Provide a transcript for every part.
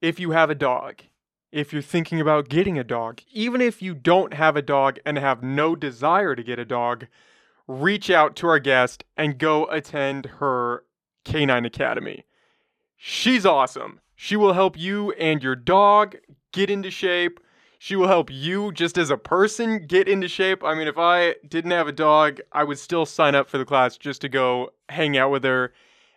if you have a dog, if you're thinking about getting a dog, even if you don't have a dog and have no desire to get a dog, reach out to our guest and go attend her Canine Academy. She's awesome. She will help you and your dog get into shape. She will help you just as a person get into shape. I mean, if I didn't have a dog, I would still sign up for the class just to go hang out with her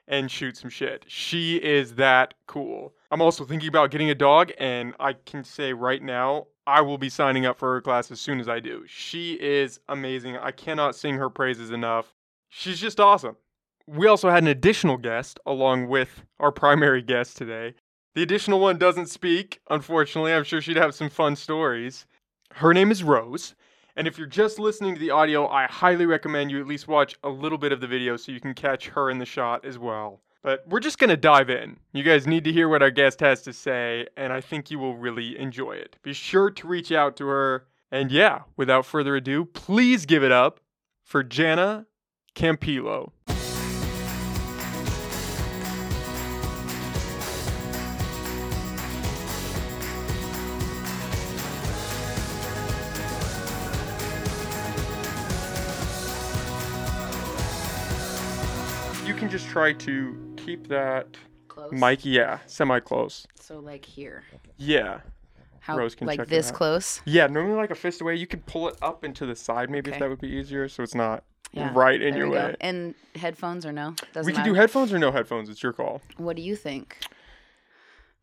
and shoot some shit. She is that cool. I'm also thinking about getting a dog, and I can say right now, I will be signing up for her class as soon as I do. She is amazing. I cannot sing her praises enough. She's just awesome. We also had an additional guest along with our primary guest today. The additional one doesn't speak, unfortunately. I'm sure she'd have some fun stories. Her name is Rose. And if you're just listening to the audio, I highly recommend you at least watch a little bit of the video so you can catch her in the shot as well. But we're just to dive in. You guys need to hear what our guest has to say, and I think you will really enjoy it. Be sure to reach out to her. And yeah, without further ado, please give it up for Jana Campillo. Try to keep that Close. mic, yeah, semi close. So like here. Yeah. How Rose can check like it this out. close? Yeah, normally like a fist away, you could pull it up into the side maybe if that would be easier so it's not Yeah. right in your we go. way. And headphones or no? Doesn't we can matter. do headphones or no headphones, it's your call. What do you think?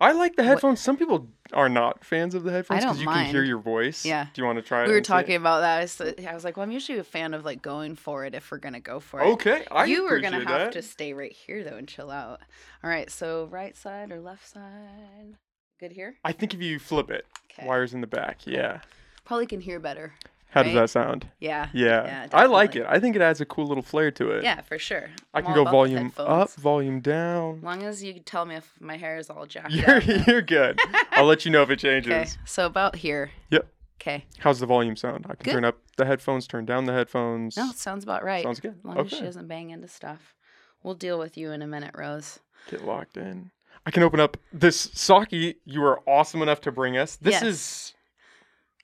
I like the What- headphones. Some people are not fans of the headphones don't you can hear your voice. Yeah. Do you want to try it? We were see it? talking about that. I was like, well, I'm usually a fan of like going for it if we're gonna go for it. Okay, I you were gonna appreciate have that. to stay right here though and chill out. All right, so right side or left side? Good here. I think if you flip it, Okay. wires in the back. Yeah. Probably can hear better. How does that sound? Yeah. Yeah. Yeah, I like it. I think it adds a cool little flair to it. Yeah, for sure. I I'm can go volume up, volume down. As long as you tell me if my hair is all jacked You're up. you're good. I'll let you know if it changes. Okay, so about here. Yep. Okay. How's the volume sound? I can Good. turn up the headphones, turn down the headphones. No, it sounds about right. Sounds good. As long as she doesn't bang into stuff. We'll deal with you in a minute, Rose. Get locked in. I can open up this sake you were awesome enough to bring us. This Yes. is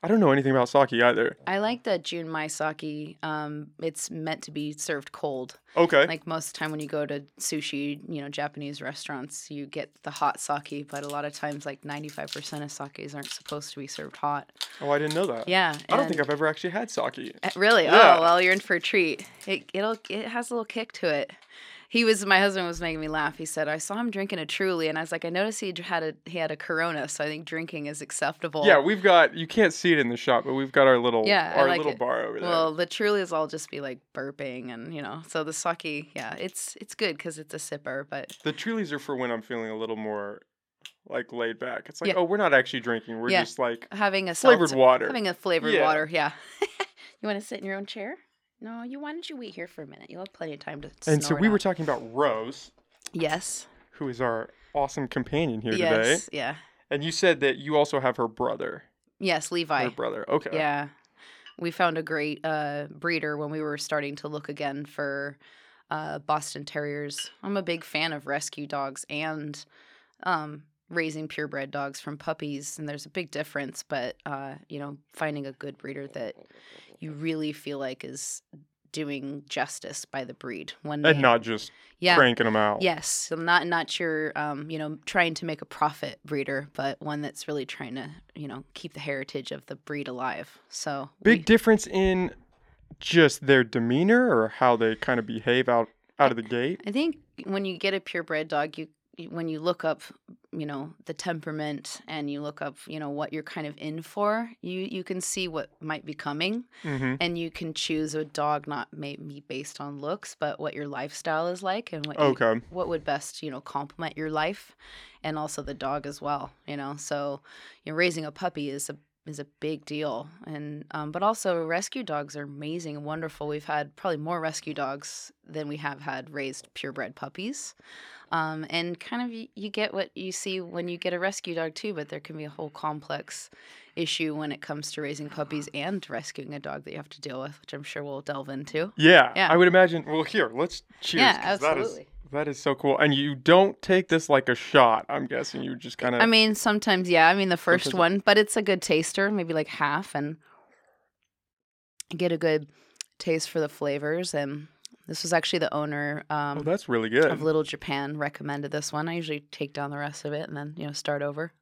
I don't know anything about sake either. I like the Junmai sake. Um, it's meant to be served cold. Okay. Like most of the time when you go to sushi, you know, Japanese restaurants, you get the hot sake, but a lot of times like 95% of sakes aren't supposed to be served hot. oh, I didn't know that. Yeah. I don't think I've ever actually had sake. Uh, Really? Yeah. Oh, well, you're in for a treat. It it'll it has a little kick to it. He was my husband was making me laugh. He said, "I saw him drinking a Truly," and I was like, "I noticed he had a he had a Corona, so I think drinking is acceptable." Yeah, we've got you can't see it in the shop, but we've got our little Yeah, our like little it. bar over there. Well, the Trulies all just be like burping, and you know, so the sake, yeah, it's it's good because it's a sipper, but the Trulies are for when I'm feeling a little more like laid back. It's like, Yeah. oh, we're not actually drinking. We're Yeah. just like having a flavored seltzer- water. having a flavored Yeah. water, yeah. you want to sit in your own chair? No, you. Why don't you wait here for a minute? You'll have plenty of time to. and so we were out. talking about Rose, Yes. who is our awesome companion here today. Yes. Yeah. And you said that you also have her brother. Yes, Levi. Her brother. Okay. Yeah. We found a great uh, breeder when we were starting to look again for uh, Boston Terriers. I'm a big fan of rescue dogs and um, raising purebred dogs from puppies, and there's a big difference. But uh, you know, finding a good breeder that you really feel like is doing justice by the breed when And not just yeah cranking them out. Yes, so not not your um, you know, trying to make a profit breeder, but one that's really trying to, you know, keep the heritage of the breed alive. So Big we- difference in just their demeanor or how they kind of behave out out of the gate. I think when you get a purebred dog, you- when you look up, you know, the temperament and you look up, you know, what you're kind of in for, you you can see what might be coming, Mm-hmm. and you can choose a dog not maybe based on looks, but what your lifestyle is like and what you, what would best you know complement your life and also the dog as well you know so you know raising a puppy is a is a big deal and um, but also rescue dogs are amazing and wonderful we've had probably more rescue dogs than we have had raised purebred puppies um, and kind of you, you get what you see when you get a rescue dog too but there can be a whole complex issue when it comes to raising puppies and rescuing a dog that you have to deal with which i'm sure we'll delve into Yeah, Yeah. I would imagine. Well, here, let's cheers. Yeah, 'cause that is- absolutely. That is so cool. And you don't take this like a shot. I'm guessing you just kind of. I mean, sometimes, yeah. I mean, the first Sometimes- one, but it's a good taster, maybe like half, and get a good taste for the flavors. And this was actually the owner um, oh, that's really good. of Little Japan recommended this one. I usually take down the rest of it and then you know start over.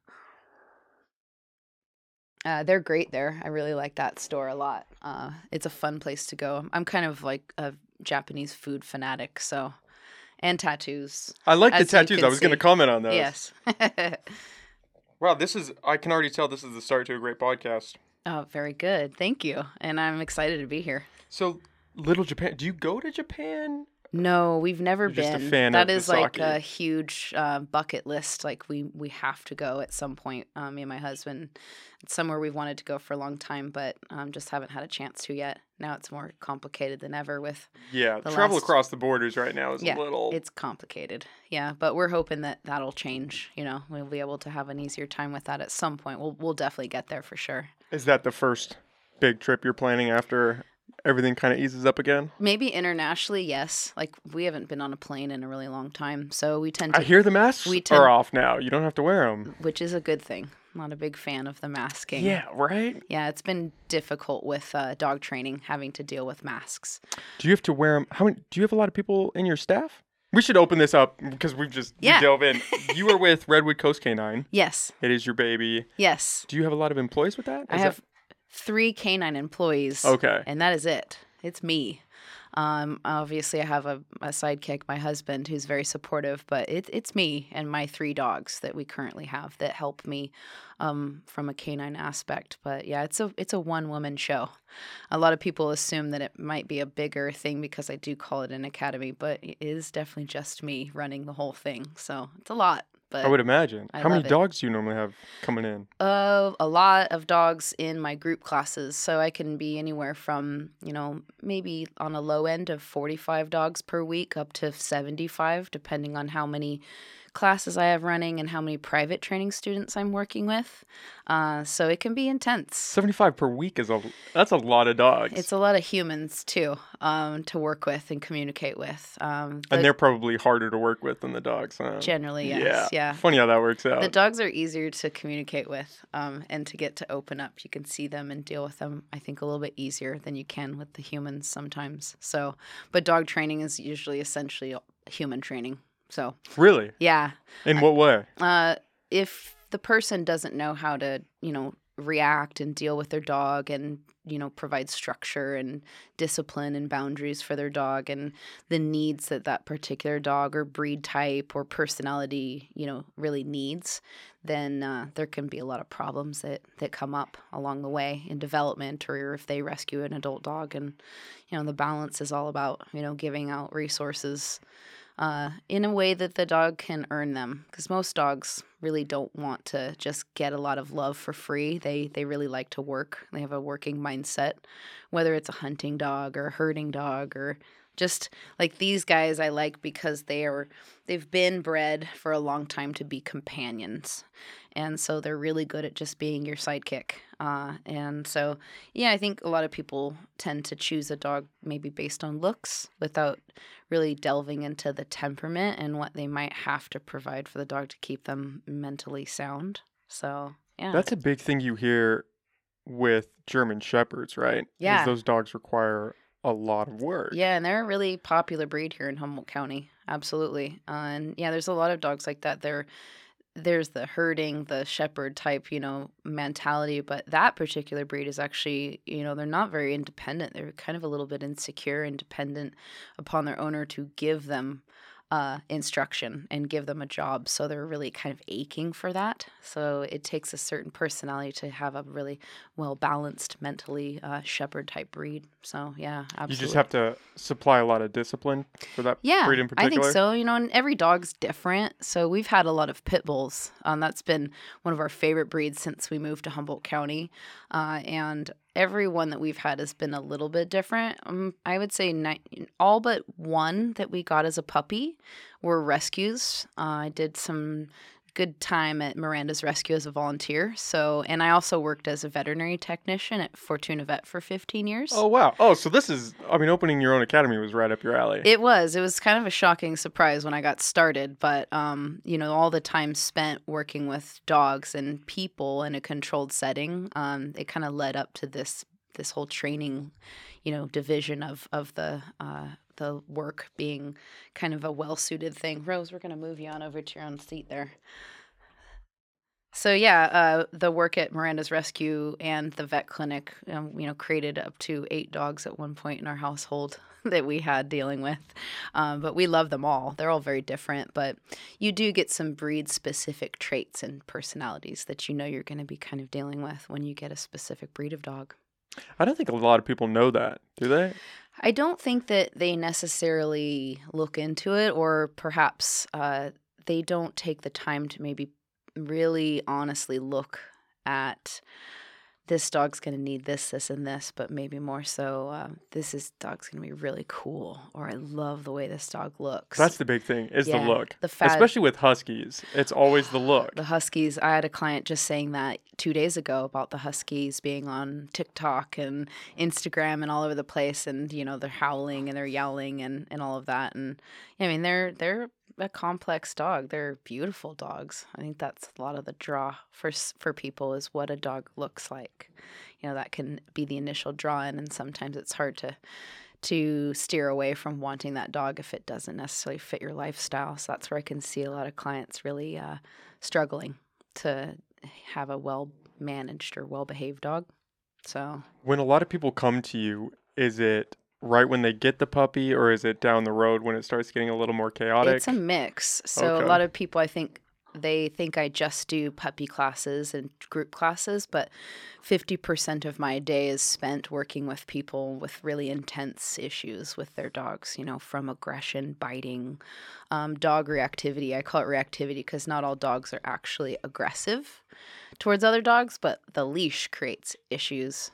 Uh, they're great there. I really like that store a lot. Uh, it's a fun place to go. I'm kind of like a Japanese food fanatic, so and tattoos. I like the tattoos. I was going to comment on those. Yes. Wow, this is. I can already tell this is the start to a great podcast. oh, very good. Thank you. And I'm excited to be here. So, Little Japan. Do you go to Japan? No, we've never You're just a been. fan That of the is like a huge uh, bucket list. Like we we have to go at some point. Um, me and my husband. It's somewhere we've wanted to go for a long time, but um, just haven't had a chance to yet. Now it's more complicated than ever. With Yeah, The travel last- across the borders right now is Yeah, a little. it's complicated. Yeah, but we're hoping that that'll change. You know, we'll be able to have an easier time with that at some point. We'll we'll definitely get there for sure. Is that the first big trip you're planning after everything kind of eases up again? Maybe internationally, yes. Like we haven't been on a plane in a really long time, so we tend to, I hear the masks we tend- are off now. You don't have to wear them. which is a good thing. I'm Not a big fan of the masking. Yeah, right. Yeah, it's been difficult with uh, dog training, having to deal with masks. Do you have to wear them? How many? Do you have a lot of people in your staff? We should open this up because we've just we Yeah. delve in. You are with Redwood Coast Canine. Yes, It is your baby. yes. Do you have a lot of employees with that? I Is have three canine employees. Okay. and that is it. It's me. Um, obviously, I have a, a sidekick, my husband, who's very supportive, but it, it's me and my three dogs that we currently have that help me um, from a canine aspect. But yeah, it's a it's a one woman show. A lot of people assume that it might be a bigger thing because I do call it an academy, but it is definitely just me running the whole thing. So it's a lot. But I would imagine. I How many it. dogs do you normally have coming in? of a lot of dogs in my group classes. So I can be anywhere from, you know, maybe on a low end of 45 dogs per week up to 75, depending on how many classes I have running and how many private training students I'm working with. Uh, so it can be intense. Seventy-five per week is a that's a lot of dogs. It's a lot of humans too um, to work with and communicate with. Um, the- and they're probably harder to work with than the dogs, huh? generally, yes. Yeah. yeah. Funny how that works out. The dogs are easier to communicate with um, and to get to open up. You can see them and deal with them, I think, a little bit easier than you can with the humans sometimes. So, but dog training is usually essentially human training. So, really? yeah. In what way? Uh, if the person doesn't know how to, you know, react and deal with their dog and, you know, provide structure and discipline and boundaries for their dog and the needs that that particular dog or breed type or personality, you know, really needs, then uh, there can be a lot of problems that, that come up along the way in development or if they rescue an adult dog. And, you know, the balance is all about, you know, giving out resources uh, in a way that the dog can earn them. Because most dogs really don't want to just get a lot of love for free. They they really like to work. They have a working mindset, whether it's a hunting dog or a herding dog or just like these guys I like because they are they've been bred for a long time to be companions. And so they're really good at just being your sidekick. Uh, and so, yeah, I think a lot of people tend to choose a dog maybe based on looks without really delving into the temperament and what they might have to provide for the dog to keep them mentally sound. So, yeah. That's a big thing you hear with German shepherds, right? Is Yeah. those dogs require a lot of work. Yeah, and they're a really popular breed here in Humboldt County. Absolutely. Uh, and yeah, there's a lot of dogs like that. There there's the herding, the shepherd type, you know, mentality, but that particular breed is actually, you know, they're not very independent. They're kind of a little bit insecure and dependent upon their owner to give them uh, instruction and give them a job. So they're really kind of aching for that. So it takes a certain personality to have a really well balanced, mentally uh, shepherd type breed. So yeah, absolutely. You just have to supply a lot of discipline for that Yeah, breed in particular. I think so. You know, and every dog's different. So we've had a lot of pit bulls. Um, that's been one of our favorite breeds since we moved to Humboldt County. Uh, and every one that we've had has been a little bit different. Um, I would say all but one that we got as a puppy were rescues. Uh, I did some good time at Miranda's Rescue as a volunteer. So, and I also worked as a veterinary technician at Fortuna Vet for 15 years. Oh wow. Oh, so this is I mean opening your own academy was right up your alley. It was. It was kind of a shocking surprise when I got started, but um, you know, all the time spent working with dogs and people in a controlled setting, um, it kind of led up to this this whole training, you know, division of of the uh, the work being kind of a well suited thing. Rose, we're gonna move you on over to your own seat there. So yeah, uh, the work at Miranda's Rescue and the vet clinic, um, you know, created up to eight dogs at one point in our household that we had dealing with. Um, but we love them all. They're all very different, but you do get some breed specific traits and personalities that you know you're going to be kind of dealing with when you get a specific breed of dog. I don't think a lot of people know that, do they? I don't think that they necessarily look into it, or perhaps uh, they don't take the time to maybe really honestly look at this dog's going to need this, this, and this, but maybe more so, uh, this is dog's going to be really cool, or I love the way this dog looks. That's the big thing is Yeah, the look. the fat- Especially with huskies. It's always the look. the Huskies. I had a client just saying that two days ago about the Huskies being on TikTok and Instagram and all over the place, and you know they're howling and they're yelling and and all of that. And I mean they're they're a complex dog. They're beautiful dogs. I think that's a lot of the draw for for people is what a dog looks like. You know that can be the initial draw in, and sometimes it's hard to to steer away from wanting that dog if it doesn't necessarily fit your lifestyle. So that's where I can see a lot of clients really uh, struggling to have a well managed or well behaved dog. So When a lot of people come to you, is it right when they get the puppy or is it down the road when it starts getting a little more chaotic? it's a mix. So Okay. a lot of people, I think, they think I just do puppy classes and group classes, but 50% of my day is spent working with people with really intense issues with their dogs, you know, from aggression, biting, um, dog reactivity. I call it reactivity because not all dogs are actually aggressive towards other dogs, but the leash creates issues.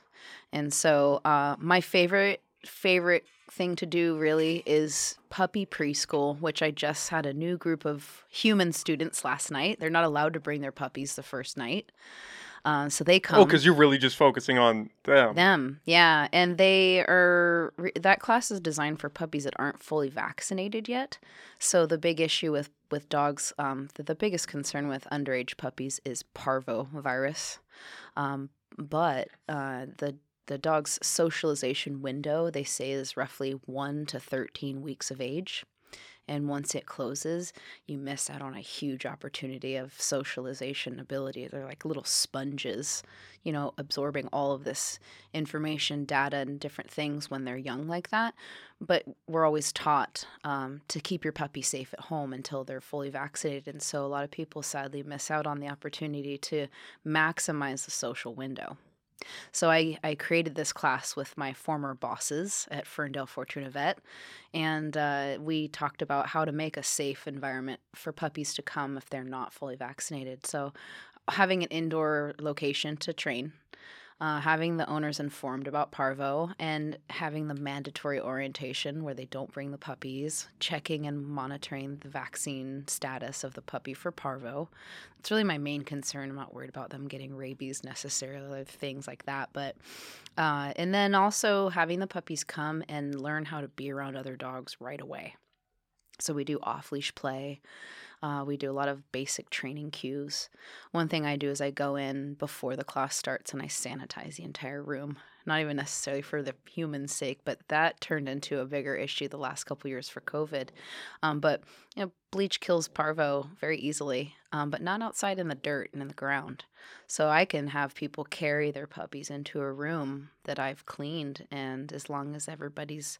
And so, uh, my favorite favorite thing to do really is puppy preschool, which I just had a new group of human students last night. They're not allowed to bring their puppies the first night. Uh, so they come oh, because you're really just focusing on them. them yeah and they are re- that class is designed for puppies that aren't fully vaccinated yet so the big issue with with dogs um, the, the biggest concern with underage puppies is parvo virus um, but uh, the the dog's socialization window they say is roughly 1 to 13 weeks of age. And once it closes you miss out on a huge opportunity of socialization ability. They're like little sponges you know absorbing all of this information data and different things when they're young like that. But we're always taught um, to keep your puppy safe at home until they're fully vaccinated. And so a lot of people sadly miss out on the opportunity to maximize the social window so I, I created this class with my former bosses at Ferndale Fortuna Vet, and uh, we talked about how to make a safe environment for puppies to come if they're not fully vaccinated. So having an indoor location to train, uh, having the owners informed about parvo, and having the mandatory orientation where they don't bring the puppies, checking and monitoring the vaccine status of the puppy for parvo. It's really my main concern. I'm not worried about them getting rabies necessarily, things like that. But uh, and then also having the puppies come and learn how to be around other dogs right away. So we do off leash play. Uh, we do a lot of basic training cues. One thing I do is I go in before the class starts and I sanitize the entire room. Not even necessarily for the human's sake, but that turned into a bigger issue the last couple years for COVID. Um, but you know, bleach kills parvo very easily, um, but not outside in the dirt and in the ground. So I can have people carry their puppies into a room that I've cleaned, and as long as everybody's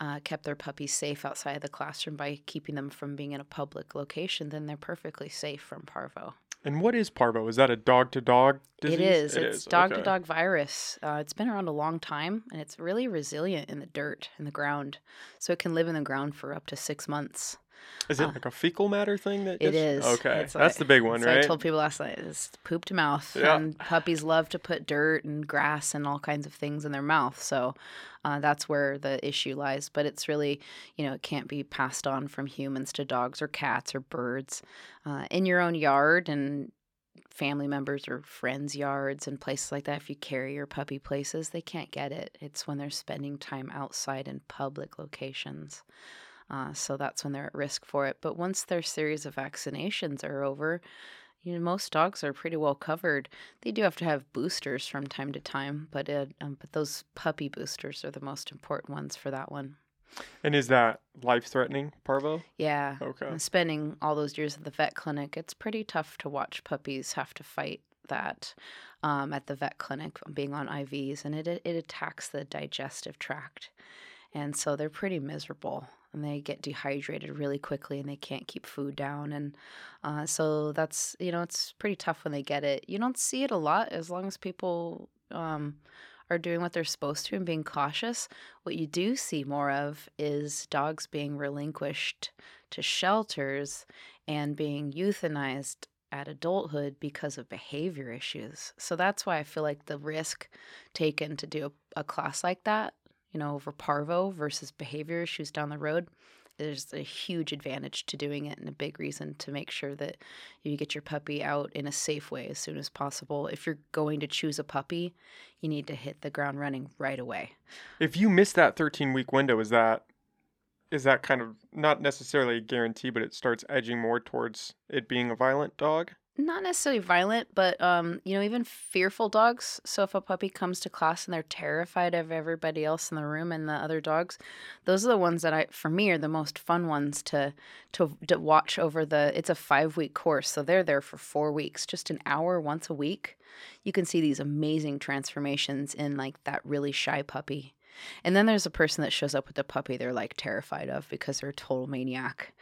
uh, kept their puppies safe outside of the classroom by keeping them from being in a public location, then they're perfectly safe from parvo. And what is parvo? Is that a dog to dog disease? It is. It it's dog to dog virus. Uh, it's been around a long time and it's really resilient in the dirt, in the ground. So it can live in the ground for up to six months. Is it Uh, like a fecal matter thing that It gets- is. Okay. That's like- the big one, right? I told people last night it's poop to mouth. Yeah. And puppies love to put dirt and grass and all kinds of things in their mouth. So uh, that's where the issue lies. But it's really, you know, it can't be passed on from humans to dogs or cats or birds. Uh, in your own yard and family members or friends' yards and places like that, if you carry your puppy places, they can't get it. It's when they're spending time outside in public locations. Uh, so that's when they're at risk for it. But once their series of vaccinations are over, you know, most dogs are pretty well covered. They do have to have boosters from time to time, but it, um, but those puppy boosters are the most important ones for that one. and is that life threatening, Parvo? Yeah, Okay. and spending all those years at the vet clinic, it's pretty tough to watch puppies have to fight that um, at the vet clinic, being on IVs, and it it attacks the digestive tract, and so they're pretty miserable, and they get dehydrated really quickly, and they can't keep food down, and uh, so that's you know it's pretty tough when they get it. You don't see it a lot as long as people. Um, are doing what they're supposed to and being cautious. What you do see more of is dogs being relinquished to shelters and being euthanized at adulthood because of behavior issues. So that's why I feel like the risk taken to do a, a class like that, you know, over parvo versus behavior issues down the road, there's a huge advantage to doing it and a big reason to make sure that you get your puppy out in a safe way as soon as possible. If you're going to choose a puppy, you need to hit the ground running right away. If you miss that 13 week window, is that is that kind of not necessarily a guarantee, but it starts edging more towards it being a violent dog? Not necessarily violent, but um, you know, even fearful dogs. So if a puppy comes to class and they're terrified of everybody else in the room and the other dogs, those are the ones that I, for me, are the most fun ones to to, to watch over the. It's a five week course, so they're there for four weeks, just an hour once a week. You can see these amazing transformations in like that really shy puppy. And then there's a person that shows up with a puppy they're like terrified of because they're a total maniac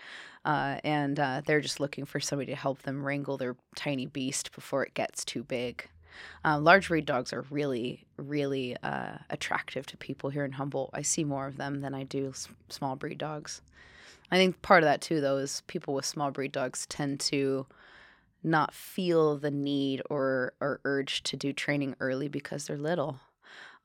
uh, and uh, they're just looking for somebody to help them wrangle their tiny beast before it gets too big. Uh, large breed dogs are really, really uh, attractive to people here in Humboldt. I see more of them than I do s- small breed dogs. I think part of that too, though, is people with small breed dogs tend to not feel the need or or urge to do training early because they're little.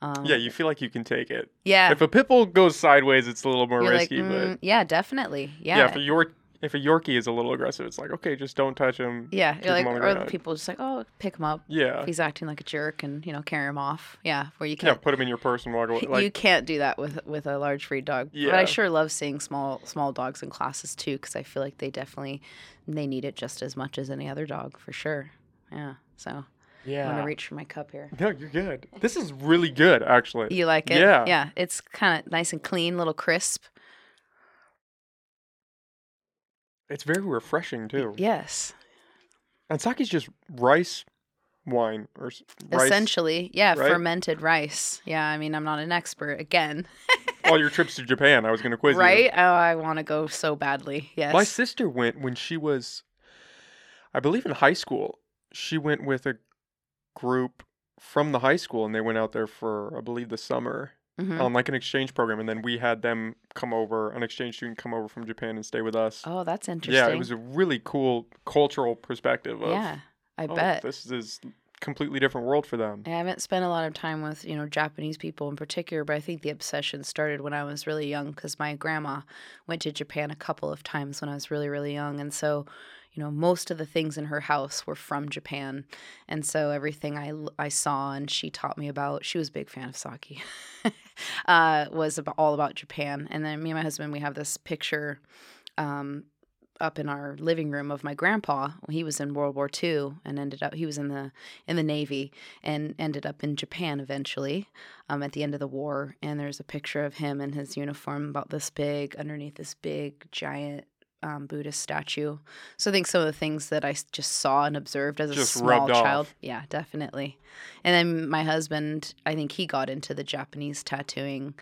Um, Yeah, you feel like you can take it. yeah. If a pit bull goes sideways, it's a little more You're like, risky, but "Mm, yeah, definitely. yeah. Yeah. a York if a Yorkie is a little aggressive, it's like okay, just don't touch him. Yeah, you're like, him or the people just like, oh, pick him up. Yeah, If he's acting like a jerk, and you know, carry him off. Yeah, where you can't, put him in your purse and walk away. Like you can't do that with with a large breed dog. Yeah. But I sure love seeing small small dogs in classes too, because I feel like they definitely they need it just as much as any other dog for sure. Yeah. So Yeah. I'm gonna reach for my cup here. No, you're good. This is really good, actually. You like it? Yeah. Yeah. It's kind of nice and clean, little crisp. It's very refreshing too. Yes. And sake's just rice wine or rice. Essentially, yeah, right? fermented rice. Yeah. I mean, I'm not an expert again, All your trips to Japan, I was going to quiz you. right? Oh, I want to go so badly. Yes. My sister went when she was, I believe, in high school. She went with a group from the high school, and they went out there for, I believe, the summer Mhm. on like an exchange program. And then we had them come over, an exchange student come over from Japan and stay with us. Oh, that's interesting. yeah, it was a really cool cultural perspective of, Yeah, I oh, bet. this is completely different world for them. I haven't spent a lot of time with you know Japanese people in particular, but I think the obsession started when I was really young because my grandma went to Japan a couple of times when I was really really young, and so you know most of the things in her house were from Japan, and so everything I, I saw and she taught me about. She was a big fan of sake. uh, was about, all about Japan, and then me and my husband we have this picture. Um, up in our living room of my grandpa. He was in World War II and ended up he was in the in the Navy and ended up in Japan eventually um, at the end of the war. And there's a picture of him in his uniform about this big underneath this big giant um, Buddhist statue. So I think some of the things that I just saw and observed as a Just small child, off. yeah, definitely. And then my husband, I think he got into the Japanese tattooing,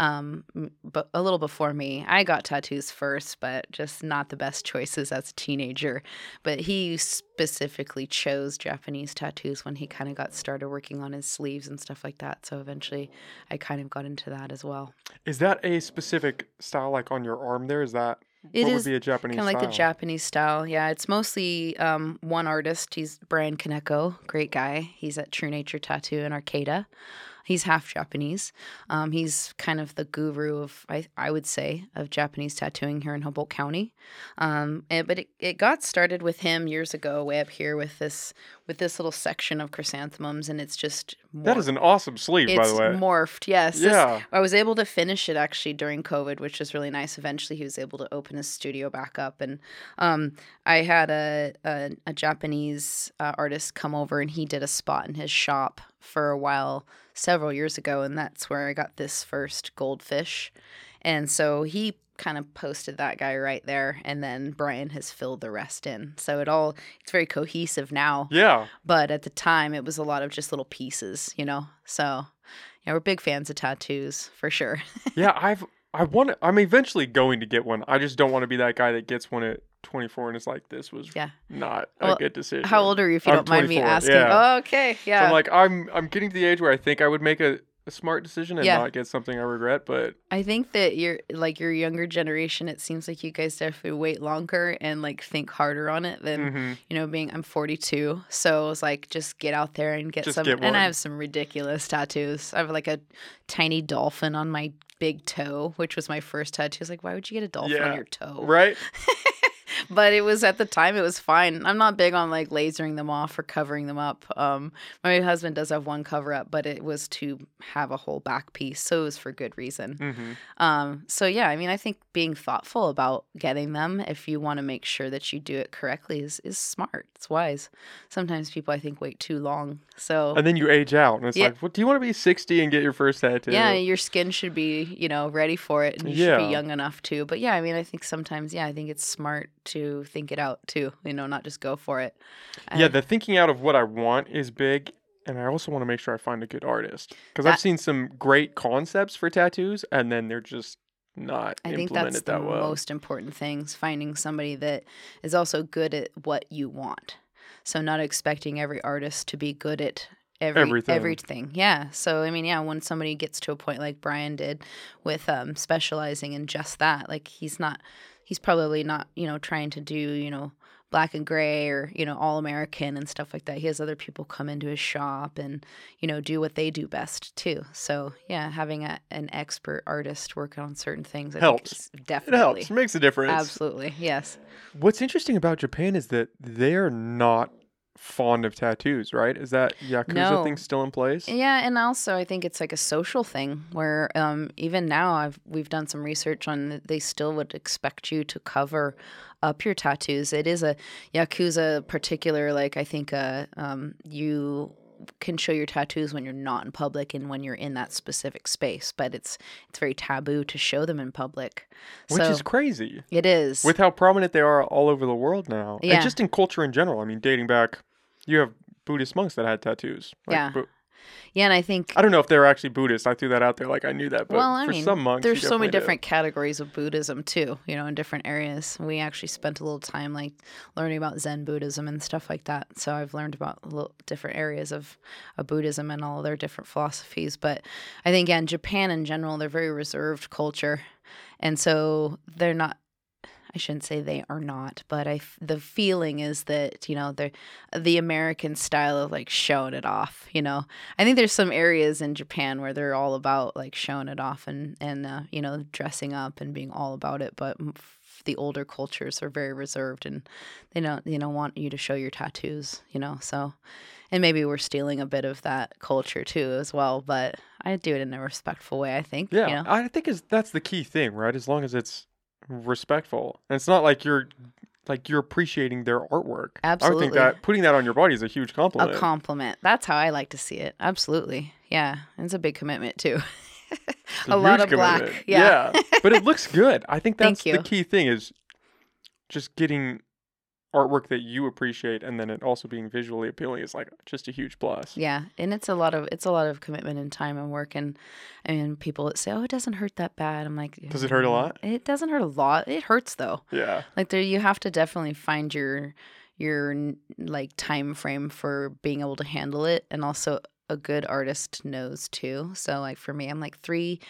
um, but a little before me. I got tattoos first, but just not the best choices as a teenager. But he specifically chose Japanese tattoos when he kind of got started working on his sleeves and stuff like that. So eventually, I kind of got into that as well. Is that a specific style like on your arm there? Is that It is would be a Japanese Kind of like the? Japanese style. Yeah, it's mostly um, one artist. He's Brian Kaneko, great guy. He's at True Nature Tattoo in Arcata. He's half Japanese. Um, he's kind of the guru of, I, I would say, of Japanese tattooing here in Humboldt County. Um, and, but it, it got started with him years ago, way up here with this with this little section of chrysanthemums, and it's just That morphed. is an awesome sleeve, by the way. morphed. Yes, this- yeah. I was able to finish it actually during COVID, which was really nice. Eventually, he was able to open his studio back up, and um, I had a a, a Japanese uh, artist come over, and he did a spot in his shop for a while several years ago, and that's where I got this first goldfish. And so he kind of posted that guy right there, and then Brian has filled the rest in. So it all it's very cohesive now Yeah. but at the time it was a lot of just little pieces, you know. So, yeah, we're big fans of tattoos for sure. Yeah, I've I want I'm eventually going to get one. I just don't want to be that guy that gets one at 24 and is like this was Yeah. not Well, a good decision. How old are you, if you I'm don't mind me asking? yeah. Oh, okay, So yeah. I'm like I'm I'm getting to the age where I think I would make a, a smart decision and Yeah. not get something I regret, but I think that you're like your younger generation. It seems like you guys definitely wait longer and like think harder on it than mhm. you know. Being I'm 42, so it's like just get out there and get Just some. get And. I have some ridiculous tattoos. I have like a tiny dolphin on my big toe, which was my first tattoo. It's like, why would you get a dolphin Yeah. on your toe? right? but it was at the time it was fine i'm not big on like lasering them off or covering them up um my husband does have one cover up but it was to have a whole back piece so it was for good reason hmm um so yeah i mean i think being thoughtful about getting them if you want to make sure that you do it correctly is is smart it's wise sometimes people i think wait too long so And then you age out, and it's Yeah. like, what? Do you want to be 60 and get your first tattoo? yeah, your skin should be, you know, ready for it and you should be young enough too. But yeah, I mean, I think sometimes, yeah, I think it's smart to think it out too, you know, not just go for it. Yeah, the thinking out of what I want is big, and I also want to make sure I find a good artist because I've seen some great concepts for tattoos, and then they're just not I think that's the well. most important things, finding somebody that is also good at what you want. So not expecting every artist to be good at every Everything. everything. Yeah. So I mean, yeah, when somebody gets to a point like Brian did with um specializing in just that, like he's not he's probably not, you know, trying to do, you know, black and gray or, you know, all American and stuff like that. He has other people come into his shop and, you know, do what they do best too. So yeah, having a, an expert artist work on certain things I Helps. think is It helps, it makes a difference. Absolutely. Yes. What's interesting about Japan is that they're not fond of tattoos, right? Is that yakuza No. thing still in place? Yeah, and also I think it's like a social thing where um, even now I've we've done some research on that they still would expect you to cover up your tattoos. It is a yakuza particular like I think uh, um, you can show your tattoos when you're not in public and when you're in that specific space, but it's it's very taboo to show them in public. Which so is crazy it is. with how prominent they are all over the world now, Yeah. and just in culture in general. I mean, dating back, you have Buddhist monks that had tattoos. Like, Yeah. Bu- yeah, and I think I don't know if they're actually Buddhist. I threw that out there like I knew that, but well, I for mean, some monks, there's so many different categories of Buddhism too. You know, in different areas. We actually spent a little time like learning about Zen Buddhism and stuff like that. So I've learned about little different areas of, of Buddhism and all their different philosophies. But I think yeah, in Japan in general, they're very reserved culture, and so they're not. I shouldn't say they are not, but I f- the feeling is that you know they're the American style of like showing it off. You know, I think there's some areas in Japan where they're all about like showing it off and and uh, you know dressing up and being all about it, but the older cultures are very reserved and they don't you know want you to show your tattoos. You know, so and maybe we're stealing a bit of that culture too as well, but I do it in a respectful way. I think. Yeah, You know? I think is that's the key thing, right? As long as it's respectful, and it's not like you're like you're appreciating their artwork. Absolutely. I would think that putting that on your body is a huge compliment. A compliment. That's how I like to see it. Absolutely. Yeah. It's a big commitment too. It's a lot of black. commitment. Yeah. but it looks good. I think that's the key thing is just getting artwork that you appreciate and then it also being visually appealing is like just a huge plus. Yeah, and it's a lot of it's a lot of commitment and time and work and I mean people say, "Oh, it doesn't hurt that bad." I'm like, Does it hurt a "Mm, lot?" It doesn't hurt a lot. It hurts though. Yeah. Like there you have to definitely find your your like time frame for being able to handle it and also a good artist knows too. So like for me, I'm like 3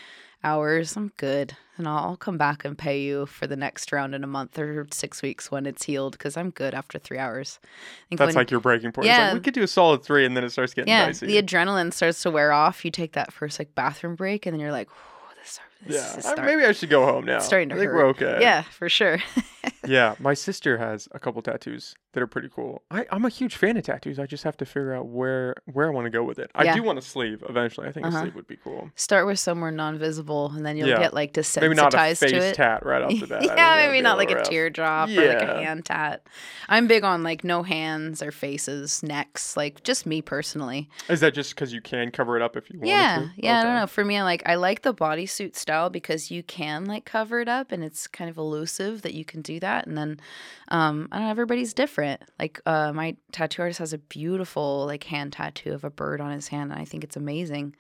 hours, I'm good. And I'll, I'll come back and pay you for the next round in a month or six weeks when it's healed because I'm good after three hours. I think That's when- like your breaking point. Yeah. like, we could do a solid three, and then it starts getting yeah, dicey. the adrenaline starts to wear off. You take that first like bathroom break, and then you're like, "Whew, this, this yeah, is I- start- maybe I should go home now. it's starting to I think hurt. we're okay. Yeah, for sure. yeah. My sister has a couple tattoos that are pretty cool. I, I'm a huge fan of tattoos. I just have to figure out where where I want to go with it. I Yeah. do want a sleeve eventually. I think Uh-huh. a sleeve would be cool. Start with somewhere non-visible, and then you'll Yeah. get like desensitized Maybe not a to face it. tat right off the bat. I think yeah, maybe be not like little a rough. teardrop or like a hand tat. I'm big on like no hands or faces, necks, like just me personally. Is that just because you can cover it up if you want Yeah, to? yeah. I don't know. For me, I like I like the bodysuit style because you can like cover it up and it's kind of elusive that you can do that. And then um, I don't know. Everybody's different. Like uh, my tattoo artist has a beautiful like hand tattoo of a bird on his hand, and I think it's amazing.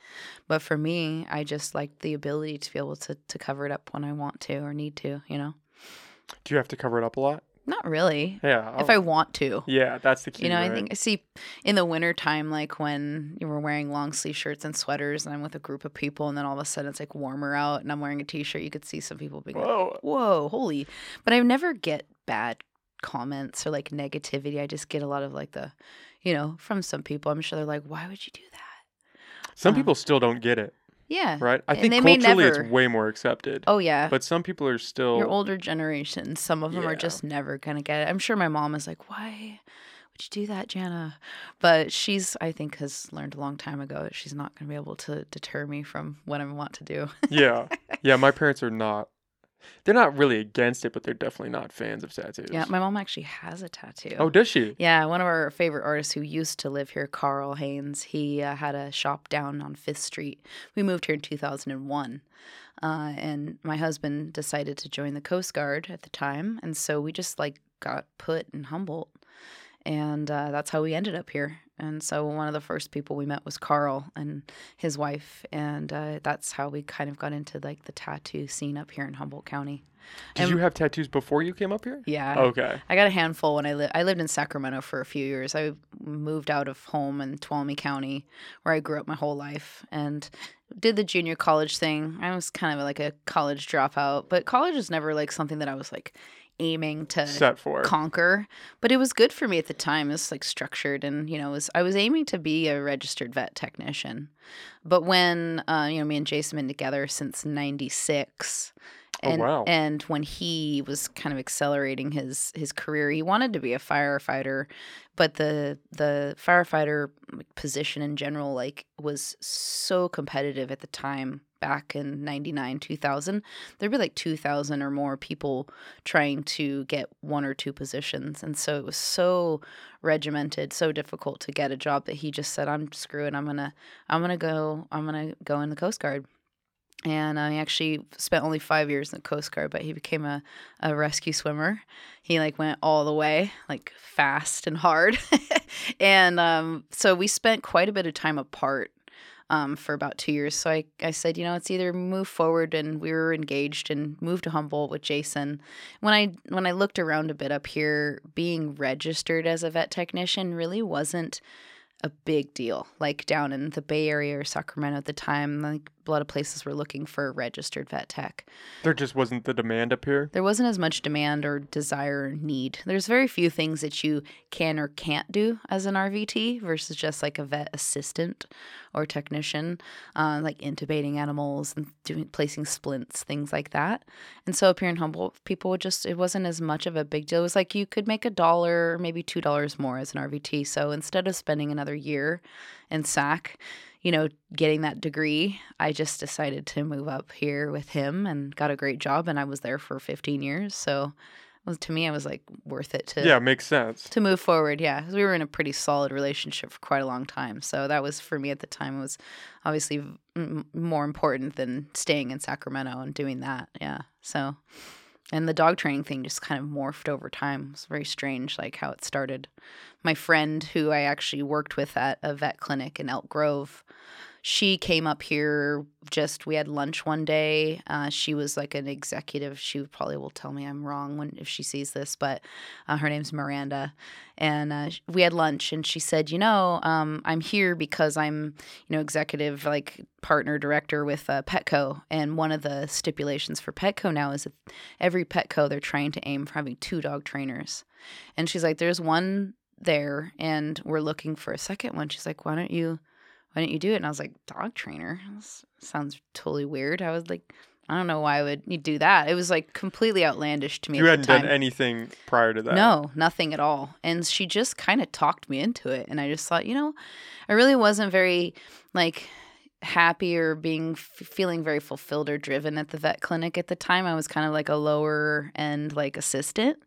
But for me, I just like the ability to be able to to cover it up when I want to or need to. You know, Do you have to cover it up a lot? Not really. Yeah. If I'll- I want to. Yeah, that's the key. You know, I think I see in the winter time, like when you were wearing long sleeve shirts and sweaters, and I'm with a group of people, and then all of a sudden it's like warmer out, and I'm wearing a t shirt. You could see some people being like, Whoa. "Whoa, holy!" But I never get bad comments or like negativity. I just get a lot of like the, you know, from some people. I'm sure they're like, "Why would you do that?" Some um, people still don't get it, Yeah. right? I and think they may culturally never- it's way more accepted. Oh yeah. But some people are still. Your older generation, some of them are just never gonna get it. I'm sure my mom is like, "Why would you do that, Jana?" But she's, I think, has learned a long time ago that she's not gonna be able to deter me from what I want to do. yeah. Yeah, my parents are not. They're not really against it, but they're definitely not fans of tattoos. yeah, my mom actually has a tattoo. Oh, does she? Yeah, one of our favorite artists who used to live here, Carl Haynes, he uh, had a shop down on Fifth Street. We moved here in 2001. Uh, and my husband decided to join the Coast Guard at the time. And so we just like got put in Humboldt. And uh, that's how we ended up here. And so one of the first people we met was Carl and his wife. And uh, that's how we kind of got into like the tattoo scene up here in Humboldt County. Did And- you have tattoos before you came up here? Yeah. Okay. I got a handful when I lived. I lived in Sacramento for a few years. I moved out of home in Tuolumne County, where I grew up my whole life, and did the junior college thing. I was kind of like a college dropout, but college is never like something that I was like aiming to Set for. conquer. But it was good for me at the time. It was like structured, and you know, was I was aiming to be a registered vet technician. But when uh, you know me and Jason been together since '96. Oh, And, wow. and when he was kind of accelerating his his career, he wanted to be a firefighter, but the the firefighter position in general like was so competitive at the time back in 99 2000 there'd be like 2000 or more people trying to get one or two positions and so it was so regimented so difficult to get a job that he just said i'm screwing i'm gonna i'm gonna go i'm gonna go in the coast guard and uh, he actually spent only five years in the coast guard but he became a, a rescue swimmer he like went all the way like fast and hard and um, so we spent quite a bit of time apart um, for about two years. So I, I said, you know, it's either move forward, and we were engaged and moved to Humboldt with Jason. When I when I looked around a bit up here, being registered as a vet technician really wasn't a big deal. Like down in the Bay Area or Sacramento at the time, like a lot of places were looking for registered vet tech. There just wasn't the demand up here. There wasn't as much demand or desire or need. There's very few things that you can or can't do as an RVT versus just like a vet assistant or technician, uh, like intubating animals and doing placing splints, things like that. And so up here in Humboldt, people would just it wasn't as much of a big deal. It was like you could make a dollar, maybe two dollars more as an RVT. So instead of spending another year in SAC, you know, getting that degree, I just decided to move up here with him and got a great job. And I was there for 15 years. So was, to me, it was like worth it to Yeah, makes sense. to move forward. Yeah, 'cause we were in a pretty solid relationship for quite a long time. So that was for me at the time. It was obviously m- more important than staying in Sacramento and doing that. Yeah. So, and the dog training thing just kind of morphed over time. It was very strange, like how it started. My friend, who I actually worked with at a vet clinic in Elk Grove, she came up here just we had lunch one day uh, she was like an executive she probably will tell me i'm wrong when if she sees this but uh, her name's miranda and uh, we had lunch and she said you know um, i'm here because i'm you know executive like partner director with uh, petco and one of the stipulations for petco now is that every petco they're trying to aim for having two dog trainers. And she's like there's one there and we're looking for a second one. She's like why don't you why didn't you do it? And I was like, dog trainer? This sounds totally weird. I was like, I don't know why I would do that. It was like completely outlandish to me. You hadn't done anything prior to that. No, nothing at all. And she just kind of talked me into it. And I just thought, you know, I really wasn't very like happy or being f- feeling very fulfilled or driven at the vet clinic at the time. I was kind of like a lower end like assistant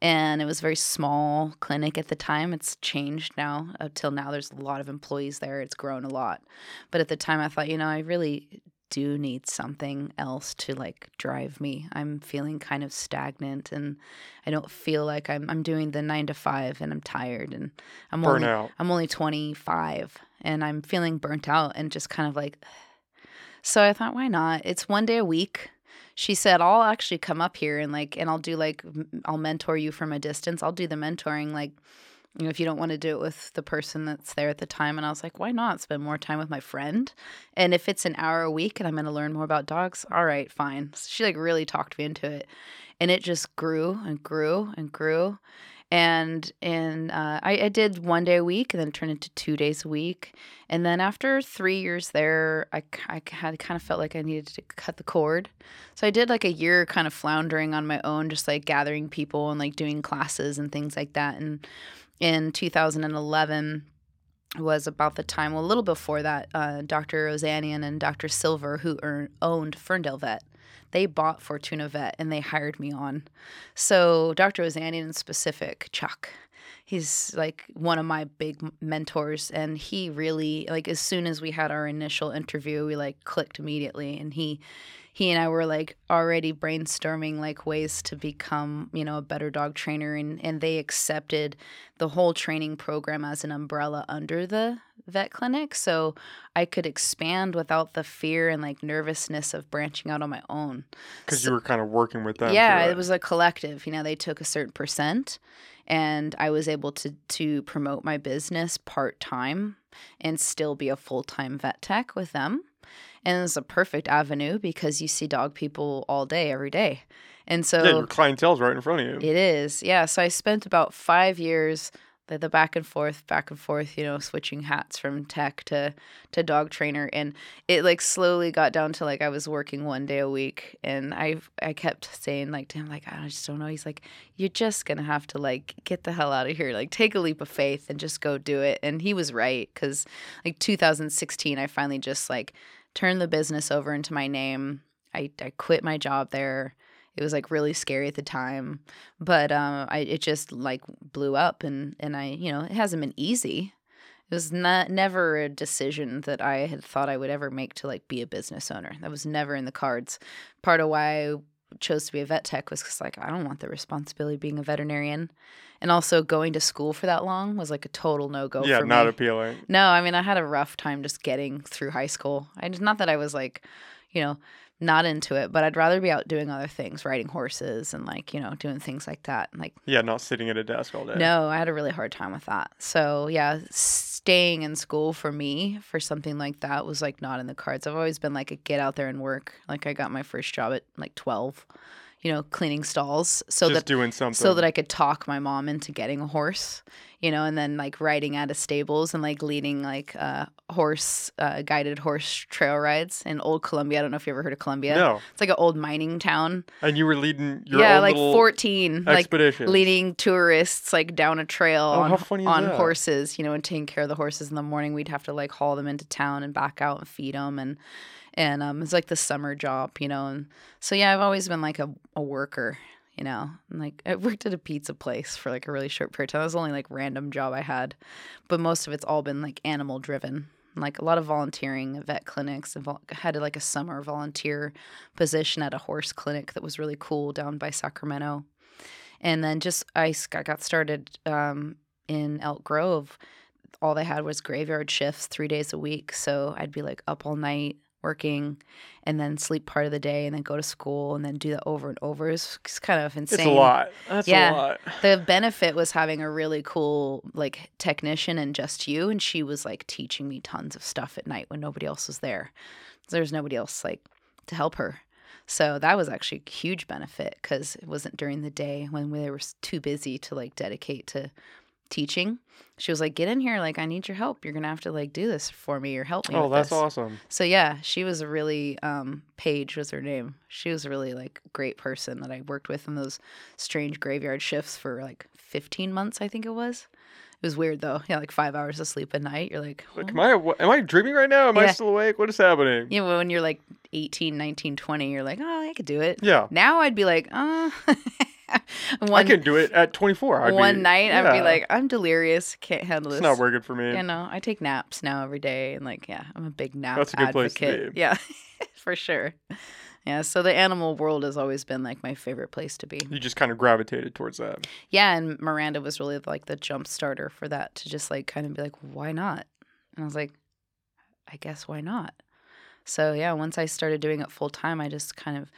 and it was a very small clinic at the time. It's changed now. Until now, there's a lot of employees there. It's grown a lot, but at the time, I thought, you know, I really do need something else to like drive me. I'm feeling kind of stagnant and I don't feel like I'm I'm doing the 9 to 5 and I'm tired and I'm Burn only out. I'm only 25 and I'm feeling burnt out and just kind of like so I thought why not? It's one day a week she said i'll actually come up here and like and i'll do like i'll mentor you from a distance. I'll do the mentoring like you know if you don't want to do it with the person that's there at the time. And i was like why not? Spend more time with my friend. And if it's an hour a week and i'm going to learn more about dogs all right fine. So she like really talked me into it. And it just grew and grew and grew and and uh, I, I, did one day a week and then turned into two days a week. And then after three years there I, I had kind of felt like i needed to cut the cord. So i did like a year kind of floundering on my own just like gathering people and like doing classes and things like that. And in 2011 was about the time well a little before that uh, dr ozanian and dr silver who er- owned ferndale vet they bought Fortuna Vet and they hired me on. So Dr. Ozanian in specific, Chuck, he's like one of my big mentors and he really like as soon as we had our initial interview we like clicked immediately and he he and I were like already brainstorming like ways to become, you know, a better dog trainer and and they accepted the whole training program as an umbrella under the vet clinic so I could expand without the fear and like nervousness of branching out on my own. Cuz so, you were kind of working with them. Yeah, it was a collective, you know, they took a certain percent and I was able to to promote my business part-time and still be a full-time vet tech with them and it's a perfect avenue because you see dog people all day every day. And so yeah, your clientele's right in front of you. It is yeah. So i spent about five years the, the back and forth back and forth you know switching hats from tech to to dog trainer. And it like slowly got down to like i was working one day a week. And i i kept saying like to him like i just don't know. He's like you're just gonna have to like get the hell out of here. Like take a leap of faith and just go do it. And he was right because like 2016 i finally just like turned the business over into my name. I, I quit my job there. It was like really scary at the time, but um, I it just like blew up, and and I you know it hasn't been easy. It was not never a decision that I had thought I would ever make to like be a business owner. That was never in the cards. Part of why chose to be a vet tech was because like I don't want the responsibility of being a veterinarian, and also going to school for that long was like a total no go. For me. Yeah, not me. appealing. No, I mean I had a rough time just getting through high school. I just not that I was like, you know, not into it, but I'd rather be out doing other things, riding horses and like, you know, doing things like that. Like Yeah, not sitting at a desk all day. No, I had a really hard time with that. So, yeah, staying in school for me for something like that was like not in the cards. I've always been like a get out there and work. Like I got my first job at like 12 you know, cleaning stalls so Just that doing something. so that I could talk my mom into getting a horse, you know, and then like riding out of stables and like leading like uh, horse uh, guided horse trail rides in Old Columbia. I don't know if you ever heard of Columbia. No. It's like an old mining town. And you were leading your yeah, like little 14, like leading tourists like down a trail Oh, on, how funny is on that? horses, you know, and taking care of the horses in the morning. We'd have to like haul them into town and back out and feed them and and um, it's like the summer job, you know. And so yeah, I've always been like a, a worker, you know. And, like I worked at a pizza place for like a really short period of time. That was the only like random job I had, but most of it's all been like animal driven. Like a lot of volunteering vet clinics. had like a summer volunteer position at a horse clinic that was really cool down by Sacramento. And then just I got started um, in Elk Grove all they had was graveyard shifts three days a week. So I'd be like up all night working and then sleep part of the day and then go to school and then do that over and over. It's, it's kind of insane. It's a lot. That's Yeah. a lot. The benefit was having a really cool like technician and just you, and she was like teaching me tons of stuff at night when nobody else was there. There's nobody else like to help her. So that was actually a huge benefit because it wasn't during the day when they were too busy to like dedicate to teaching. She was like, "Get in here! Like, I need your help. You're gonna have to like do this for me or help me." Oh, that's this." awesome. So yeah, she was really um Paige was her name. She was a really like great person that I worked with in those strange graveyard shifts for like 15 months, I think it was. It was weird though. Yeah, like 5 hours of sleep a night. You're like, Like, "Oh." am I what- am I dreaming right now? Am I still awake? What is happening? you know, when you're like 18, 19, 20, you're like, "Oh, I could do it." Yeah. Now I'd be like, "Uh I can do it at 24. I'd one be, night I'd be like, "I'm delirious. Can't handle this. it's not working for me. You know, I take naps now every day, and like, yeah, I'm a big nap That's a good place advocate. to be. Yeah, for sure. Yeah, so the animal world has always been like my favorite place to be. You just kind of gravitated towards that. Yeah, and Miranda was really like the jump starter for that to just like kind of be like, why not? And I was like, I guess why not? So yeah, once I started doing it full time, I just kind of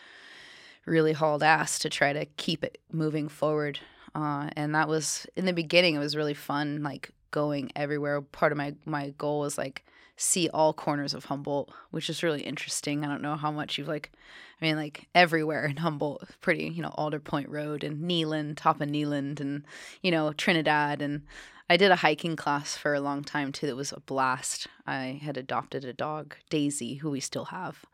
really hauled ass to try to keep it moving forward. Uh, and that was in the beginning, it was really fun, like going everywhere. Part of my my goal was like see all corners of Humboldt, which is really interesting. I don't know how much you've like, I mean, like everywhere in Humboldt, pretty, you know, Alder Point Road and Kneeland, top of Kneeland, and you know Trinidad, and I did a hiking class for a long time too. That was a blast. I had adopted a dog, Daisy, who we still have,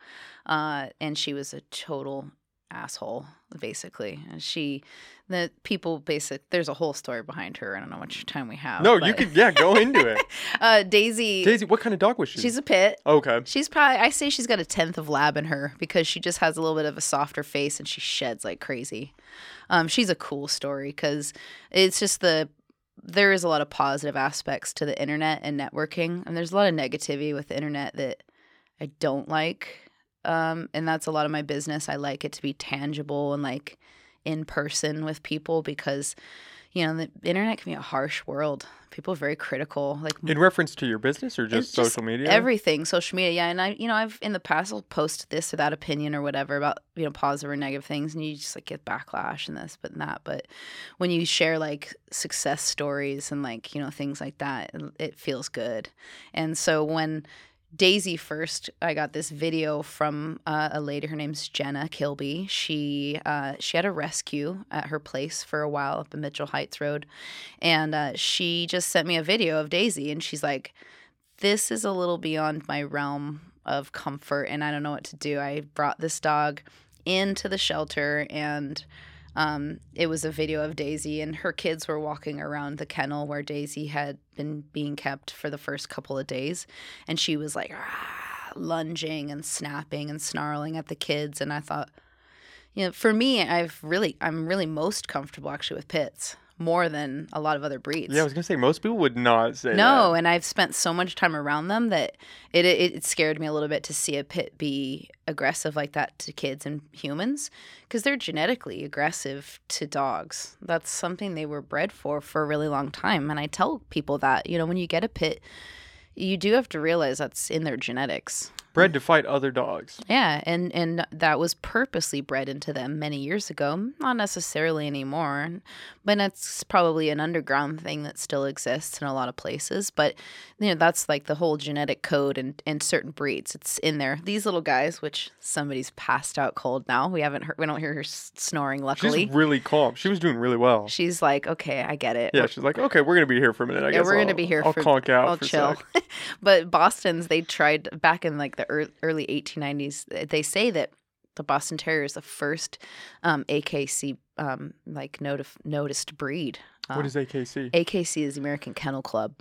uh, and she was a total asshole basically and she the people basic there's a whole story behind her i don't know how much time we have no, you but- could yeah, go into it. uh daisy Daisy, what kind of dog was she? she's a pit okay. She's probably I say she's got a tenth of lab in her because she just has a little bit of a softer face and she sheds like crazy. Um, she's a cool story because it's just the there is a lot of positive aspects to the internet and networking, and there's a lot of negativity with the internet that I don't like. Um, and that's a lot of my business. I like it to be tangible and like in person with people because you know the internet can be a harsh world. People are very critical. Like In reference to your business or just It's just social media? everything social media yeah and i you know i've in the past i'll post this or that opinion or whatever about you know positive or negative things and you just like get backlash and this but and that but when you share like success stories and like you know things like that it feels good and so when Daisy first, I got this video from uh, a lady. Her name's Jenna Kilby. She uh, she had a rescue at her place for a while up in Mitchell Heights Road, and uh, she just sent me a video of Daisy, and she's like, "This is a little beyond my realm of comfort, and I don't know what to do. I brought this dog into the shelter, and um, it was a video of Daisy, and her kids were walking around the kennel where Daisy had been being kept for the first couple of days, and she was like "Ah," lunging and snapping and snarling at the kids, and I thought, you know, for me, I've really, I'm really most comfortable actually with pits more than a lot of other breeds. Yeah, I was gonna say most people would not say No, that. and I've spent so much time around them that it, it it scared me a little bit to see a pit be aggressive like that to kids and humans because they're genetically aggressive to dogs. That's something they were bred for for a really long time, and I tell people that you know when you get a pit, you do have to realize that's in their genetics. Bred to fight other dogs. Yeah, and and that was purposely bred into them many years ago. Not necessarily anymore, but it's probably an underground thing that still exists in a lot of places. But you know, that's like the whole genetic code and in certain breeds. It's in there. These little guys, which somebody's passed out cold now. We haven't heard. We don't hear her snoring. Luckily, She's really calm. She was doing really well. she's like, okay, I get it. Yeah, she's like, okay, we're gonna be here for a minute. I Yeah, guess we're gonna I'll- be here I'll for- conk out I'll chill. but Boston's they tried back in like the ear- early 1890s. They say that the Boston Terrier is the first um, AKC um, like notif- noticed breed. What Uh, is AKC? AKC is the American Kennel Club.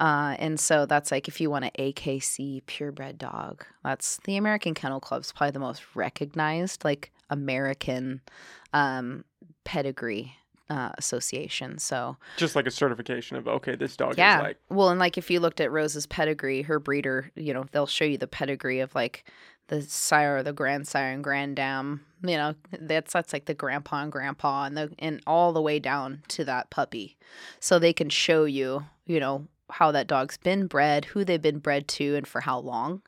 Uh, and so that's like if you want an AKC purebred dog, that's the American Kennel Club's probably the most recognized like American um, pedigree uh, association. So Just like a certification of okay, this dog yeah. is like well, and like if you looked at Rose's pedigree, her breeder, you know, they'll show you the pedigree of like the sire, the grandsire, and granddam. You know, that's that's like the grandpa and grandpa, and the and all the way down to that puppy, so they can show you, you know, how that dog's been bred, who they've been bred to, and for how long.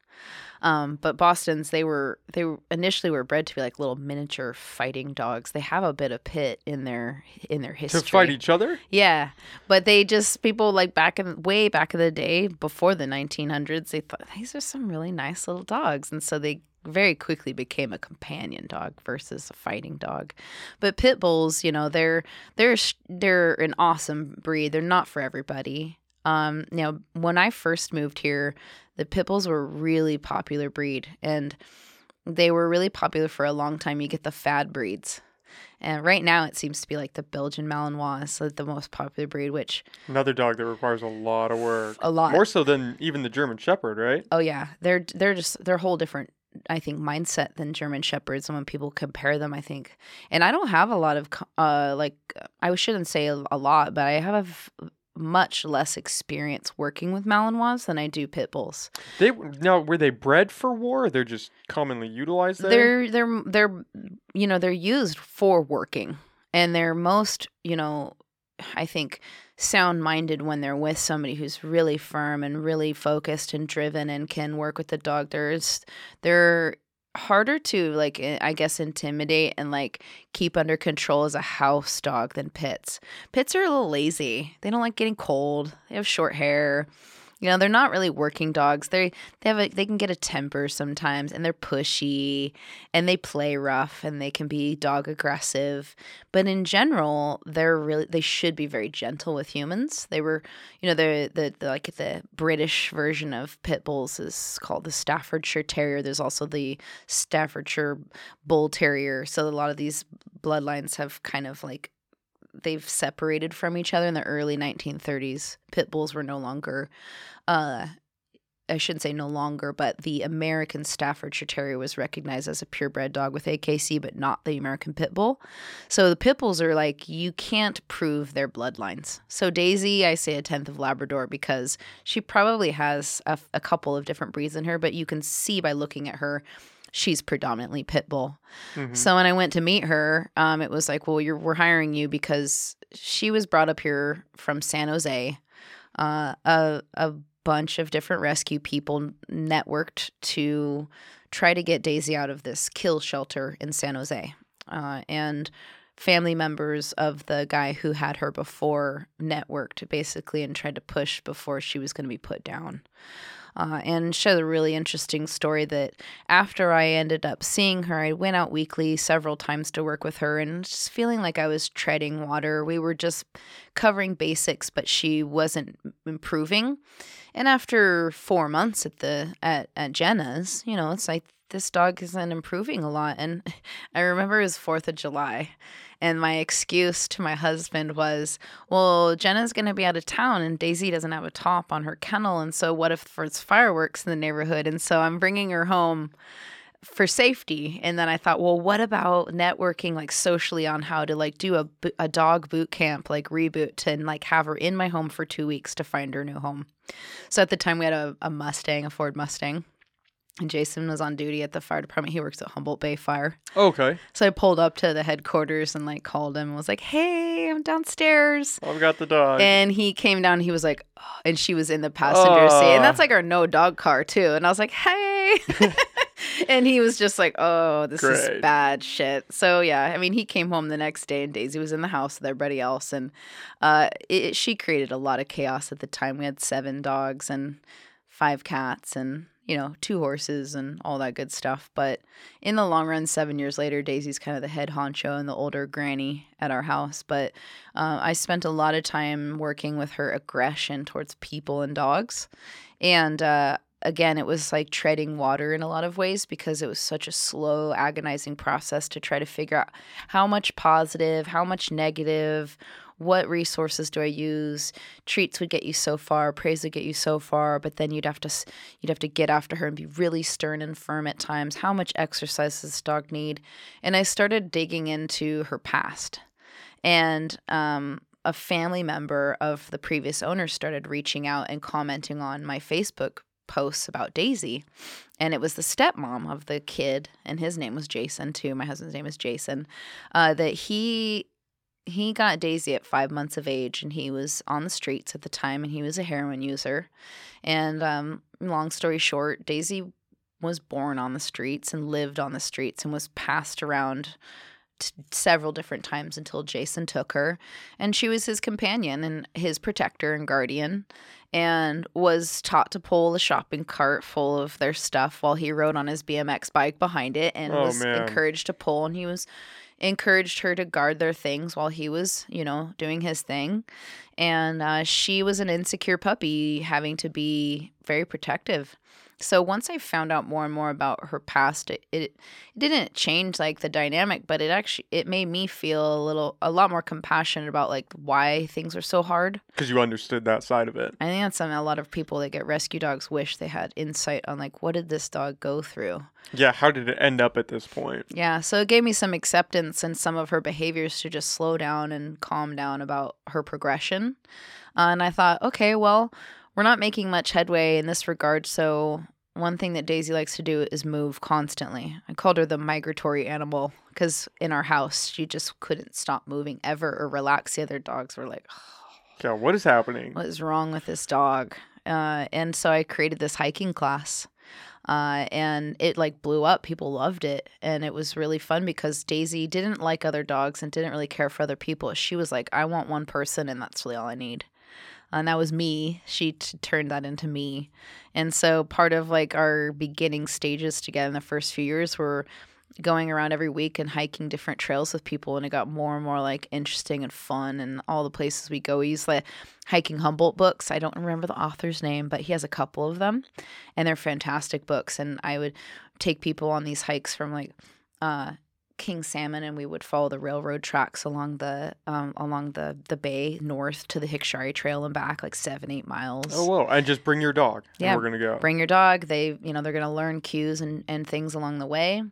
Um, but Boston's they were they initially were bred to be like little miniature fighting dogs. They have a bit of pit in their in their history To fight each other? yeah, but they just people like back in way back in the day before the 1900s, they thought these are some really nice little dogs, and so they very quickly became a companion dog versus a fighting dog. But pit bulls, you know, they're they're they're an awesome breed. They're not for everybody. Um, now when I first moved here, the pit bulls were really popular breed, and they were really popular for a long time. You get the fad breeds. And right now, it seems to be like the Belgian Malinois is like the most popular breed, which Another dog that requires a lot of work. a lot. More so than even the German Shepherd, right? Oh yeah, they're they're just they're a whole different I think mindset than German shepherds. And when people compare them, I think, and I don't have a lot of uh like I shouldn't say a, a lot, but I have much less experience working with Malinois than I do pit bulls. They now were they bred for war? They're just commonly utilized there. They're they're they're you know they're used for working, and they're most you know I think sound minded when they're with somebody who's really firm and really focused and driven and can work with the dog. There's they're harder to like I guess intimidate and like keep under control as a house dog than pits. Pits are a little lazy. They don't like getting cold. They have short hair. You know, they're not really working dogs. They they have a they can get a temper sometimes and they're pushy and they play rough and they can be dog aggressive. But in general, they're really they should be very gentle with humans. They were, you know, the the, like the British version of pit bulls is called the Staffordshire Terrier. There's also the Staffordshire Bull Terrier. So a lot of these bloodlines have kind of like they've separated from each other in the early 1930s. Pit bulls were no longer uh I shouldn't say no longer, but the American Staffordshire Terrier was recognized as a purebred dog with AKC, but not the American Pit Bull. So the Pit Bulls are like, you can't prove their bloodlines. So Daisy, I say a tenth of Labrador because she probably has a, a couple of different breeds in her, but you can see by looking at her, she's predominantly Pit Bull. Mhm. So when I went to meet her, um, it was like, well, you're we're hiring you because she was brought up here from San Jose. Uh, a a bunch of different rescue people networked to try to get Daisy out of this kill shelter in San Jose, uh, and family members of the guy who had her before networked basically and tried to push before she was going to be put down uh, and shared a really interesting story that after I ended up seeing her, I went out weekly several times to work with her and just feeling like I was treading water. We were just covering basics, but she wasn't improving. And after four months at the at, at Jenna's, you know, it's like this dog isn't improving a lot. And I remember it was Fourth of July. And my excuse to my husband was, well, Jenna's going to be out of town and Daisy doesn't have a top on her kennel. And so, what if there's fireworks in the neighborhood? And so, I'm bringing her home for safety. And then I thought, well, what about networking like socially on how to like do a, a dog boot camp, like reboot and like have her in my home for two weeks to find her new home. So, at the time, we had a, a Mustang, a Ford Mustang. And Jason was on duty at the fire department. He works at Humboldt Bay Fire. Okay. So I pulled up to the headquarters and like called him and was like, "Hey, I'm downstairs." I've got the dog. And he came down. And he was like, oh, and she was in the passenger seat, and that's like our no dog car too. And I was like, "Hey," and he was just like, "Oh, this is bad shit." So yeah, I mean, he came home the next day, and Daisy was in the house with everybody else, and uh, it, she created a lot of chaos at the time. We had seven dogs and five cats, and you know, two horses and all that good stuff. But in the long run, seven years later, Daisy's kind of the head honcho and the older granny at our house. But uh, I spent a lot of time working with her aggression towards people and dogs. And uh, again, it was like treading water in a lot of ways because it was such a slow, agonizing process to try to figure out how much positive, how much negative, what resources do I use? Treats would get you so far, praise would get you so far, but then you'd have to you'd have to get after her and be really stern and firm at times. How much exercise does this dog need? And I started digging into her past, and um, a family member of the previous owner started reaching out and commenting on my Facebook posts about Daisy. And it was the stepmom of the kid, and his name was Jason too. My husband's name is Jason. Uh, that he he got Daisy at five months of age, and he was on the streets at the time, and he was a heroin user. And um, long story short, Daisy was born on the streets and lived on the streets and was passed around t- several different times until Jason took her. And she was his companion and his protector and guardian and was taught to pull a shopping cart full of their stuff while he rode on his BMX bike behind it and Oh, was man. encouraged to pull and he was encouraged her to guard their things while he was, you know, doing his thing. And uh, she was an insecure puppy, having to be very protective. So once I found out more and more about her past, it, it it didn't change like the dynamic, but it actually it made me feel a little a lot more compassionate about like why things are so hard. Because you understood that side of it. I think that's something a lot of people that get rescue dogs wish they had insight on like what did this dog go through. Yeah, how did it end up at this point? Yeah, so it gave me some acceptance and some of her behaviors to just slow down and calm down about her progression. Uh, and I thought, okay, well, we're not making much headway in this regard. So, one thing that Daisy likes to do is move constantly. I called her the migratory animal because in our house, she just couldn't stop moving ever or relax. The other dogs were like, Yeah, what is happening? what is wrong with this dog? Uh, and so I created this hiking class. Uh, and it like blew up. People loved it. And it was really fun because Daisy didn't like other dogs and didn't really care for other people. She was like, I want one person and that's really all I need. And that was me. She t- turned that into me. And so part of like our beginning stages together in the first few years were going around every week and hiking different trails with people and it got more and more like interesting and fun and all the places we go we use like hiking humboldt books i don't remember the author's name but he has a couple of them and they're fantastic books and i would take people on these hikes from like uh king salmon and we would follow the railroad tracks along the um, along the the bay north to the Hikshari' trail and back like seven eight miles Oh, whoa. And just bring your dog. Yeah, And we're going to go. bring your dog they you know they're going to learn cues and, and things along the way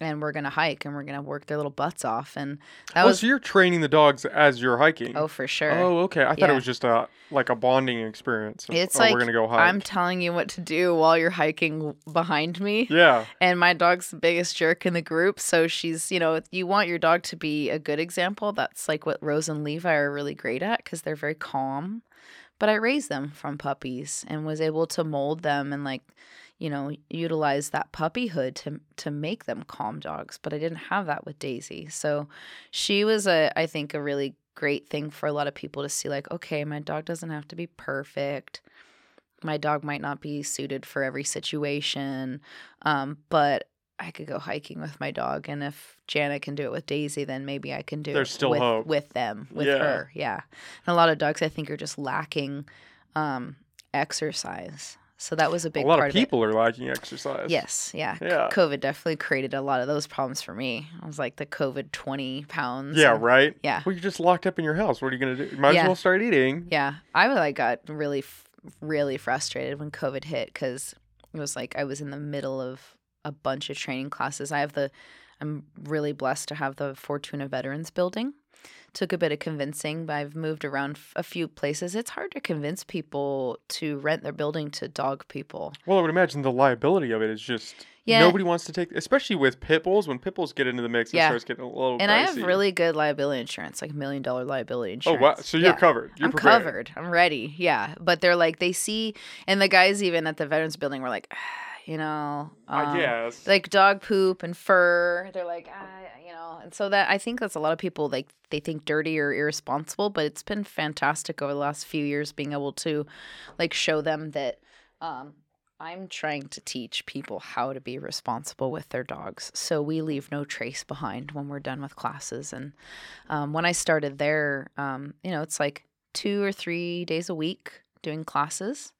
and we're to hike and we're to work their little butts off and that oh, was so you're training the dogs as you're hiking. oh for sure Oh, okay. I thought Yeah. it was just a like a bonding experience. of, It's oh, like we're gonna go hike. i'm telling you what to do while you're hiking behind me yeah. and my dog's the biggest jerk in the group so she's you know you want your dog to be a good example that's like what rose and levi are really great at because they're very calm but i raised them from puppies and was able to mold them and like you know utilize that puppyhood to to make them calm dogs but i didn't have that with daisy so she was a i think a really great thing for a lot of people to see like okay my dog doesn't have to be perfect my dog might not be suited for every situation um, but I could go hiking with my dog, and if Janet can do it with Daisy, then maybe I can do There's it still with, hope. with them, with Yeah. her. Yeah, and a lot of dogs I think are just lacking um, exercise, so that was a big a lot of people are lacking exercise. Yes, yeah. Yeah. COVID definitely created a lot of those problems for me. I was like the COVID twenty pounds. Yeah, and- right? Yeah. Well, you're just locked up in your house. What are you going to do? You might Yeah. as well start eating. Yeah, I like got really, really frustrated when COVID hit because it was like I was in the middle of a bunch of training classes. I have the, I'm really blessed to have the Fortuna Veterans Building. Took a bit of convincing, but I've moved around f- a few places. It's hard to convince people to rent their building to dog people. Well, I would imagine the liability of it is just Yeah. nobody wants to take, especially with pit bulls. When pit bulls get into the mix, it starts getting a little. And I have really good liability insurance, like million dollar liability insurance. Oh wow! So you're Yeah. covered. You're I'm prepared. covered. I'm ready. Yeah. But they're like, they see, and the guys even at the Veterans Building were like, ah, you know, I um, guess. like dog poop and fur. They're like, ah, you know, and so that I think that's a lot of people like they think dirty or irresponsible, but it's been fantastic over the last few years being able to like show them that um, I'm trying to teach people how to be responsible with their dogs. So we leave no trace behind when we're done with classes. And um, when I started there, um, you know, it's like two or three days a week doing classes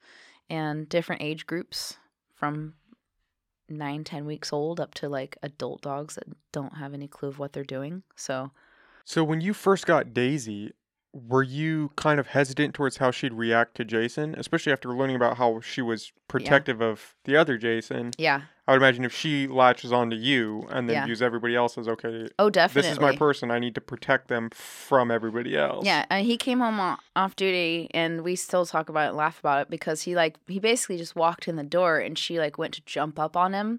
and different age groups from nine, ten weeks old up to like adult dogs that don't have any clue of what they're doing. So So when you first got Daisy, were you kind of hesitant towards how she'd react to Jason, especially after learning about how she was protective of the other Jason? yeah, I would imagine if she latches onto you and then Yeah. views everybody else as okay, Oh, definitely. this is my person. I need to protect them from everybody else. Yeah, and he came home off duty, and we still talk about it, and laugh about it because he like he basically just walked in the door, and she like went to jump up on him,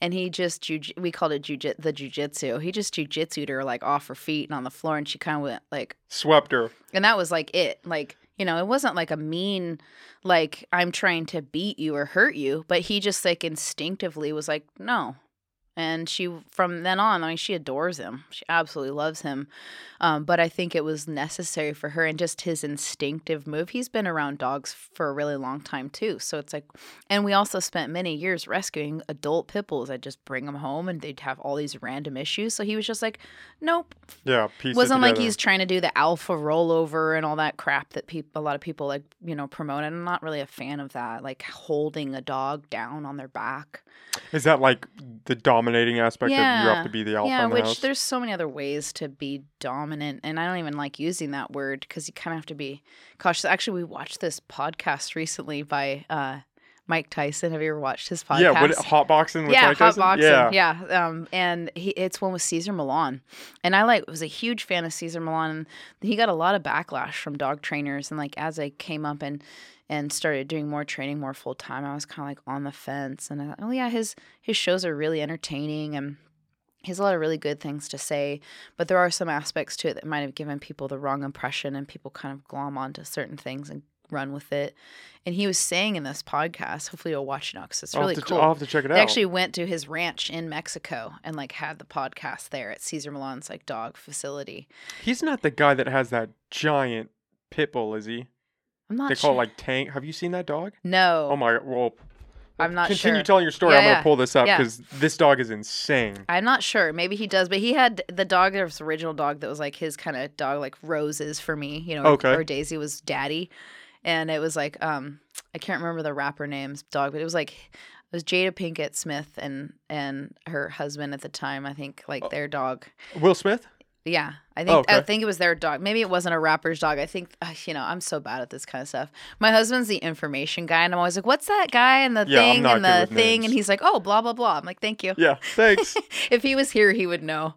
and he just jiu- we called it jiu the jujitsu. He just jujitsued her like off her feet and on the floor, and she kind of went like, Swept her. and that was like it. Like you know, it wasn't like a mean like I'm trying to beat you or hurt you, but he just like instinctively was like no. And she, from then on, I mean, she adores him. She absolutely loves him. Um, but I think it was necessary for her and just his instinctive move. He's been around dogs for a really long time, too. So it's like, and we also spent many years rescuing adult pit bulls. I'd just bring them home and they'd have all these random issues. So he was just like, nope, Yeah, wasn't like he's trying to do the alpha rollover and all that crap that people a lot of people like you know promote and i'm not really a fan of that like holding a dog down on their back Is that like the dominating aspect of you have Yeah. to be the alpha yeah the which house? there's so many other ways to be dominant and i don't even like using that word because you kind of have to be cautious actually we watched this podcast recently by uh mike tyson have you ever watched his podcast Yeah, what hotboxing with yeah, Mike hot Tyson? boxing. Yeah. Yeah, um, and he, it's one with Cesar Millan, and I like was a huge fan of Cesar Millan. And he got a lot of backlash from dog trainers, and like as I came up and and started doing more training more full time, I was kind of like on the fence. And I thought, oh yeah, his his shows are really entertaining and. He has a lot of really good things to say, but there are some aspects to it that might have given people the wrong impression, and people kind of glom onto certain things and run with it. And he was saying in this podcast, hopefully you'll watch it now because it's I'll, really cool. I'll have to check it They out. actually went to his ranch in Mexico and like had the podcast there at Cesar Millan's like dog facility. He's not the guy that has that giant pit bull, is he? I'm not They sure. call it like Tank. Have you seen that dog? no, Oh my well. I'm not sure. Continue sure. telling your story. Yeah, I'm gonna yeah. pull this up Yeah. because this dog is insane. I'm not sure. Maybe he does, but he had the dog. There was original dog that was like his kind of dog, like Roses for me, you know. or- Okay. Or Daisy was Daddy, and it was like um I can't remember the rapper name's dog, but it was like it was Jada Pinkett Smith and and her husband at the time. I think like Oh. their dog. Will Smith? Yeah, I think I okay. think it was their dog. Maybe it wasn't a rapper's dog. I think uh, you know I'm so bad at this kind of stuff. My husband's the information guy, and I'm always like, "What's that guy and the Yeah, thing and the thing?" names. And he's like, "Oh, blah blah blah." I'm like, "Thank you." Yeah. Thanks. if he was here, he would know.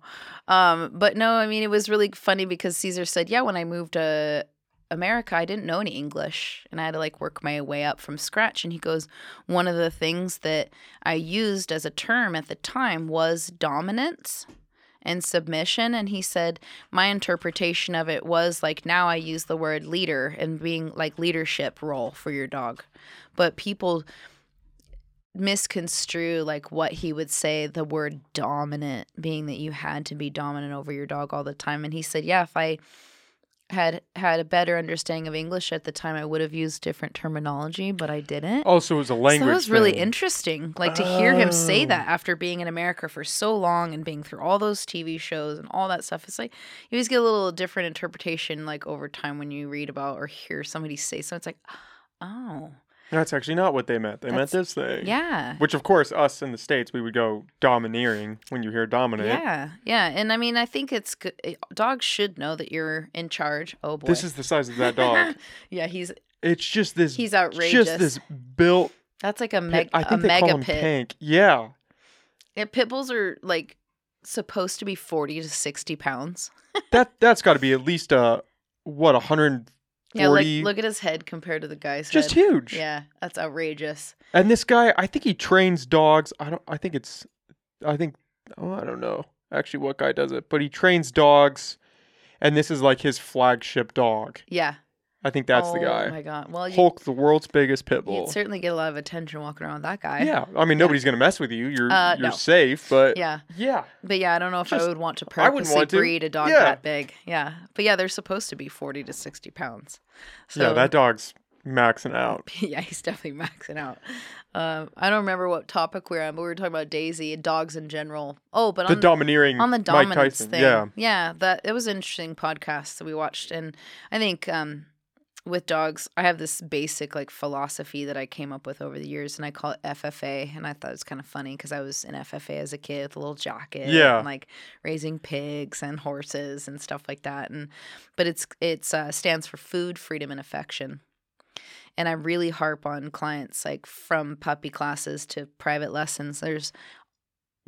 Um, but no, I mean, it was really funny because Cesar said, "Yeah, when I moved to America, I didn't know any English, and I had to like work my way up from scratch." And he goes, "One of the things that I used as a term at the time was dominance." And submission and he said my interpretation of it was like now i use the word leader and being like leadership role for your dog. But people misconstrue like what he would say the word dominant being that you had to be dominant over your dog all the time. And he said yeah if i had had a better understanding of english at the time i would have used different terminology but i didn't oh, so it was a language. so that was really interesting, like to hear him say Oh. that after being in America for so long and being through all those TV shows and all that stuff. It's like you always get a little different interpretation, like over time when you read about or hear somebody say something. It's like, oh, That's actually not what they meant. They meant this thing. yeah, Which, of course, us in the states, we would go domineering when you hear dominant. yeah, yeah. And I mean, I think it's good. eh, Dogs should know that you're in charge. Oh boy, This is the size of that dog. yeah, he's it's just this. he's outrageous. Just this built. That's like a Pit, meg- I a think they call mega him pit. Tank. Yeah. Yeah, pit bulls are like supposed to be forty to sixty pounds. That that's got to be at least a what 140. Yeah, like look at his head compared to the guy's just head. huge. Yeah, that's outrageous. And this guy, I think he trains dogs. I don't. I think it's. I think. Oh, I don't know actually what guy does it, but he trains dogs, and this is like his flagship dog. Yeah, I think that's the guy. Oh my god. Well, Hulk, the world's biggest pit bull. you'd certainly get a lot of attention walking around with that guy. Yeah, I mean nobody's gonna mess with you. You're Uh, you're no. safe, but Yeah, yeah, but yeah, I don't know if Just- I would want to purposely want to. breed a dog Yeah. that big. Yeah, but yeah, they're supposed to be forty to sixty pounds. So yeah. That dog's maxing out. yeah, he's definitely maxing out. Um, I don't remember what topic we were on, but we were talking about Daisy and dogs in general. Oh, but The on, domineering on the Mike dominance Tyson. thing. Yeah, yeah, that it was an interesting podcast that we watched, and I think um, with dogs, I have this basic like philosophy that I came up with over the years, and I call it FFA, and I thought it was kind of funny because I was in FFA as a kid with a little jacket, Yeah. and, like raising pigs and horses and stuff like that, and but it's it's uh, stands for food, freedom, and affection. and I really harp on clients like from puppy classes to private lessons. There's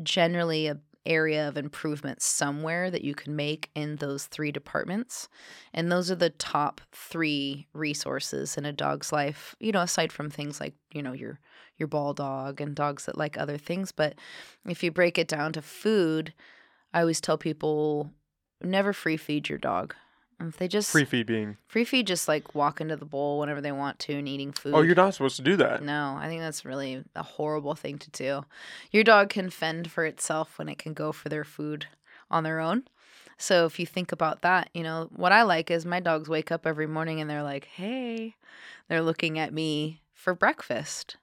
generally a area of improvement somewhere that you can make in those three departments. And those are the top 3 resources in a dog's life, you know, aside from things like, you know, your your ball dog and dogs that like other things, but if you break it down to food, I always tell people never free feed your dog. If they just Free feed being. free feed just like walk into the bowl whenever they want to and eating food. Oh, you're not supposed to do that. No, I think that's really a horrible thing to do. Your dog can fend for itself when it can go for their food on their own. So if you think about that, you know, what I like is my dogs wake up every morning and they're like, "Hey." They're looking at me for breakfast.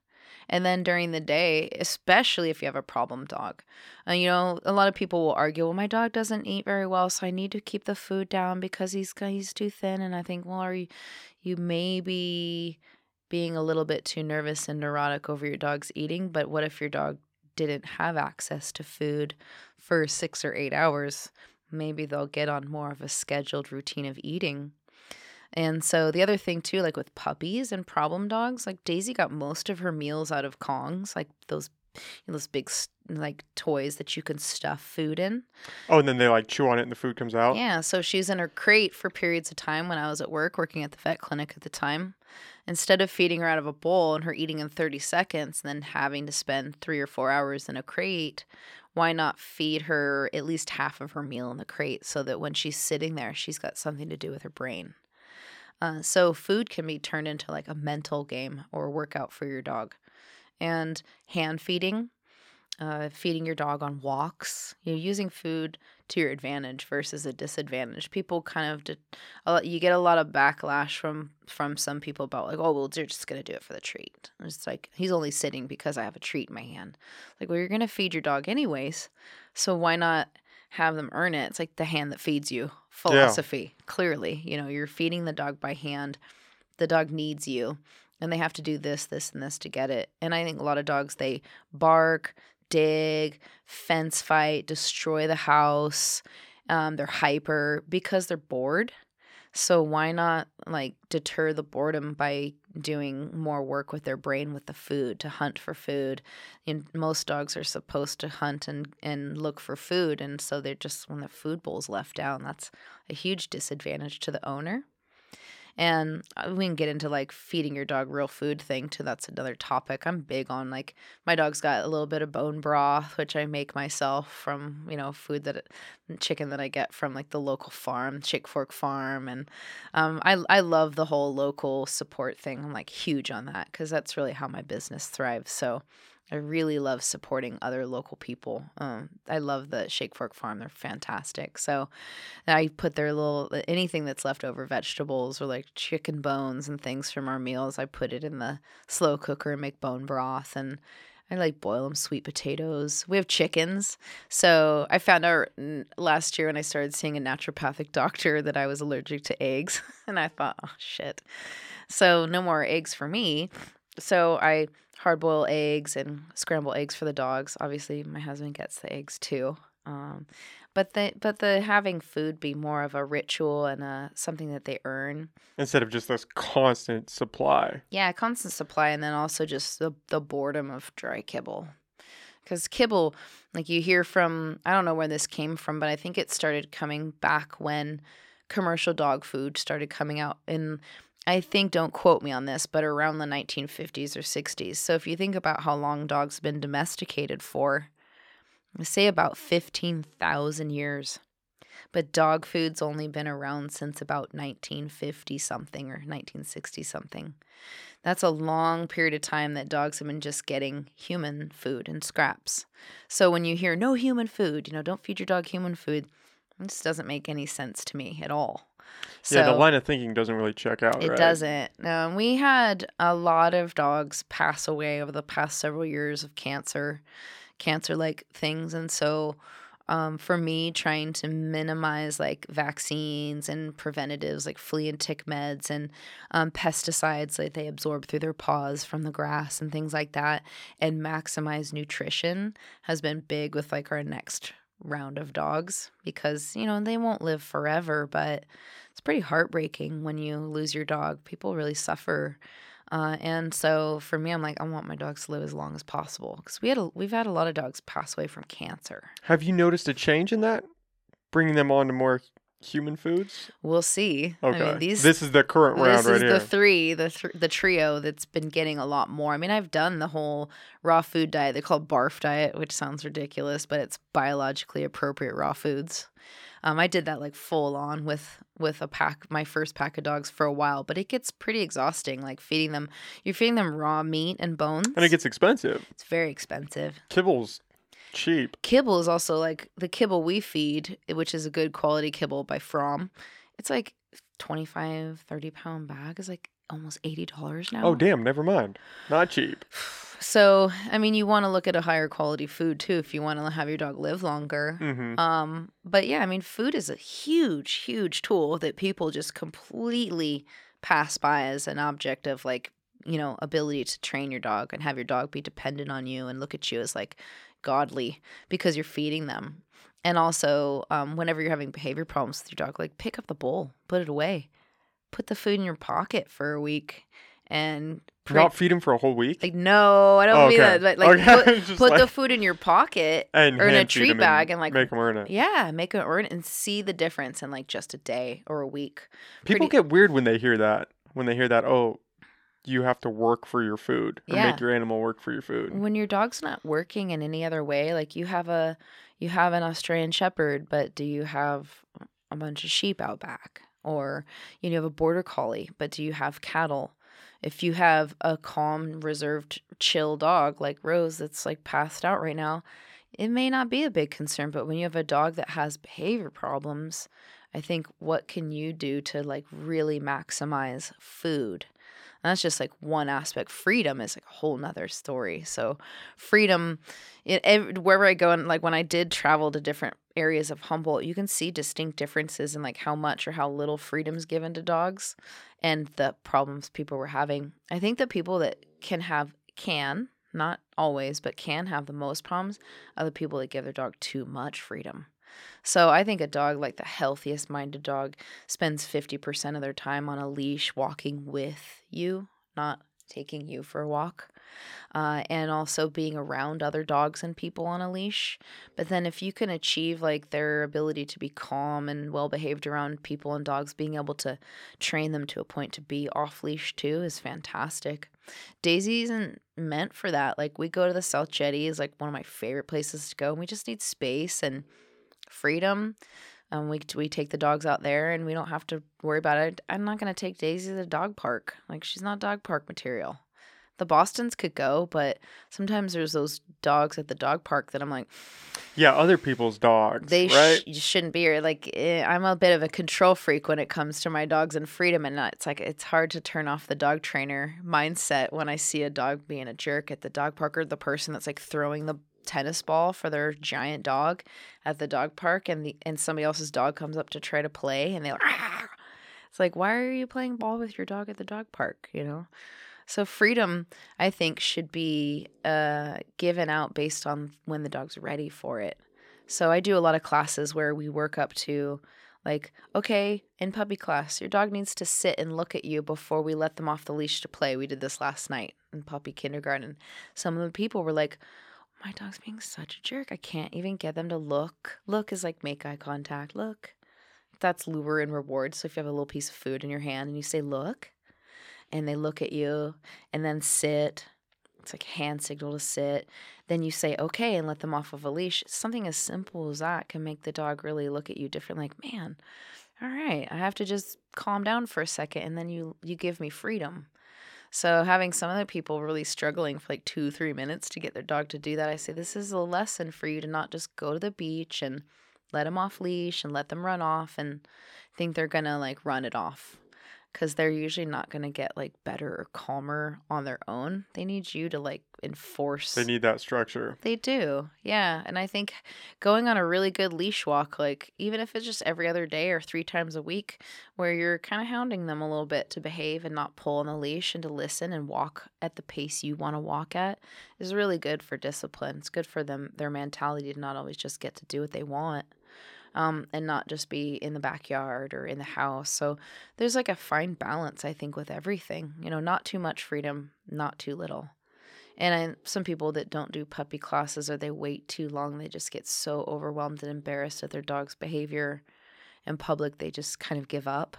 And then during the day, especially if you have a problem dog, uh, you know, a lot of people will argue, well, my dog doesn't eat very well, so I need to keep the food down because he's he's too thin. And I think, well, are you, you maybe being a little bit too nervous and neurotic over your dog's eating? But what if your dog didn't have access to food for six or eight hours? Maybe they'll get on more of a scheduled routine of eating. And so the other thing too, like with puppies and problem dogs, like Daisy got most of her meals out of Kongs, like those those big like toys that you can stuff food in. Oh, and then they like chew on it and the food comes out. Yeah, so she's in her crate for periods of time when I was at work working at the vet clinic at the time. Instead of feeding her out of a bowl and her eating in 30 seconds and then having to spend 3 or 4 hours in a crate, why not feed her at least half of her meal in the crate so that when she's sitting there, she's got something to do with her brain. Uh, so food can be turned into like a mental game or workout for your dog. And hand feeding, uh, feeding your dog on walks, you know, using food to your advantage versus a disadvantage. People kind of, did, you get a lot of backlash from from some people about like, oh, well, they're just gonna do it for the treat. It's like he's only sitting because I have a treat in my hand. Like, well, you're gonna feed your dog anyways, so why not have them earn it? It's like the hand that feeds you philosophy. Yeah. Clearly, you know, you're feeding the dog by hand. The dog needs you, and they have to do this, this, and this to get it. And I think a lot of dogs they bark, dig, fence fight, destroy the house. Um, they're hyper because they're bored. So why not like deter the boredom by doing more work with their brain with the food to hunt for food? And most dogs are supposed to hunt and, and look for food, and so they're just when the food bowl's left down, that's a huge disadvantage to the owner. And uh, we can get into like feeding your dog real food thing too. That's another topic. I'm big on like my dog's got a little bit of bone broth, which I make myself from, you know, food that chicken that I get from like the local farm, Shakefork Farm. And um, I, I love the whole local support thing. I'm like huge on that because that's really how my business thrives. So I really love supporting other local people. Um, I love the Shakefork Farm; they're fantastic. So, I put their little anything that's left over, vegetables or like chicken bones and things from our meals. I put it in the slow cooker and make bone broth, and I like boil them sweet potatoes. We have chickens, so I found out last year when I started seeing a naturopathic doctor that I was allergic to eggs, and I thought, oh shit. So no more eggs for me. So I hard boil eggs and scramble eggs for the dogs. Obviously, my husband gets the eggs too. Um, but the but the having food be more of a ritual and a something that they earn instead of just this constant supply. Yeah, constant supply, and then also just the the boredom of dry kibble. Because kibble, like you hear from, I don't know where this came from, but I think it started coming back when commercial dog food started coming out in I think, don't quote me on this, but around the 1950s or 60s. So if you think about how long dogs have been domesticated for, say about 15,000 years. But dog food's only been around since about 1950 something or 1960 something. That's a long period of time that dogs have been just getting human food and scraps. So when you hear no human food, you know, don't feed your dog human food, this doesn't make any sense to me at all. So yeah, the line of thinking doesn't really check out. It right? doesn't. Um, we had a lot of dogs pass away over the past several years of cancer, cancer like things. And so um, for me, trying to minimize like vaccines and preventatives like flea and tick meds and um, pesticides that they absorb through their paws from the grass and things like that, and maximize nutrition has been big with like our next round of dogs because you know they won't live forever but it's pretty heartbreaking when you lose your dog people really suffer Uh, and so for me, I'm like, I want my dogs to live as long as possible because we had a, we've had a lot of dogs pass away from cancer. Have you noticed a change in that? Bringing them on to more human foods? We'll see. Okay. I mean, these this is the current round this right is here. the three, the th- the trio that's been getting a lot more. I mean, I've done the whole raw food diet. They call it barf diet, which sounds ridiculous, but it's biologically appropriate raw foods. Um, I did that like full on with with a pack, my first pack of dogs for a while, but it gets pretty exhausting. Like feeding them, you're feeding them raw meat and bones. and it gets expensive. it's very expensive. Kibble's cheap. Kibble is also like the kibble we feed, which is a good quality kibble by Fromm. It's like 25, 30 pound bag is like almost $80 now. Oh, damn, never mind. Not cheap. So, I mean, you want to look at a higher quality food too if you want to have your dog live longer. Mm-hmm. Um, but yeah, I mean, food is a huge, huge tool that people just completely pass by as an object of like, you know, ability to train your dog and have your dog be dependent on you and look at you as like godly because you're feeding them. And also, um, whenever you're having behavior problems with your dog, like pick up the bowl, put it away, put the food in your pocket for a week, and pray- Not feed him for a whole week? like no, I don't Oh, mean okay. that. But like Okay, put, put like- the food in your pocket and or in a treat bag and, like, make him earn it. yeah, make it earn and see the difference in like just a day or a week. People pretty- get weird when they hear that. When they hear that, oh, you have to work for your food or Yeah. make your animal work for your food. When your dog's not working in any other way, like you have a you have an Australian shepherd, but do you have a bunch of sheep out back? Or you know, you have a border collie, but do you have cattle? If you have a calm, reserved, chill dog like Rose that's like passed out right now, it may not be a big concern, but when you have a dog that has behavior problems, I think what can you do to like really maximize food? And that's just like one aspect. Freedom is like a whole nother story. So, freedom, it, ev- wherever I go, and like when I did travel to different areas of Humboldt, you can see distinct differences in like how much or how little freedom's given to dogs and the problems people were having. I think the people that can have, can, not always, but can have the most problems are the people that give their dog too much freedom. So I think a dog like the healthiest minded dog spends 50% of their time on a leash walking with you, not taking you for a walk. Uh, and also being around other dogs and people on a leash. But then, if you can achieve like their ability to be calm and well behaved around people and dogs, being able to train them to a point to be off leash too is fantastic. Daisy isn't meant for that. Like, we go to the South Jetty, is like one of my favorite places to go, and we just need space and freedom. Um, we we take the dogs out there, and we don't have to worry about it. I'm not gonna take Daisy to the dog park. Like she's not dog park material. The Boston's could go, but sometimes there's those dogs at the dog park that I'm like, Yeah, other people's dogs, they right? sh- you shouldn't be here. Like eh, I'm a bit of a control freak when it comes to my dogs and freedom, and it's like it's hard to turn off the dog trainer mindset when I see a dog being a jerk at the dog park or the person that's like throwing the tennis ball for their giant dog at the dog park, and the and somebody else's dog comes up to try to play, and they're like, "Ah." it's like why are you playing ball with your dog at the dog park? You know. So freedom, I think, should be uh, given out based on when the dog's ready for it. So I do a lot of classes where we work up to like, okay, in puppy class, your dog needs to sit and look at you before we let them off the leash to play. We did this last night in puppy kindergarten. Some of the people were like, my dog's being such a jerk. I can't even get them to look. Look is like make eye contact. Look. That's lure and reward. So if you have a little piece of food in your hand and you say, look, and they look at you and then sit, it's like hand signal to sit. Then you say okay and let them off of a leash. Something as simple as that can make the dog really look at you different. Like, man, all right, I have to just calm down for a second, and then you you give me freedom. So having some other people really struggling for like two three minutes to get their dog to do that, I say this is a lesson for you to not just go to the beach and let them off leash and let them run off and think they're gonna like run it off because they're usually not going to get like better or calmer on their own. They need you to like enforce. They need that structure. They do. Yeah. And I think going on a really good leash walk, like even if it's just every other day or three times a week, where you're kind of hounding them a little bit to behave and not pull on the leash and to listen and walk at the pace you want to walk at, is really good for discipline. It's good for them, their mentality to not always just get to do what they want. Um, and not just be in the backyard or in the house. So there's like a fine balance, I think, with everything. You know, not too much freedom, not too little. And I, some people that don't do puppy classes or they wait too long, they just get so overwhelmed and embarrassed at their dog's behavior in public, they just kind of give up.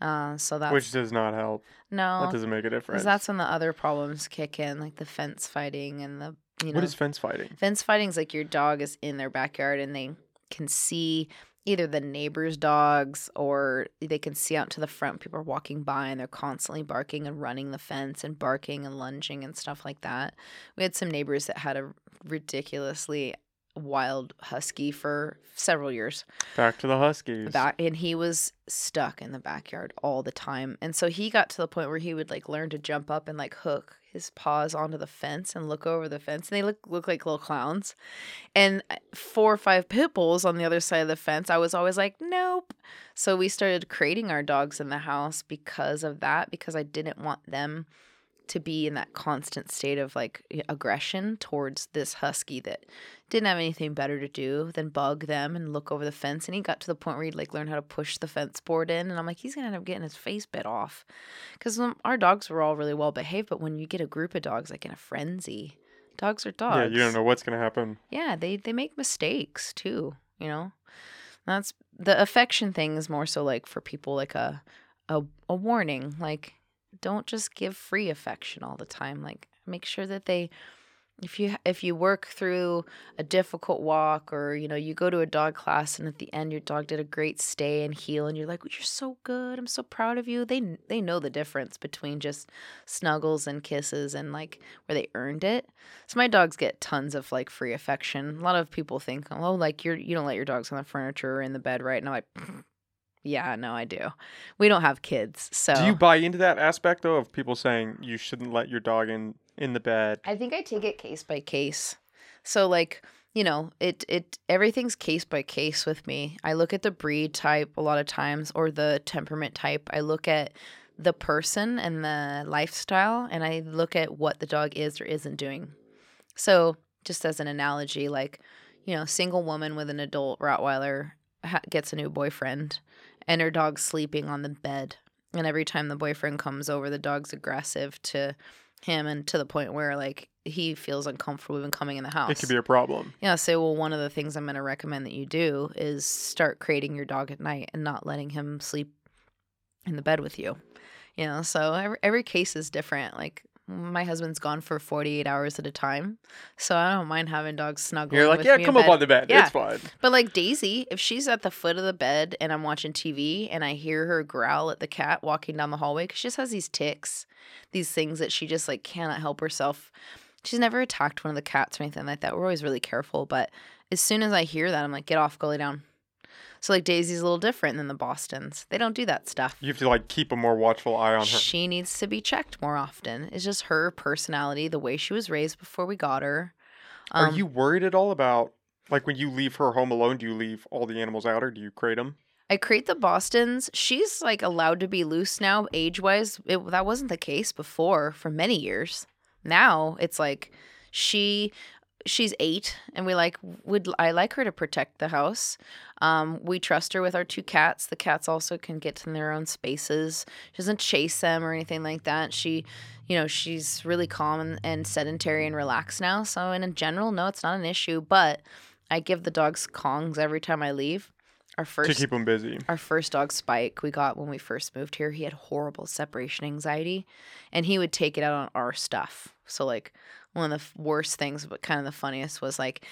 Uh, so that's Which does not help. no, That doesn't make a difference. because that's when the other problems kick in, like the fence fighting and the you know what is fence fighting? Fence fighting is like your dog is in their backyard and they can see either the neighbor's dogs or they can see out to the front. People are walking by and they're constantly barking and running the fence and barking and lunging and stuff like that. We had some neighbors that had a ridiculously wild husky for several years. Back to the Huskies. back and he was stuck in the backyard all the time. And so he got to the point where he would like learn to jump up and like hook his paws onto the fence and look over the fence and they look look like little clowns. And uh, four or five pit bulls on the other side of the fence i was always like nope. So we started creating our dogs in the house because of that because i didn't want them to be in that constant state of like aggression towards this husky that didn't have anything better to do than bug them and look over the fence. And he got to the point where he'd like learn how to push the fence board in. And I'm like, he's gonna end up getting his face bit off, because um, our dogs were all really well behaved. But when you get a group of dogs like in a frenzy, dogs are dogs. Yeah, you don't know what's gonna happen. Yeah, they they make mistakes too. You know, that's the affection thing is more so like for people like a a, a warning like don't just give free affection all the time like make sure that they if you if you work through a difficult walk or you know you go to a dog class and at the end your dog did a great stay and heel and you're like you're so good. I'm so proud of you. They they know the difference between just snuggles and kisses and like where they earned it. So my dogs get tons of like free affection. A lot of people think oh like you're you don't let your dogs on the furniture or in the bed right and i'm like yeah no i do we don't have kids so Do you buy into that aspect though of people saying you shouldn't let your dog in in the bed? I think I take it case by case. So like, you know, it it everything's case by case with me. I look at the breed type a lot of times or the temperament type. I look at the person and the lifestyle and I look at what the dog is or isn't doing. So, just as an analogy, like, you know, single woman with an adult Rottweiler ha- gets a new boyfriend and her dog's sleeping on the bed. And every time the boyfriend comes over, the dog's aggressive to him and to the point where like he feels uncomfortable even coming in the house. It could be a problem. Yeah, say, well, one of the things I'm going to recommend that you do is start creating your dog at night and not letting him sleep in the bed with you. You know, so every, every case is different. Like my husband's gone for 48 hours at a time, so I don't mind having dogs snuggle. You're like, yeah, me come up bed. on the bed. Yeah. It's fine. But like Daisy, if she's at the foot of the bed and I'm watching TV and I hear her growl at the cat walking down the hallway, because she just has these tics, these things that she just like cannot help herself. She's never attacked one of the cats or anything like that. We're always really careful, but as soon as I hear that, I'm like, get off, go lay down. So like Daisy's a little different than the Boston's. They don't do that stuff. You have to like keep a more watchful eye on her. She needs to be checked more often. It's just her personality, the way she was raised before we got her. Are Um, you worried at all about like when you leave her home alone? Do you leave all the animals out, or do you crate them? I create the Boston's. She's like allowed to be loose now, age wise. That wasn't the case before for many years. Now it's like she she's eight and we like would I like her to protect the house. Um, we trust her with our two cats. The cats also can get in their own spaces. She doesn't chase them or anything like that. She you know, she's really calm and, and sedentary and relaxed now. So in general, no, it's not an issue. But I give the dogs Kongs every time I leave. Our first to keep them busy. our first dog Spike we got when we first moved here, he had horrible separation anxiety and he would take it out on our stuff. So like one of the worst things but kind of the funniest was like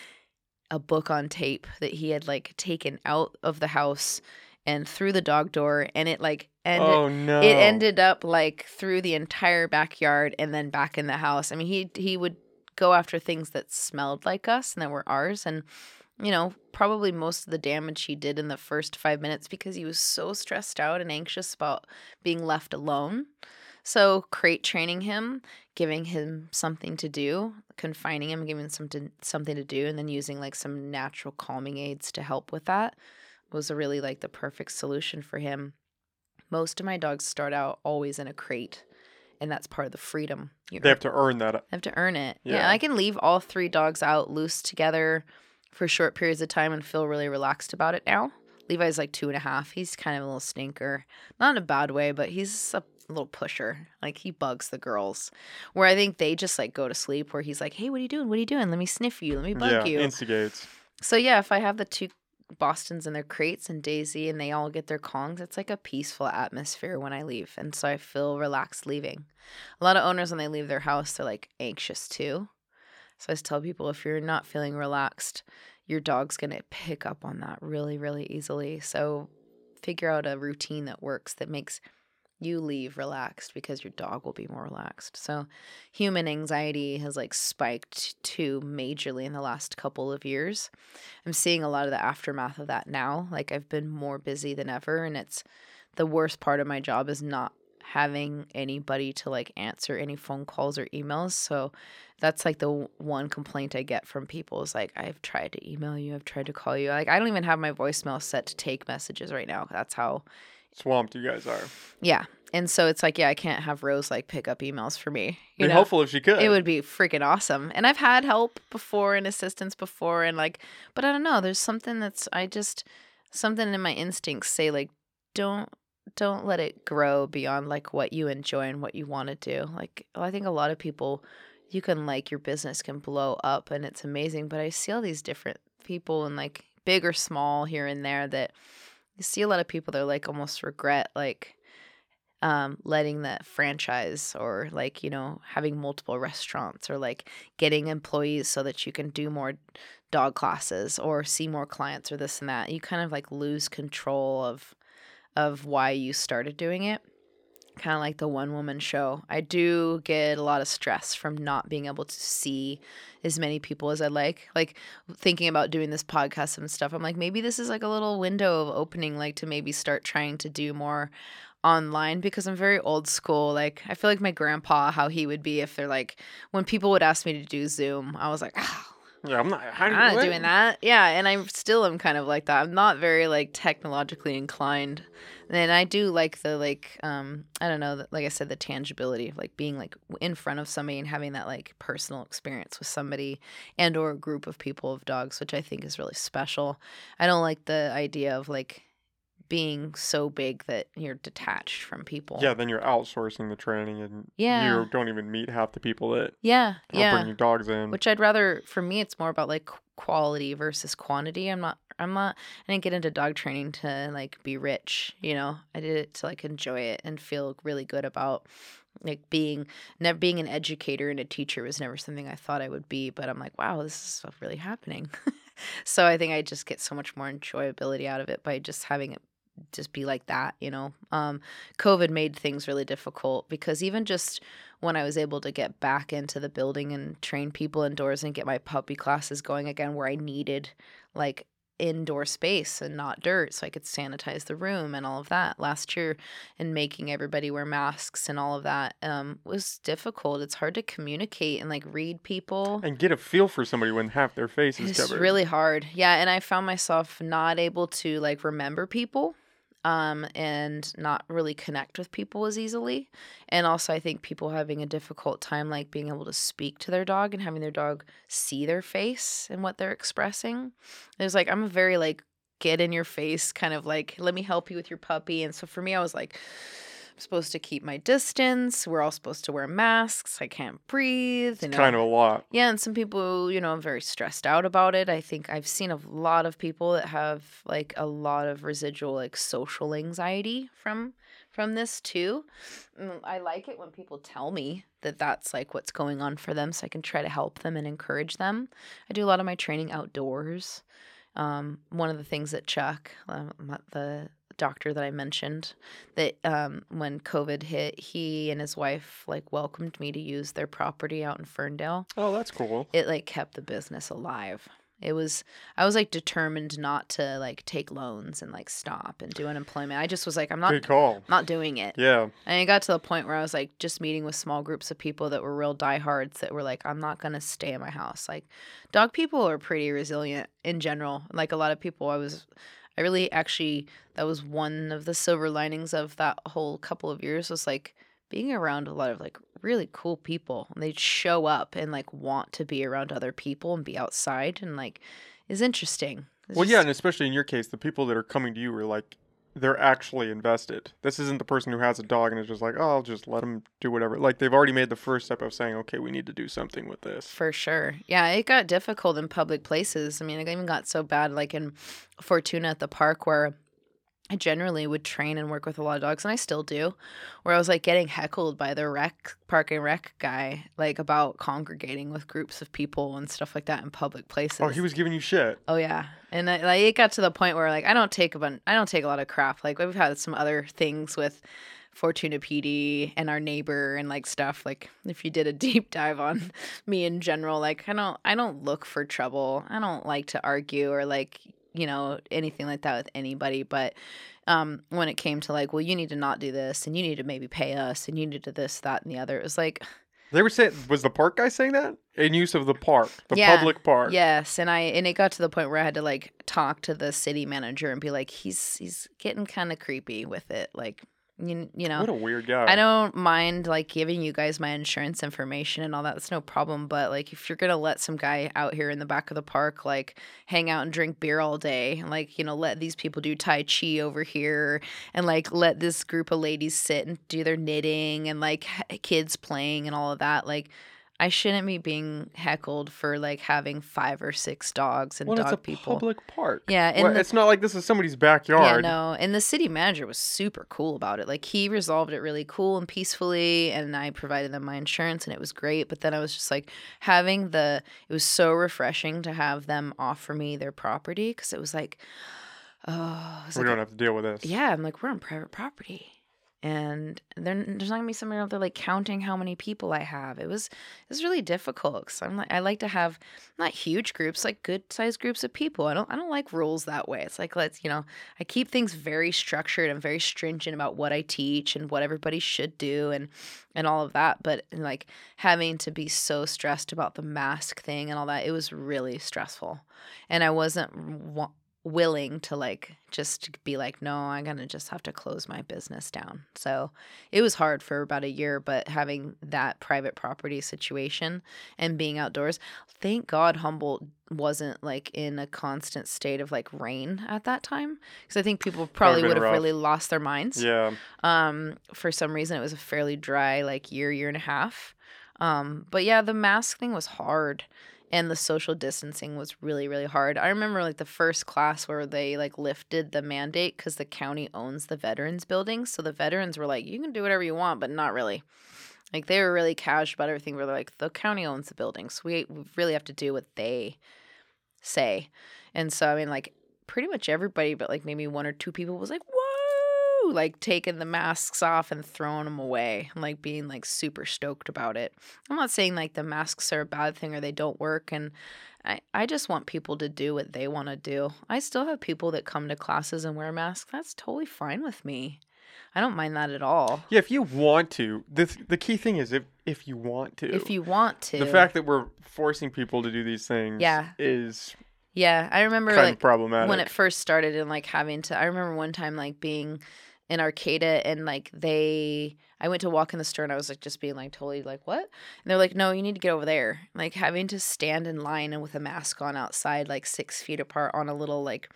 a book on tape that he had like taken out of the house and through the dog door and it like ended oh no! it ended up like through the entire backyard and then back in the house. I mean, he he would go after things that smelled like us and that were ours and you know, probably most of the damage he did in the first 5 minutes because he was so stressed out and anxious about being left alone. So, crate training him, giving him something to do, confining him, giving him something something to do and then using like some natural calming aids to help with that was a really like the perfect solution for him most of my dogs start out always in a crate and that's part of the freedom you They have to earn that. Uh, they have to earn it yeah. Yeah. i can leave all three dogs out loose together for short periods of time and feel really relaxed about it now. Levi's like two and a half. He's kind of a little stinker. Not in a bad way, but he's a little pusher. Like he bugs the girls. Where I think they just like go to sleep where he's like, Hey, what are you doing? What are you doing? Let me sniff you. Let me bug yeah, you. instigates. So yeah, if I have the two Bostons in their crates and Daisy and they all get their Kongs, it's like a peaceful atmosphere when I leave. And so I feel relaxed leaving. A lot of owners when they leave their house, they're like anxious too. So I just tell people if you're not feeling relaxed, your dog's gonna pick up on that really, really easily. So figure out a routine that works that makes you leave relaxed because your dog will be more relaxed. So human anxiety has like spiked too majorly in the last couple of years. I'm seeing a lot of the aftermath of that now. Like I've been more busy than ever and it's the worst part of my job is not having anybody to like answer any phone calls or emails. So that's like the one complaint I get from people is like I've tried to email you, I've tried to call you. Like I don't even have my voicemail set to take messages right now. That's how Swamped you guys are. yeah. And so it's like, yeah, I can't have Rose like pick up emails for me. You Be know? helpful if she could. It would be freaking awesome. And I've had help before and assistance before and like but I don't know, there's something that's I just something in my instincts say like don't don't let it grow beyond like what you enjoy and what you want to do. Like I think a lot of people you can like your business can blow up and it's amazing, but I see all these different people and like big or small here and there that you see a lot of people that like almost regret like um, letting the franchise or like you know having multiple restaurants or like getting employees so that you can do more dog classes or see more clients or this and that. You kind of like lose control of of why you started doing it kind of like the one woman show i do get a lot of stress from not being able to see as many people as i'd like like thinking about doing this podcast and stuff i'm like maybe this is like a little window of opening like to maybe start trying to do more online because I'm very old school. Like I feel like my grandpa, how he would be if they're like when people would ask me to do Zoom, I was like, oh, yeah, I'm not. How do you I'm not doing that. Yeah, and I still am kind of like that. I'm not very like technologically inclined. And I do like the like um I don't know, like I said the tangibility of like being like in front of somebody and having that like personal experience with somebody and or a group of people of dogs, which I think is really special. I don't like the idea of like being so big that you're detached from people. Yeah, then you're outsourcing the training, and Yeah. you don't even meet half the people that Yeah. Yeah. bringing dogs in. which I'd rather for me it's more about like quality versus quantity. I'm not I'm not I didn't get into dog training to like be rich, you know. I did it to like enjoy it and feel really good about like being never being an educator and a teacher was never something I thought I would be, but I'm like, wow, this is really happening. so I think I just get so much more enjoyability out of it by just having it just be like that, you know. Um COVID made things really difficult because even just when I was able to get back into the building and train people indoors and get my puppy classes going again where I needed like indoor space and not dirt so I could sanitize the room and all of that last year and making everybody wear masks and all of that um was difficult. It's hard to communicate and like read people. and get a feel for somebody when half their face is It's covered. It's really hard. Yeah, and I found myself not able to like remember people um and not really connect with people as easily. And also I think people having a difficult time like being able to speak to their dog and having their dog see their face and what they're expressing. There's like I'm a very like get in your face kind of like let me help you with your puppy and so for me I was like supposed to keep my distance. We're all supposed to wear masks. I can't breathe. You know? kind of a lot. Yeah, and some people, you know, are very stressed out about it. I think I've seen a lot of people that have like a lot of residual like social anxiety from from this too. Mm, I like it when people tell me that that's like what's going on for them so I can try to help them and encourage them. I do a lot of my training outdoors. Um, one of the things that Chuck, my- the doctor that I mentioned, that um, when COVID hit, he and his wife like welcomed me to use their property out in Ferndale. Oh, that's cool. It like kept the business alive. It was I was like determined not to like take loans and like stop and do unemployment. I just was like I'm not Good call. not doing it. Yeah, And it got to the point where I was like just meeting with small groups of people that were real diehards that were like, I'm not gonna stay in my house. Like dog people are pretty resilient in general. Like a lot of people I was I really actually that was one of the silver linings of that whole couple of years was like being around a lot of like really cool people and they'd show up and like want to be around other people and be outside and like is interesting. It's Well, yeah, and especially in your case, the people that are coming to you are like, they're actually invested. This isn't the person who has a dog and is just like, oh, I'll just let them do whatever. Like they've already made the first step of saying, okay, we need to do something with this. For sure. Yeah, it got difficult in public places. I mean, it even got so bad, like in Fortuna at the park, where I generally would train and work with a lot of dogs, and I still do, where I was like getting heckled by the rec park and rec guy, like about congregating with groups of people and stuff like that in public oh, places. Oh, he was giving you shit. Oh yeah, and I, like it got to the point where like I don't take a bun- I don't take a lot of crap. Like we've had some other things with Fortuna PD and our neighbor and like stuff. Like if you did a deep dive on me in general, like I don't I don't look for trouble. I don't like to argue or like you know anything like that with anybody. But um, when it came to like, well, you need to not do this, and you need to maybe pay us, and you need to this, that, and the other, it was like, They were saying, was the park guy saying that? In use of the park, the Yeah, public park. Yes, and I and it got to the point where I had to like talk to the city manager and be like, he's he's getting kind of creepy with it, like you you know. What a weird guy. I don't mind like giving you guys my insurance information and all that. That's no problem. But like, if you're gonna let some guy out here in the back of the park like hang out and drink beer all day, and, like you know, let these people do tai chi over here, and like let this group of ladies sit and do their knitting and like kids playing and all of that, like. I shouldn't be being heckled for like having five or six dogs and Well, dog it's a people. public park. Yeah, and Well, the- it's not like this is somebody's backyard. Yeah, no. And the city manager was super cool about it. Like he resolved it really cool and peacefully and I provided them my insurance and it was great. But then I was just like having the it was so refreshing to have them offer me their property because it was like oh, was we like don't have to deal with this. yeah, I'm like, we're on private property. And then there's not gonna be somebody out there like counting how many people I have. It was it was really difficult because I'm like I like to have not huge groups, like good sized groups of people. I don't I don't like rules that way. It's like let's you know I keep things very structured and very stringent about what I teach and what everybody should do and and all of that. But like having to be so stressed about the mask thing and all that, it was really stressful, and I wasn't wa- willing to like just be like no i'm gonna just have to close my business down so it was hard for about a year but having that private property situation and being outdoors thank god humboldt wasn't like in a constant state of like rain at that time because i think people probably would have rough. really lost their minds Yeah. um for some reason it was a fairly dry like year year and a half um but yeah the mask thing was hard and the social distancing was really really hard. I remember like the first class where they like lifted the mandate because the county owns the veterans building. So the veterans were like you can do whatever you want but not really. Like they were really casual about everything. Where they're like the county owns the building so we we really have to do what they say. And so i mean like pretty much everybody but like maybe one or two people was like like taking the masks off and throwing them away and like being like super stoked about it i'm not saying like the masks are a bad thing or they don't work and i, I just want people to do what they want to do i still have people that come to classes and wear masks that's totally fine with me i don't mind that at all Yeah, if you want to, this the key thing is if if you want to. if you want to the fact that we're forcing people to do these things Yeah. is yeah i remember kind like of problematic. when it first started and like having to i remember one time like being in arcata and like they i went to walk in the store and i was like just being like totally like what? And they're like no you need to get over there. Like having to stand in line and with a mask on outside like six feet apart on a little like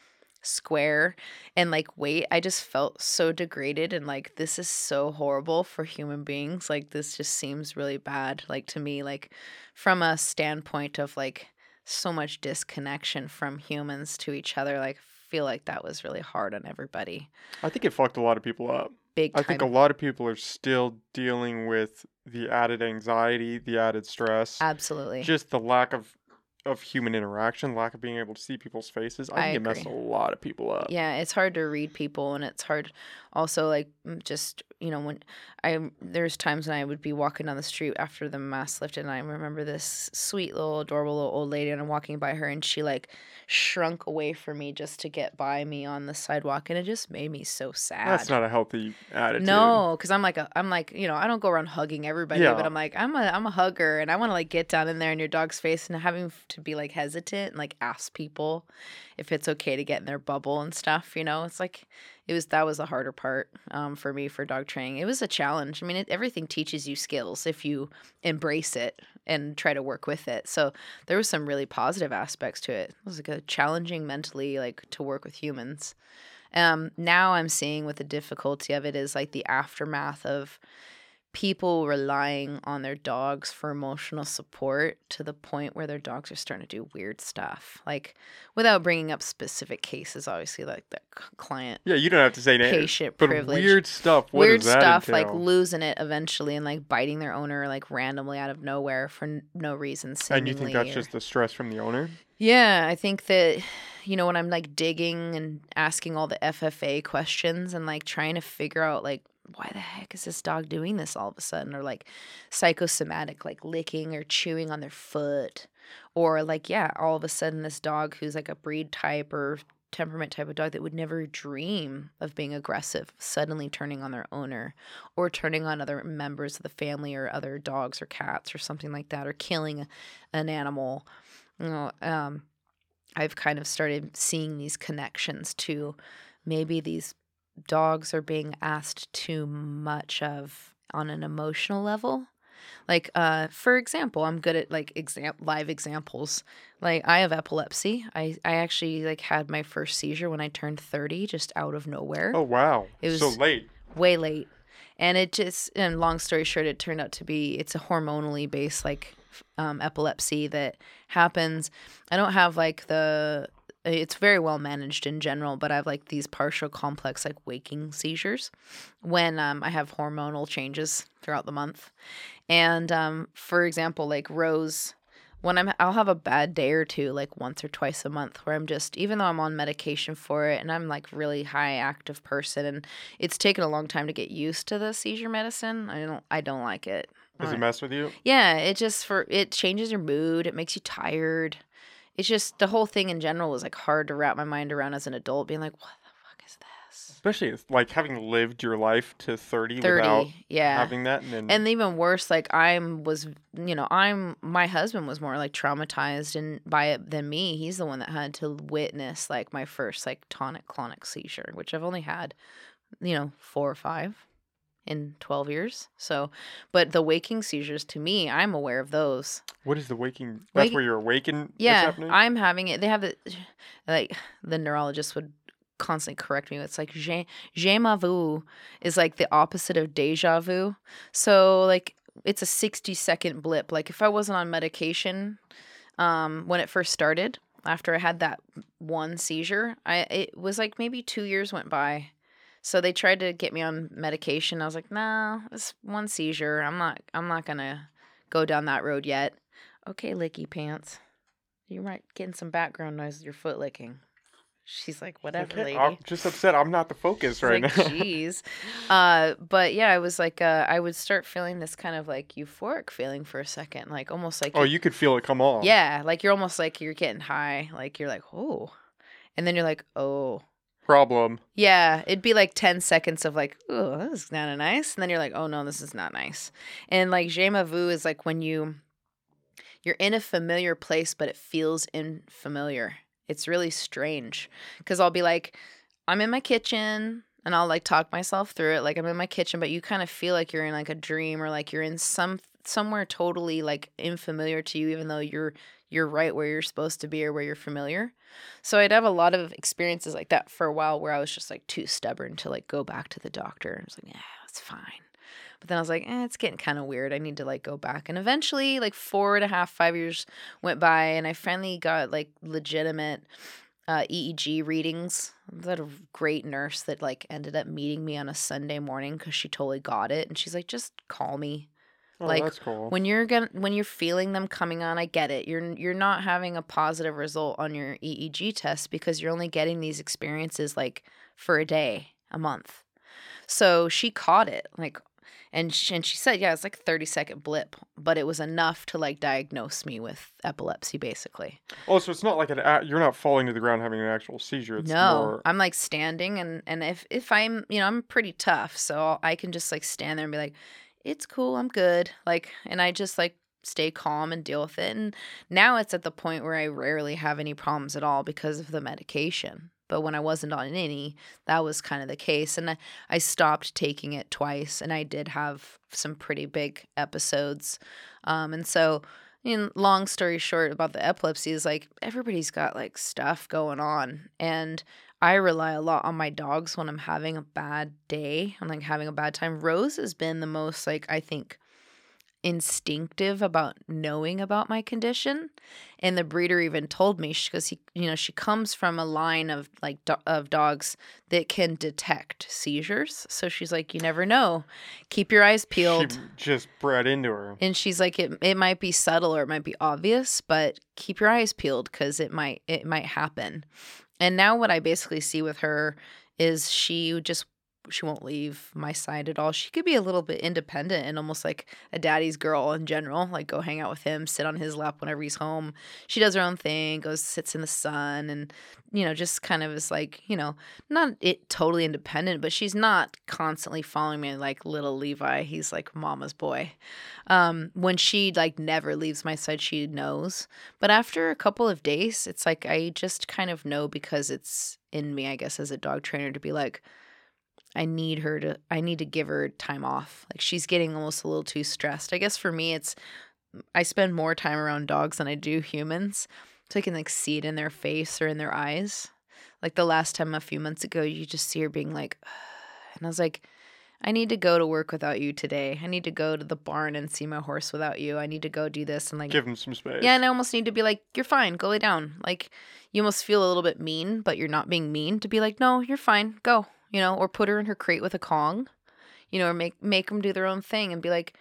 square and like wait i just felt so degraded and like this is so horrible for human beings. Like this just seems really bad like to me like from a standpoint of like so much disconnection from humans to each other like feel like that was really hard on everybody I think it fucked a lot of people up. big I think a lot of people are still dealing with the added anxiety, the added stress, absolutely just the lack of of human interaction, lack of being able to see people's faces. I I think it messed a lot of people up. yeah it's hard to read people and it's hard also like just you know when i there's times when i would be walking down the street after the mask lifted and i remember this sweet little adorable little old lady and i'm walking by her and she like shrunk away from me just to get by me on the sidewalk and it just made me so sad That's not a healthy attitude. No, because I'm like a, I'm like you know I don't go around hugging everybody, Yeah. but I'm like I'm a I'm a hugger and I want to like get down in there in your dog's face and having to be like hesitant and like ask people if it's okay to get in their bubble and stuff. You know, it's like it was that was the harder part um, for me for dog training. It was a challenge. I mean, it, everything teaches you skills if you embrace it and try to work with it. So there was some really positive aspects to it. It was like a challenging mentally, like to work with humans. Um, now I'm seeing what the difficulty of it is like the aftermath of people relying on their dogs for emotional support to the point where their dogs are starting to do weird stuff like without bringing up specific cases obviously like the client Yeah, you don't have to say names. patient But privilege weird stuff. What weird stuff like losing it eventually and like biting their owner like randomly out of nowhere for n- no reason and you think that's or- just the stress from the owner? yeah, I think that you know when I'm like digging and asking all the FFA questions and like trying to figure out like why the heck is this dog doing this all of a sudden? Or like psychosomatic like licking or chewing on their foot. Or like yeah, all of a sudden this dog who's like a breed type or temperament type of dog that would never dream of being aggressive suddenly turning on their owner or turning on other members of the family or other dogs or cats or something like that or killing an animal. You know, um, I've kind of started seeing these connections to maybe these dogs are being asked too much of on an emotional level. Like, uh, for example, I'm good at like exam- live examples. Like, I have epilepsy. I, I actually like had my first seizure when I turned 30, just out of nowhere Oh wow. It was so late. way late and it just and long story short it turned out to be it's a hormonally based like um, epilepsy that happens i don't have like the it's very well managed in general but i have like these partial complex like waking seizures when um, i have hormonal changes throughout the month and um, for example like rose when I'm I'll have a bad day or two like once or twice a month where I'm just even though I'm on medication for it and I'm like really high active person and it's taken a long time to get used to the seizure medicine. I don't I don't like it. Does it mess with you? yeah, it just for it changes your mood, it makes you tired. It's just the whole thing in general was like hard to wrap my mind around as an adult being like what the fuck is this? Especially it's like having lived your life to 30, 30. without yeah. having that and then and even worse like i'm was you know i'm my husband was more like traumatized and by it than me he's the one that had to witness like my first like tonic clonic seizure which i've only had you know four or five in 12 years so but the waking seizures to me i'm aware of those. What is the waking that's Waking- where you're awakened yeah i'm having it they have it like the neurologist would constantly correct me it's like je, jamais vu is like the opposite of deja vu. So like it's a 60 second blip like if i wasn't on medication um when it first started after i had that one seizure i it was like maybe two years went by so they tried to get me on medication i was like nah it's one seizure i'm not i'm not gonna go down that road yet okay licky pants you might getting some background noise with your foot licking. She's like, whatever, Okay, lady. I'm just upset I'm not the focus right like, now. jeez. uh, but yeah, I was like, uh, I would start feeling this kind of like euphoric feeling for a second, like almost like, oh, you could feel it come on. yeah, like you're almost like you're getting high, like you're like, oh, and then you're like, oh, Problem. yeah, it'd be like 10 seconds of like, oh, this is not nice. And then you're like, oh no, this is not nice. And like, jamais vu is like when you, you're in a familiar place, but it feels unfamiliar. It's really strange because I'll be like, I'm in my kitchen and I'll like talk myself through it. Like I'm in my kitchen, but you kind of feel like you're in like a dream or like you're in some somewhere totally like unfamiliar to you, even though you're you're right where you're supposed to be or where you're familiar. So I'd have a lot of experiences like that for a while where I was just like too stubborn to like go back to the doctor. I was like, yeah, it's fine. But then I was like, eh, it's getting kind of weird. I need to like go back. And eventually, like four and a half, five years went by, and I finally got like legitimate uh, EEG readings. I had a great nurse that like ended up meeting me on a Sunday morning because she totally got it, and she's like, just call me Oh, Like, cool. when you're gonna when you're feeling them coming on i get it you're you're not having a positive result on your eeg test because you're only getting these experiences like for a day a month so she caught it like and she, and she said yeah it's like a 30 second blip but it was enough to like diagnose me with epilepsy basically oh, so it's not like an a- you're not falling to the ground having an actual seizure. It's no more i'm like standing and and if if i'm you know i'm pretty tough so i can just like stand there and be like it's cool i'm good like and i just like stay calm and deal with it and now it's at the point where i rarely have any problems at all because of the medication but when I wasn't on any, that was kind of the case. And I, stopped taking it twice, and I did have some pretty big episodes. Um, and so, in long story short about the epilepsy is like everybody's got like stuff going on, and I rely a lot on my dogs when I'm having a bad day. I'm like having a bad time. Rose has been the most like I think instinctive about knowing about my condition. And the breeder even told me because he you know she comes from a line of like do- of dogs that can detect seizures. So she's like you never know. Keep your eyes peeled. She just bred into her. and she's like it, it might be subtle or it might be obvious but keep your eyes peeled because it might it might happen. And now what i basically see with her is she just she won't leave my side at all. She could be a little bit independent and almost like a daddy's girl in general like go hang out with him sit on his lap whenever he's home. She does her own thing goes sits in the sun and you know just kind of is like you know not it totally independent but she's not constantly following me like little levi. He's like mama's boy. Um when she like never leaves my side she knows. But after a couple of days it's like i just kind of know because it's in me i guess as a dog trainer to be like i need her to i need to give her time off like she's getting almost a little too stressed i guess for me it's i spend more time around dogs than i do humans so i can like see it in their face or in their eyes like the last time a few months ago you just see her being like and i was like I need to go to work without you today. I need to go to the barn and see my horse without you. I need to go do this and like Give him some space. yeah, and I almost need to be like, you're fine, go lay down. Like you almost feel a little bit mean, but you're not being mean to be like, no, you're fine, go. You know, or put her in her crate with a Kong, you know, or make make them do their own thing and be like,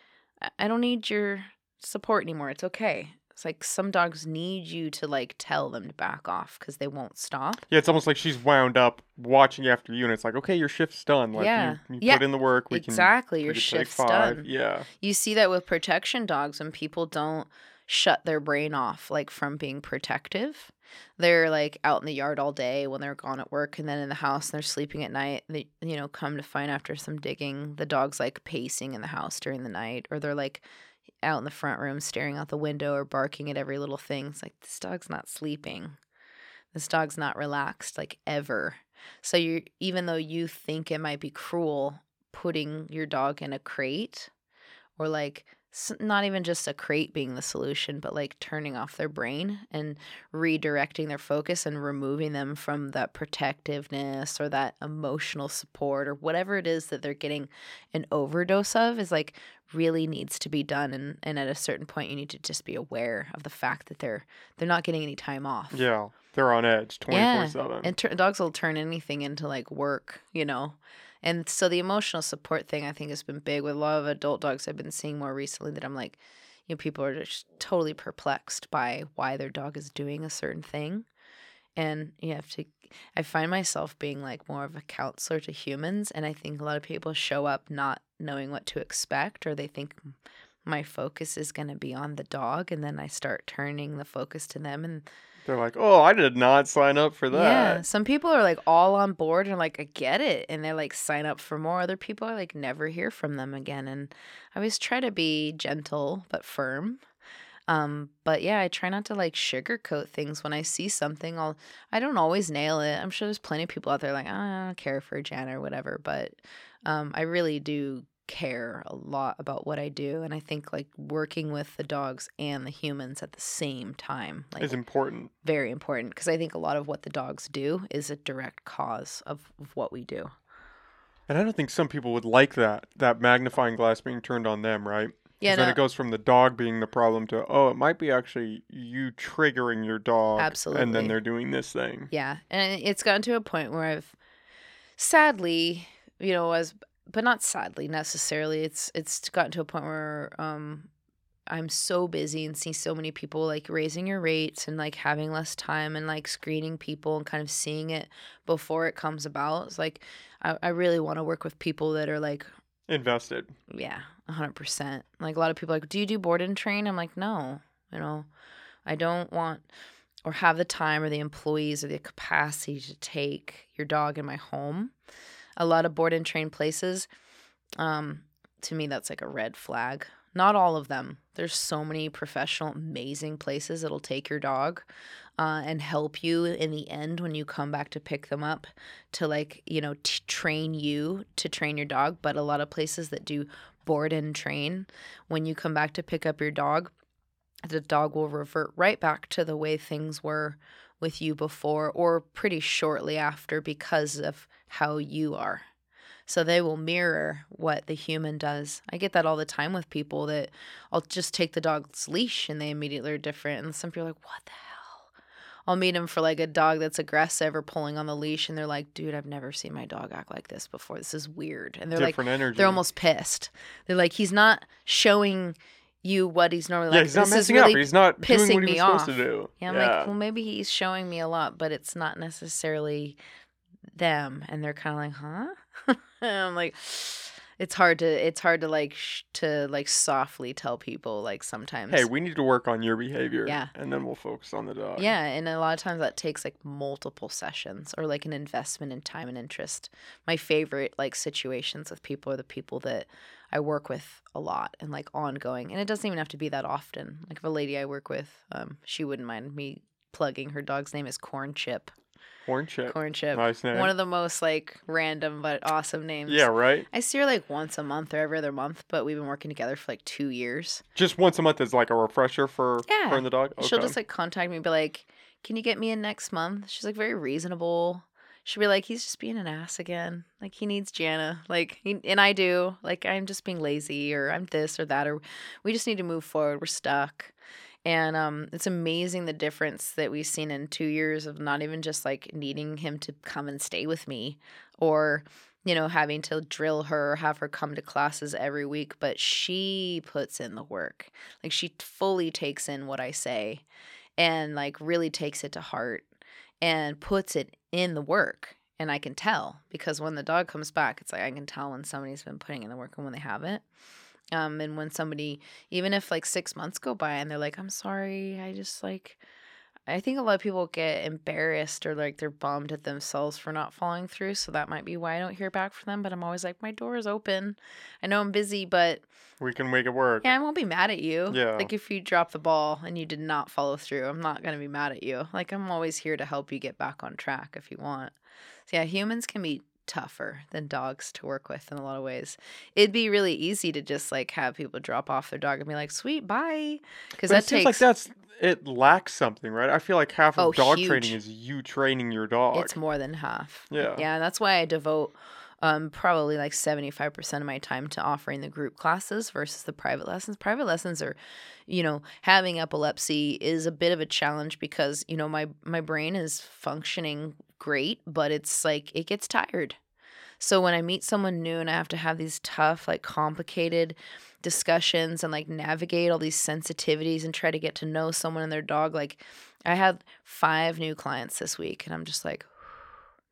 I, don't need your support anymore. It's okay. It's like some dogs need you to like tell them to back off because they won't stop. Yeah, it's almost like she's wound up watching after you, and it's like, okay, your shift's done. Like, Yeah. you, you Yeah, put in the work. We exactly, can. your we can take shift's done. Yeah. You see that with protection dogs when people don't shut their brain off like from being protective. They're like out in the yard all day when they're gone at work and then in the house and they're sleeping at night. They you know, come to find after some digging, the dog's like pacing in the house during the night or they're like out in the front room staring out the window or barking at every little thing. It's like this dog's not sleeping. This dog's not relaxed like ever. So you even though you think it might be cruel putting your dog in a crate or like not even just a crate being the solution, but like turning off their brain and redirecting their focus and removing them from that protectiveness or that emotional support or whatever it is that they're getting an overdose of is like really needs to be done and, and at a certain point you need to just be aware of the fact that they're they're not getting any time off Yeah. They're on edge 24 7. and dogs will turn anything into like work, you know. And so the emotional support thing I think has been big with a lot of adult dogs I've been seeing more recently that I'm like, you know, people are just totally perplexed by why their dog is doing a certain thing. And you have to I find myself being like more of a counselor to humans and I think a lot of people show up not knowing what to expect or they think my focus is going to be on the dog and then I start turning the focus to them and They're like, oh, I did not sign up for that. yeah, some people are like all on board and like I get it, and they like sign up for more. Other people are like never hear from them again, and I always try to be gentle but firm. Um, but yeah, I try not to like sugarcoat things when I see something. I'll I don't always nail it. I'm sure there's plenty of people out there like "Ah, I don't care for Jan or whatever, but um, I really do care a lot about what I do, and I think like working with the dogs and the humans at the same time, like Is important. very important because I think a lot of what the dogs do is a direct cause of, of what we do. And I don't think some people would like that, that magnifying glass being turned on them, right? Yeah, then no, it goes from the dog being the problem to, oh, it might be actually you triggering your dog. Absolutely. And then they're doing this thing. yeah, and it's gotten to a point where I've, sadly, you know, as but not sadly necessarily. It's it's gotten to a point where um, I'm so busy and see so many people like raising your rates and like having less time and like screening people and kind of seeing it before it comes about. It's like I, I really want to work with people that are like Invested. Yeah, a hundred percent. Like a lot of people are like, do you do board and train? I'm like, no, you know, I don't want or have the time or the employees or the capacity to take your dog in my home. A lot of board and train places, um, to me that's like a red flag. Not all of them. There's so many professional, amazing places that'll take your dog uh, and help you in the end when you come back to pick them up to, like, you know, t- train you to train your dog. But a lot of places that do board and train, when you come back to pick up your dog, the dog will revert right back to the way things were with you before or pretty shortly after because of how you are. So they will mirror what the human does. I get that all the time with people that I'll just take the dog's leash and they immediately are different. And some people are like, what the hell? I'll meet them for like a dog that's aggressive or pulling on the leash and they're like, dude, I've never seen my dog act like this before. This is weird. And they're Different like, energy. they're almost pissed. They're like, he's not showing you what he's normally yeah, like. he's not this is messing really up. He's not doing pissing what he me was off. supposed to do. yeah, I'm like, well, maybe he's showing me a lot, but it's not necessarily them. And they're kind of like, huh? I'm like, it's hard to, it's hard to like, sh- to like softly tell people like sometimes. hey, we need to work on your behavior. Yeah. And then we'll focus on the dog. yeah, and a lot of times that takes like multiple sessions or like an investment in time and interest. My favorite like situations with people are the people that I work with a lot and like ongoing. And it doesn't even have to be that often. Like if a lady I work with, um, she wouldn't mind me plugging her dog's name is Corn Chip. Corn chip. Corn Chip. Nice name. One of the most like random but awesome names. yeah, right? I see her like once a month or every other month, but we've been working together for like two years. Just once a month is like a refresher for Yeah. her and the dog? Okay. She'll just like contact me and be like, Can you get me in next month? She's like very reasonable. She'll be like, He's just being an ass again. Like he needs Jana. Like he, and I do. Like I'm just being lazy or I'm this or that or we just need to move forward. We're stuck. And um, it's amazing the difference that we've seen in two years of not even just like needing him to come and stay with me or, you know, having to drill her have her come to classes every week, but she puts in the work. Like she fully takes in what I say and like really takes it to heart and puts it in the work. And I can tell because when the dog comes back, it's like I can tell when somebody's been putting in the work and when they haven't. Um, and when somebody, even if like six months go by and they're like, I'm sorry, I just like, I think a lot of people get embarrassed or like they're bummed at themselves for not following through. So that might be why I don't hear back from them. But I'm always like, my door is open. I know I'm busy, but We can make it work. yeah, I won't be mad at you. Yeah. Like if you drop the ball and you did not follow through, I'm not going to be mad at you. Like I'm always here to help you get back on track if you want. So yeah, humans can be tougher than dogs to work with in a lot of ways. It'd be really easy to just like have people drop off their dog and be like, "Sweet, bye," because that it seems takes like that's it lacks something, right? I feel like half of Oh, dog huge. training is you training your dog. It's more than half. Yeah. Yeah, that's why I devote um, probably like 75% of my time to offering the group classes versus the private lessons. Private lessons are, you know, having epilepsy is a bit of a challenge because, you know, my my brain is functioning great, but it's like it gets tired. So when I meet someone new and I have to have these tough, like complicated discussions and like navigate all these sensitivities and try to get to know someone and their dog, like I had five new clients this week and I'm just like,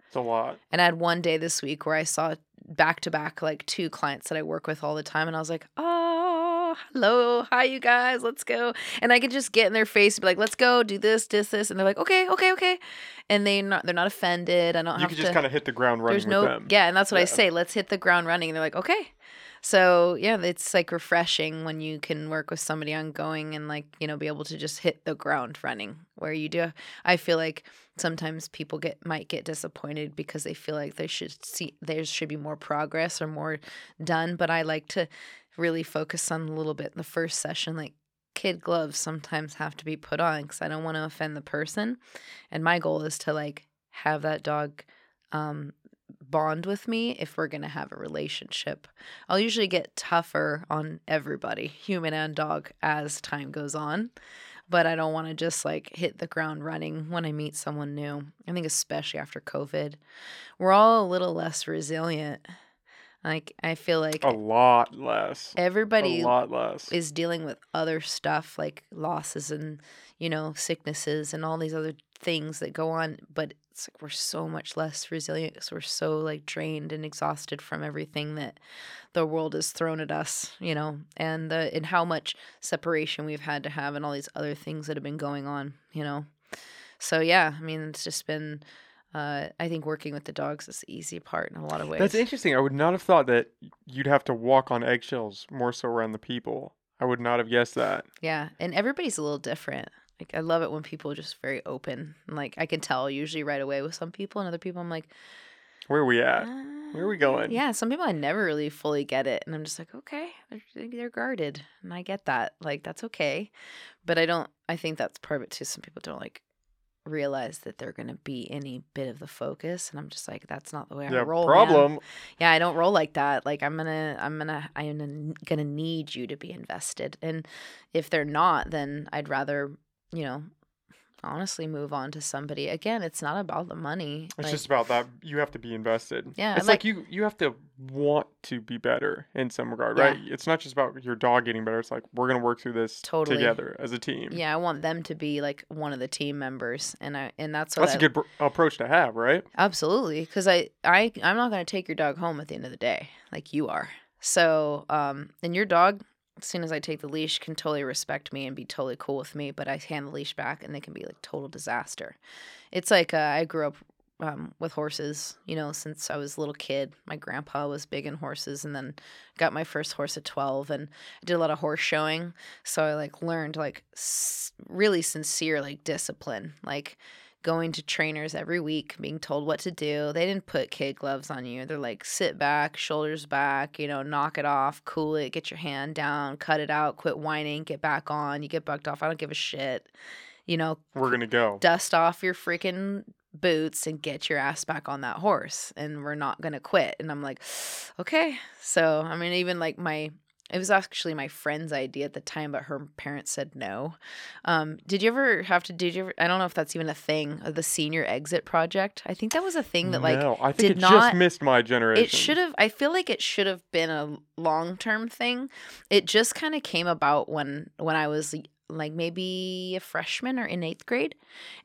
It's a lot. and I had one day this week where I saw back to back like two clients that I work with all the time, and I was like, "Oh, Oh, hello, hi, you guys, let's go." And I could just get in their face and be like, "Let's go, do this, this, this," and they're like, "Okay, okay, okay," and they not they're not offended. I don't You have could to. just kind of hit the ground running there's no with them. yeah, and that's what I say. Let's hit the ground running. And they're like, "Okay." So yeah, it's like refreshing when you can work with somebody ongoing and like you know be able to just hit the ground running. Where you do, I feel like sometimes people get might get disappointed because they feel like they should see there should be more progress or more done. But I like to really focus on a little bit in the first session, like kid gloves sometimes have to be put on because I don't want to offend the person, and my goal is to like have that dog um, bond with me if we're going to have a relationship. I'll usually get tougher on everybody, human and dog, as time goes on. But I don't want to just like hit the ground running when I meet someone new. I think, especially after COVID, we're all a little less resilient. Like, I feel like A lot less. everybody a lot less. is dealing with other stuff like losses and you know sicknesses and all these other things that go on but it's like we're so much less resilient because we're so like drained and exhausted from everything that the world has thrown at us you know and the and how much separation we've had to have and all these other things that have been going on you know so yeah i mean it's just been uh, I think working with the dogs is the easy part in a lot of ways. That's interesting. I would not have thought that you'd have to walk on eggshells more so around the people. I would not have guessed that. Yeah, and everybody's a little different. Like I love it when people are just very open. And, Like I can tell usually right away with some people, and other people I'm like, Where are we at? Where are we "Uh, going? Yeah, some people I never really fully get it, and I'm just like, okay, they're, they're guarded, and I get that. Like that's okay, but I don't. I think that's part of it too. Some people don't like realize that they're gonna be any bit of the focus, and I'm just like, that's not the way I Yeah, roll. man." problem. Yeah, I don't roll like that. Like I'm gonna, I'm gonna, I'm gonna need you to be invested, and if they're not, then I'd rather, you know, honestly move on to somebody. Again, it's not about the money. It's like, just about that you have to be invested. Yeah, It's like- like, you you have to want to be better in some regard, Yeah. right? It's not just about your dog getting better. It's like we're gonna work through this Totally. together as a team. yeah, I want them to be like one of the team members, and I, and that's what That's I, a good pr- approach to have, right? Absolutely, because I, I, I'm not to take your dog home at the end of the day, like you are. So, um, and your dog, as soon as I take the leash, can totally respect me and be totally cool with me. But I hand the leash back, and they can be like total disaster. It's like uh, I grew up um, with horses, you know, since I was a little kid. My grandpa was big in horses, and then got my first horse at 12, and I did a lot of horse showing. So I like learned like s- really sincere like discipline, like going to trainers every week, being told what to do. They didn't put kid gloves on you. They're like, sit back, shoulders back, you know, knock it off, cool it, get your hand down, cut it out, quit whining, get back on. You get bucked off. I don't give a shit. You know, We're gonna go. dust off your freaking boots and get your ass back on that horse and we're not going to quit and i'm like okay so i mean even like my it was actually my friend's idea at the time but her parents said no um did you ever have to did you ever i don't know if that's even a thing uh, the senior exit project i think that was a thing that like no, I think did it not- just missed my generation. it should have. I feel like it should have been a long term thing. It just kind of came about when when I was like maybe a freshman or in eighth grade,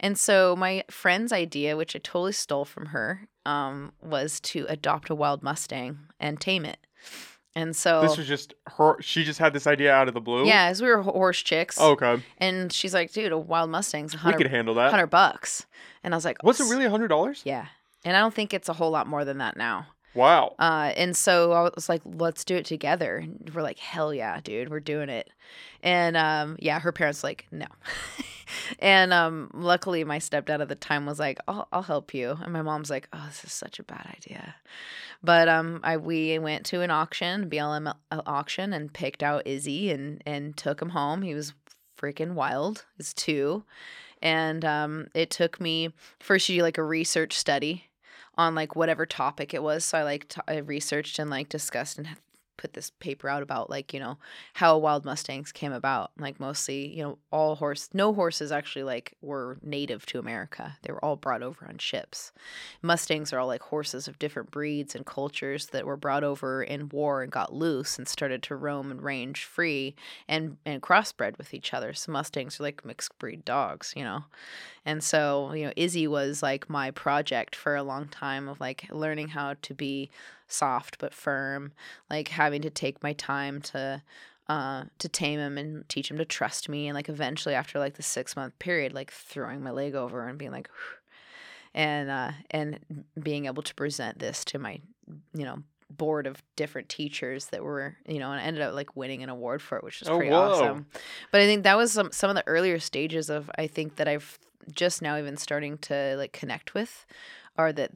and so my friend's idea, which I totally stole from her, um, was to adopt a wild Mustang and tame it. And so This was just her. She just had this idea out of the blue. yeah, as we were horse chicks, oh, Okay. and she's like, "Dude, a wild Mustang's a We could handle that. hundred bucks," and I was like, Was it really a hundred dollars? Yeah, and I don't think it's a whole lot more than that now. Wow. Uh, and so I was like, let's do it together. And we're like, hell yeah, dude, we're doing it. And um, yeah, her parents like, no. and um, luckily, my stepdad at the time was like, I'll, I'll help you. And my mom's like, oh, this is such a bad idea. But um, I we went to an auction, BLM auction, and picked out Izzy and and took him home. He was freaking wild. He's two, and um, it took me first you do like a research study on like whatever topic it was. So I like t- I researched and like discussed and put this paper out about like you know how wild mustangs came about. Like mostly you know all horse no horses actually like were native to america. They were all brought over on ships. Mustangs are all like horses of different breeds and cultures that were brought over in war and got loose and started to roam and range free and and crossbred with each other. So mustangs are like mixed breed dogs you know and so, you know, Izzy was like my project for a long time of like learning how to be soft but firm, like having to take my time to uh to tame him and teach him to trust me and like eventually after like the 6 month period like throwing my leg over and being like and uh and being able to present this to my you know board of different teachers that were you know and I ended up like winning an award for it which was Oh, pretty whoa. awesome but i think that was some some of the earlier stages of i think that i've just now even starting to like connect with are that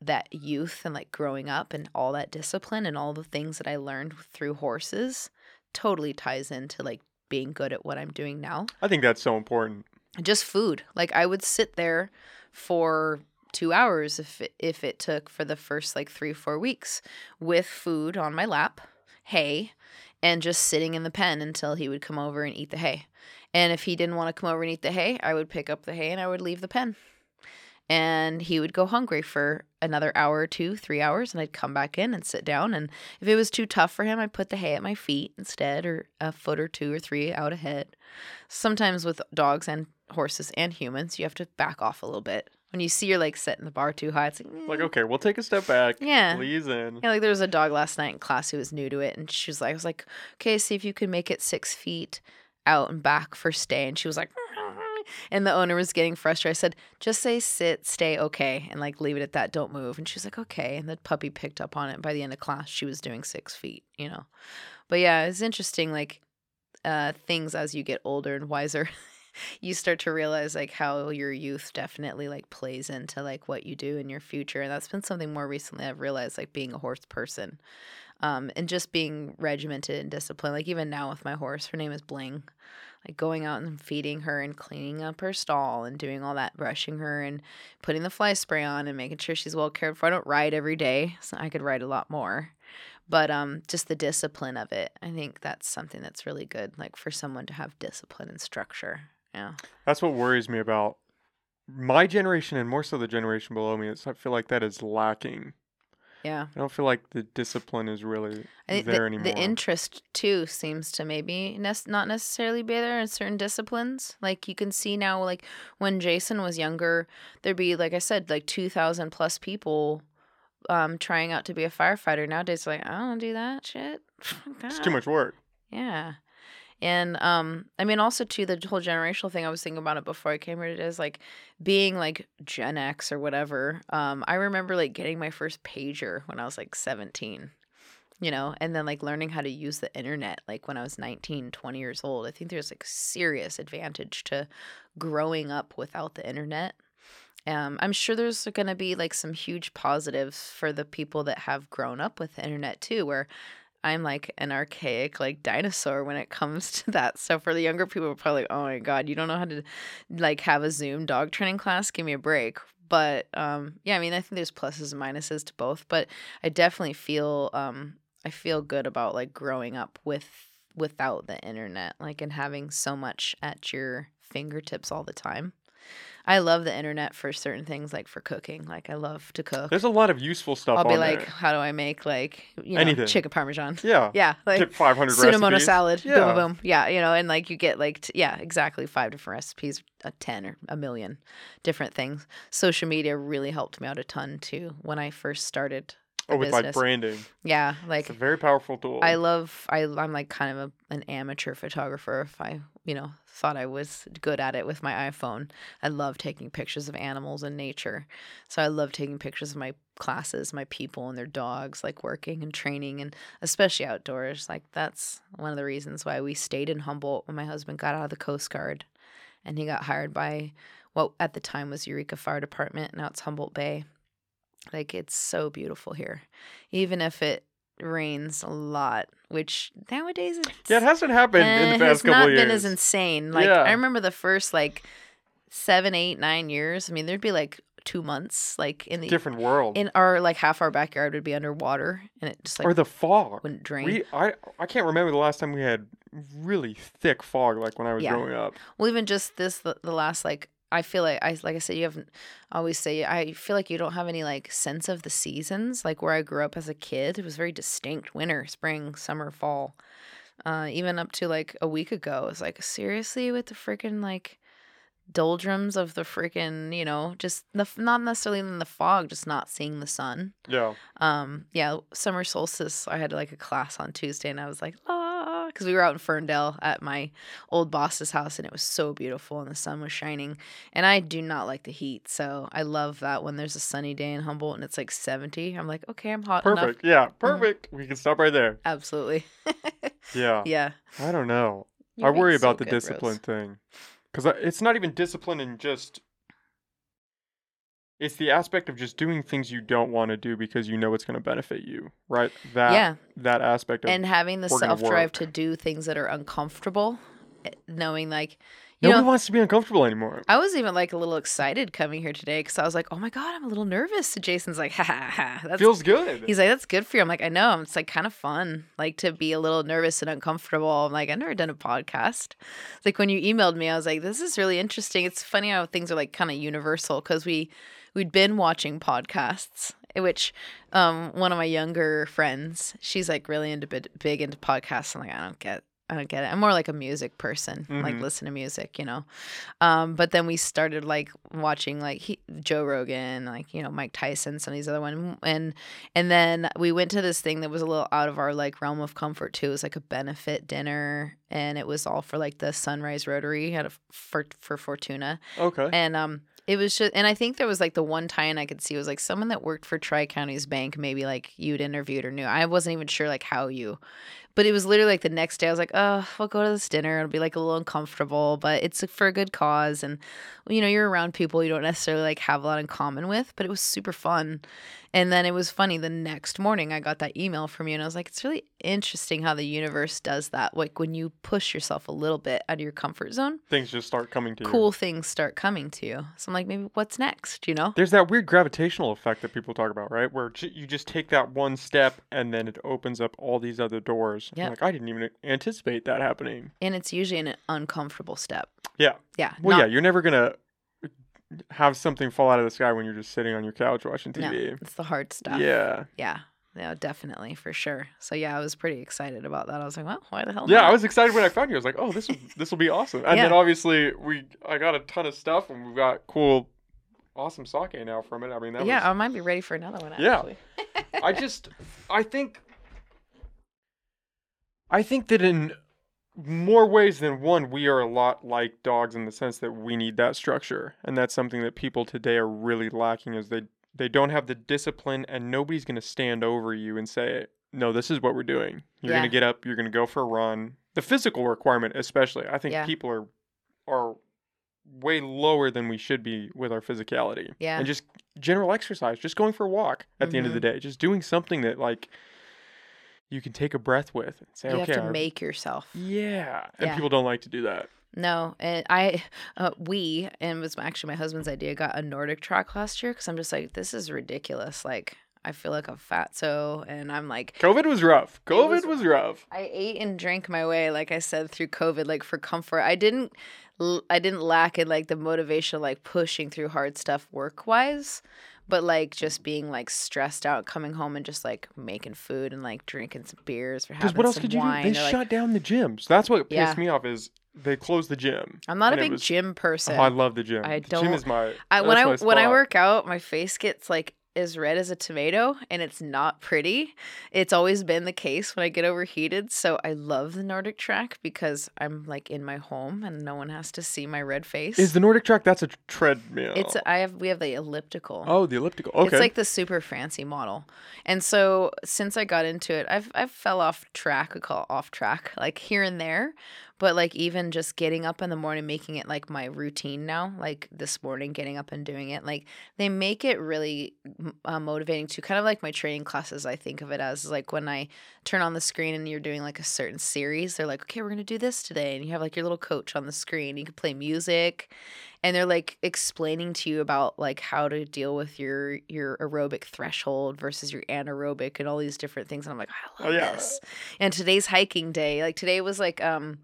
that youth and like growing up and all that discipline and all the things that i learned through horses totally ties into like being good at what i'm doing now I think that's so important. just food. Like I would sit there for two hours if it, if it took for the first like three four weeks with food on my lap, hay, and just sitting in the pen until he would come over and eat the hay. And if he didn't want to come over and eat the hay, I would pick up the hay and I would leave the pen. And he would go hungry for another hour or two, three hours, and I'd come back in and sit down. And if it was too tough for him, I'd put the hay at my feet instead, or a foot or two or three out ahead sometimes with dogs and horses and humans, you have to back off a little bit. When you see you're like setting the bar too high, it's like, Like, "Mm." okay, we'll take a step back. yeah. Please in. Yeah, like there was a dog last night in class who was new to it, and she was like, I was like, okay, see if you can make it six feet out and back for stay. And she was like, and the owner was getting frustrated. I said, just say sit, stay, okay, and like leave it at that. Don't move. And she was like, okay. And the puppy picked up on it. By the end of class, she was doing six feet, you know. But yeah, it's interesting. Like uh, things as you get older and wiser. you start to realize like how your youth definitely like plays into like what you do in your future and that's been something more recently i've realized like being a horse person um, and just being regimented and disciplined like even now with my horse her name is bling like going out and feeding her and cleaning up her stall and doing all that brushing her and putting the fly spray on and making sure she's well cared for i don't ride every day so i could ride a lot more but um just the discipline of it i think that's something that's really good like for someone to have discipline and structure yeah That's what worries me about my generation and more so the generation below me. It's, I feel like that is lacking. Yeah I don't feel like the discipline is really there the, anymore. the interest too seems to maybe nec- not necessarily be there in certain disciplines. Like you can see now, like when Jason was younger, there'd be like I said, like two thousand plus people um trying out to be a firefighter. Nowadays, like I don't do that shit. it's too much work. Yeah. And um I mean also too the whole generational thing I was thinking about it before I came here today is like being like Gen X or whatever. Um I remember like getting my first pager when I was like 17. You know, and then like learning how to use the internet like when I was 19, 20 years old. I think there's like serious advantage to growing up without the internet. Um, I'm sure there's going to be like some huge positives for the people that have grown up with the internet too, where I'm like an archaic like dinosaur when it comes to that. So for the younger people, are probably like, oh my god, you don't know how to like have a Zoom dog training class. Give me a break. But um, yeah, I mean, I think there's pluses and minuses to both. But I definitely feel um, I feel good about like growing up with without the internet, like and having so much at your fingertips all the time. I love the internet for certain things, like for cooking. Like I love to cook. There's a lot of useful stuff I'll be like, there. how do I make like you know Anything. chicken parmesan? Yeah. Yeah, like 500 Sunomono recipes. salad. Yeah. Boom, boom, boom. Yeah, you know, and like you get like, t- yeah, exactly five different recipes, a 10 or a million different things. Social media really helped me out a ton too when I first started. Oh, with like branding. Yeah, like It's a very powerful tool. I love, I, I'm like kind of a, an amateur photographer. If I, you know, thought I was good at it with my iPhone, I love taking pictures of animals and nature. So I love taking pictures of my classes, my people and their dogs, like working and training, and especially outdoors. Like that's one of the reasons why we stayed in Humboldt when my husband got out of the Coast Guard, and he got hired by what at the time was Eureka Fire Department. Now it's Humboldt Bay. Like it's so beautiful here, even if it rains a lot, which nowadays it's yeah, it hasn't happened in eh, the past has couple not years. been as insane. Like Yeah. I remember the first like seven, eight, nine years. I mean, there'd be like two months, like in the Different world. in our like half our backyard would be underwater, and it just like or the fog. wouldn't drain. We I I can't remember the last time we had really thick fog like when I was Yeah. growing up. Well, even just this, the, the last like, I feel like I like I said, you haven't always say I feel like you don't have any like sense of the seasons. Like where I grew up as a kid, it was very distinct: winter, spring, summer, fall. Uh, even up to like a week ago, it was like seriously with the freaking like doldrums of the freaking you know just the not necessarily in the fog, just not seeing the sun. Yeah. Um, yeah, summer solstice. I had like a class on Tuesday, and I was like, ah, because we were out in Ferndale at my old boss's house, and it was so beautiful, and the sun was shining. And I do not like the heat, so I love that when there's a sunny day in Humboldt and it's like 70. I'm like, okay, I'm hot enough. Perfect. Yeah, mm-hmm. perfect. We can stop right there. Absolutely. Yeah. yeah. I don't know. You I worry so about the good, Rose. discipline thing. Cuz it's not even discipline in just it's the aspect of just doing things you don't want to do because you know it's going to benefit you, right? That Yeah. that aspect of And having the self drive to do things that are uncomfortable, eh, knowing like, you nobody know, wants to be uncomfortable anymore. I was even like a little excited coming here today because I was like, oh my God, I'm a little nervous. And Jason's like, ha ha ha. That's Feels good. He's like, that's good for you. I'm like, I know. It's like kind of fun, like to be a little nervous and uncomfortable. I'm like, I've never done a podcast. It's like when you emailed me, I was like, this is really interesting. It's funny how things are like kind of universal because we we'd been watching podcasts, which um one of my younger friends, she's like really into big, big into podcasts. I'm like, I don't get. I don't get it. I'm more like a music person, like Mhm. listen to music, you know. Um, but then we started like watching like he, Joe Rogan, like you know Mike Tyson, some of these other ones, and and then we went to this thing that was a little out of our like realm of comfort too. It was like a benefit dinner, and it was all for like the Sunrise Rotary at a, for for Fortuna, okay. and um, it was just, and I think there was like the one tie-in I could see was like someone that worked for Tri Counties Bank, maybe like you'd interviewed or knew. I wasn't even sure like how you, But it was literally like the next day. I was like, oh, we'll go to this dinner. It'll be like a little uncomfortable, but it's for a good cause. And you know, you're around people you don't necessarily like have a lot in common with. But it was super fun. And then it was funny. The next morning, I got that email from you, and I was like, it's really interesting how the universe does that. Like when you push yourself a little bit out of your comfort zone, Things just start coming to you. cool things start coming to you. So I'm like, maybe what's next? You know? There's that weird gravitational effect that people talk about, right? Where j- you just take that one step and then it opens up all these other doors. I'm Like I didn't even anticipate that happening. And it's usually an uncomfortable step. Yeah. Yeah. Well, not- yeah, you're never gonna have something fall out of the sky when you're just sitting on your couch watching No, TV. it's the hard stuff. Yeah. Yeah. Yeah, definitely for sure. So yeah, I was pretty excited about that. I was like, well, why the hell? Yeah, not? I was excited when I found you. I was like, "Oh, this will this will be awesome." And then obviously we I got a ton of stuff and we've got cool, awesome sake now from it. I mean, that was. yeah, was I might be ready for another one. Yeah. Actually. I just I think I think that in more ways than one we are a lot like dogs in the sense that we need that structure and that's something that people today are really lacking is they they don't have the discipline and nobody's going to stand over you and say no this is what we're doing you're Yeah. going to get up you're going to go for a run the physical requirement especially i think Yeah. people are are way lower than we should be with our physicality Yeah. and just general exercise just going for a walk at the end of the mm-hmm. day just doing something that like you can take a breath with and say you okay have to I- make yourself. yeah and Yeah. people don't like to do that No, and I, uh, we, and it was actually my husband's idea, got a Nordic track last year because I'm just like, this is ridiculous. Like, I feel like a fatso, and I'm like, covid was rough covid was was rough I ate and drank my way, like I said, through COVID, like for comfort. I didn't, I didn't lack in like the motivation, like pushing through hard stuff work wise, but like just being like stressed out, coming home and just like making food and like drinking some beers or Because having what else some could you do? wine. They or, like- shut down the gyms. That's what Yeah. pissed me off. Is they closed the gym. I'm not a big was- gym person. Oh, I love the gym. I The gym don't- is my. I when I when I work out, my face gets like as red as a tomato and it's not pretty. It's always been the case when I get overheated. So I love the Nordic track because I'm like in my home and no one has to see my red face. Is the Nordic track? That's a treadmill. it's I have we have the elliptical. oh the elliptical. Okay. It's like the super fancy model. And so since I got into it, I've I've fell off track, we call it off track, like here and there. But like even just getting up in the morning, making it like my routine now, like this morning, getting up and doing it, like they make it really uh, motivating to kind of like my training classes. I think of it as like when I turn on the screen and you're doing like a certain series, they're like, okay, we're gonna do this today, and you have like your little coach on the screen. You can play music, and they're like explaining to you about like how to deal with your your aerobic threshold versus your anaerobic and all these different things and i'm like i Oh, love yeah. this. And today's hiking day like today was like um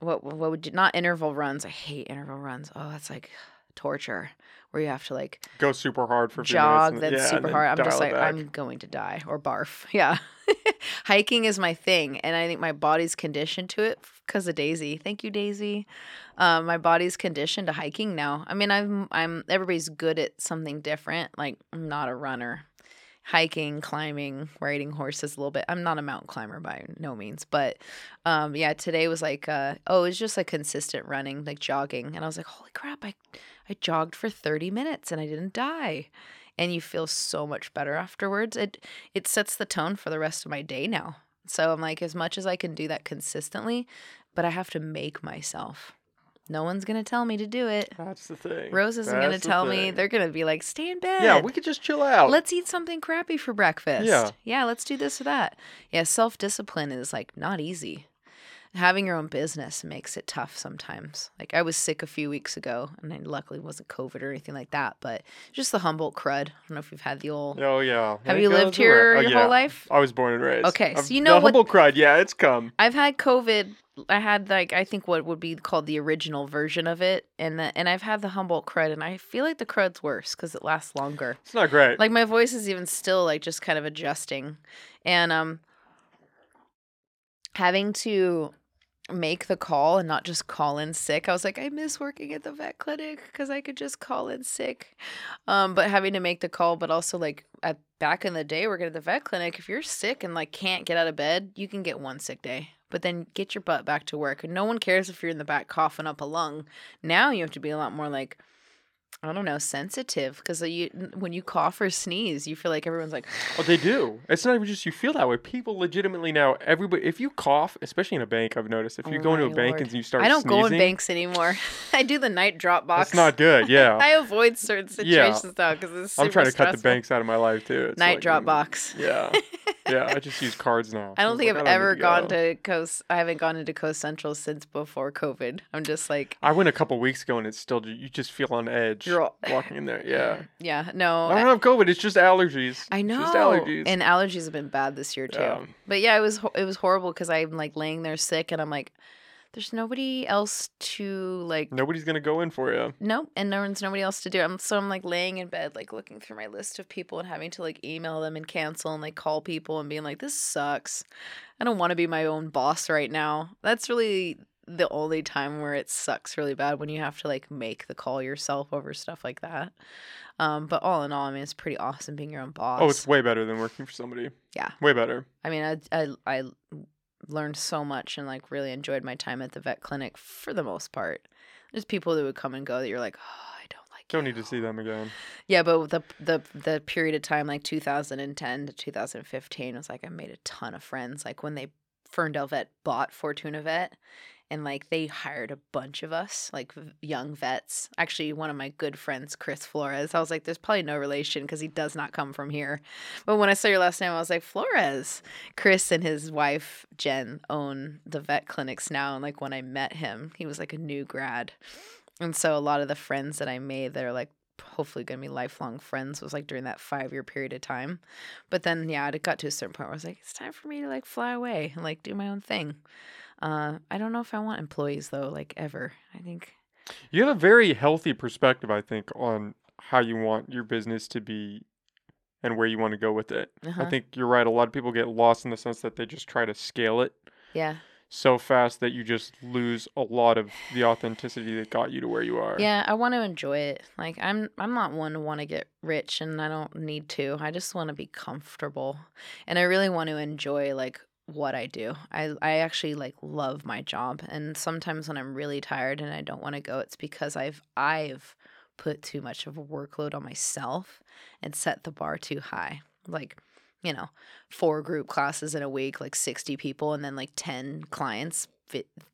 what what would you not interval runs i hate interval runs. Oh that's like torture where you have to like go super hard for a jog minutes then yeah, super then hard. I'm just like back. i'm going to die or barf. Yeah. Hiking is my thing and i think my body's conditioned to it because of daisy. Thank you daisy. Um, my body's conditioned to hiking now. I mean i'm i'm everybody's good at something different. Like i'm not a runner. Hiking climbing riding horses a little bit. I'm not a mountain climber by no means but um yeah today was like uh oh it was just like consistent running like jogging. And i was like holy crap i i jogged for 30 minutes and i didn't die. And you feel so much better afterwards. It it sets the tone for the rest of my day now so i'm like as much as i can do that consistently but i have to make myself. No one's gonna tell me to do it. That's the thing. rose isn't gonna That's the tell me. they're gonna be like stay in bed. Yeah, we could just chill out. let's eat something crappy for breakfast. Yeah. yeah let's do this or that. Yeah self-discipline is like not easy having your own business makes it tough sometimes. Like I was sick a few weeks ago, and I luckily wasn't COVID or anything like that, but just the Humboldt crud. I don't know if you've had the old. Oh yeah. Have It you lived here. Oh, your yeah. whole life? I was born and raised. Okay, so you know the what- Humboldt crud. Yeah, it's come. I've had COVID. I had like I think what would be called the original version of it, and the, and I've had the Humboldt crud, and I feel like the crud's worse because it lasts longer. It's not great. Like my voice is even still like just kind of adjusting, and um, having to make the call and not just call in sick. I was like, I miss working at the vet clinic because I could just call in sick. Um, but having to make the call, but also like at back in the day, working at the vet clinic, if you're sick and like can't get out of bed, you can get one sick day. But then get your butt back to work, and no one cares if you're in the back coughing up a lung. Now you have to be a lot more like, I don't know, sensitive because you when you cough or sneeze, you feel like everyone's like, Oh, they do. It's not even just you feel that way. People legitimately now, everybody, if you cough, especially in a bank, I've noticed, if you Oh go into a bank lord. and you start I don't sneezing, go in banks anymore. I do the night drop box. That's not good. Yeah. I avoid certain Yeah. situations now because it's I'm trying to cut the banks out of my life too. It's night like, drop mm, box. Yeah. Yeah. I just use cards now. I don't think like, I've don't ever need gone go. to Coast. I haven't gone into Coast Central since before COVID. I'm just like, I went a couple weeks ago and it's still, you just feel on edge You're all- walking in there. Yeah. yeah, no. I don't have COVID. It's just allergies. I know, just allergies. and allergies have been bad this year too. Yeah. But yeah, it was ho- it was horrible because I'm like laying there sick, and I'm like, there's nobody else to like. Nobody's to go in for you. Nope, and no one's nobody else to do. it. I'm so I'm like laying in bed, like looking through my list of people and having to like email them and cancel and like call people and being like, this sucks. I don't want to be my own boss right now. That's really the only time where it sucks really bad when you have to like make the call yourself over stuff like that. Um, but all in all, I mean, it's pretty awesome being your own boss. Oh, it's way better than working for somebody. Yeah. Way better. I mean, I, I I learned so much and like really enjoyed my time at the vet clinic for the most part. There's people that would come and go that you're like, oh, I don't like. Don't you." need to see them again. Yeah, but the the the period of time like 2010 to 2015 was like I made a ton of friends. Like when they Ferndale Vet bought Fortuna Vet, and like they hired a bunch of us, like young vets. Actually, one of my good friends, Chris Flores. I was like, there's probably no relation because he does not come from here. But when I saw your last name, I was like, Flores. Chris and his wife Jen own the vet clinics now, and like when I met him, he was like a new grad. And so a lot of the friends that I made that are like hopefully going to be lifelong friends was like during that five year period of time. But then, yeah, it got to a certain point where I was like, it's time for me to like fly away and like do my own thing. Uh, I don't know if I want employees though, like ever. I think, You have a very healthy perspective, I think, on how you want your business to be and where you want to go with it. I uh-huh. think you're right. A lot of people get lost in the sense that they just try to scale it yeah. so fast that you just lose a lot of the authenticity that got you to where you are. Yeah, I want to enjoy it. Like I'm I'm not one to want to get rich and I don't need to. I just want to be comfortable. And I really want to enjoy like what I do. I I actually like love my job and sometimes when I'm really tired and I don't want to go it's because I've I've put too much of a workload on myself and set the bar too high. Like you know, four group classes in a week, like 60 people, and then like 10 clients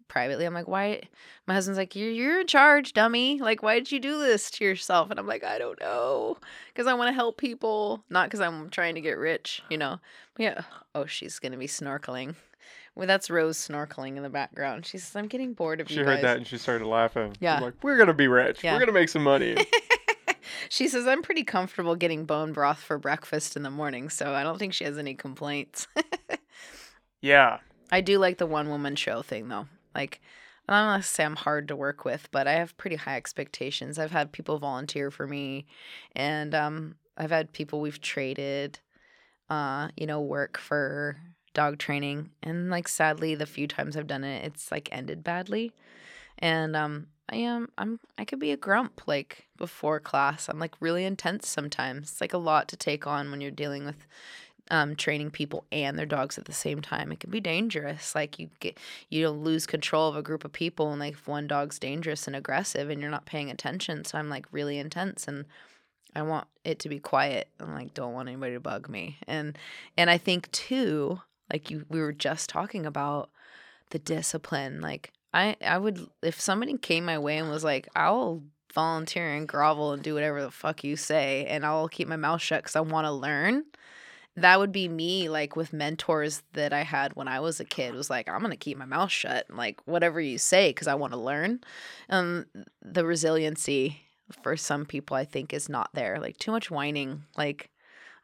privately. I'm like, why? My husband's like, you're, you're in charge, dummy. Like, why did you do this to yourself? And I'm like, I don't know. Because I want to help people, not because I'm trying to get rich, you know? But yeah. Oh, she's going to be snorkeling. Well, that's Rose snorkeling in the background. She says, I'm getting bored of She you She heard guys. that and she started laughing. She's Yeah. like, we're going to be rich. Yeah. We're going to make some money. she says, I'm pretty comfortable getting bone broth for breakfast in the morning, so I don't think she has any complaints. yeah. I do like the one woman show thing though. Like I don't want to say I'm hard to work with, but I have pretty high expectations. I've had people volunteer for me and um I've had people we've traded uh, you know, work for dog training and like sadly the few times I've done it it's like ended badly. And um I am I'm I could be a grump like before class. I'm like really intense sometimes. It's like a lot to take on when you're dealing with um, training people and their dogs at the same time. It can be dangerous. Like you get you don't lose control of a group of people, and like if one dog's dangerous and aggressive, and you're not paying attention. So I'm like really intense, and I want it to be quiet. and like don't want anybody to bug me. And and I think too, like you we were just talking about the discipline. Like I I would if somebody came my way and was like, I'll volunteer and grovel and do whatever the fuck you say, and I'll keep my mouth shut because I want to learn that would be me like with mentors that I had when I was a kid was like I'm going to keep my mouth shut like whatever you say cuz I want to learn um the resiliency for some people I think is not there like too much whining like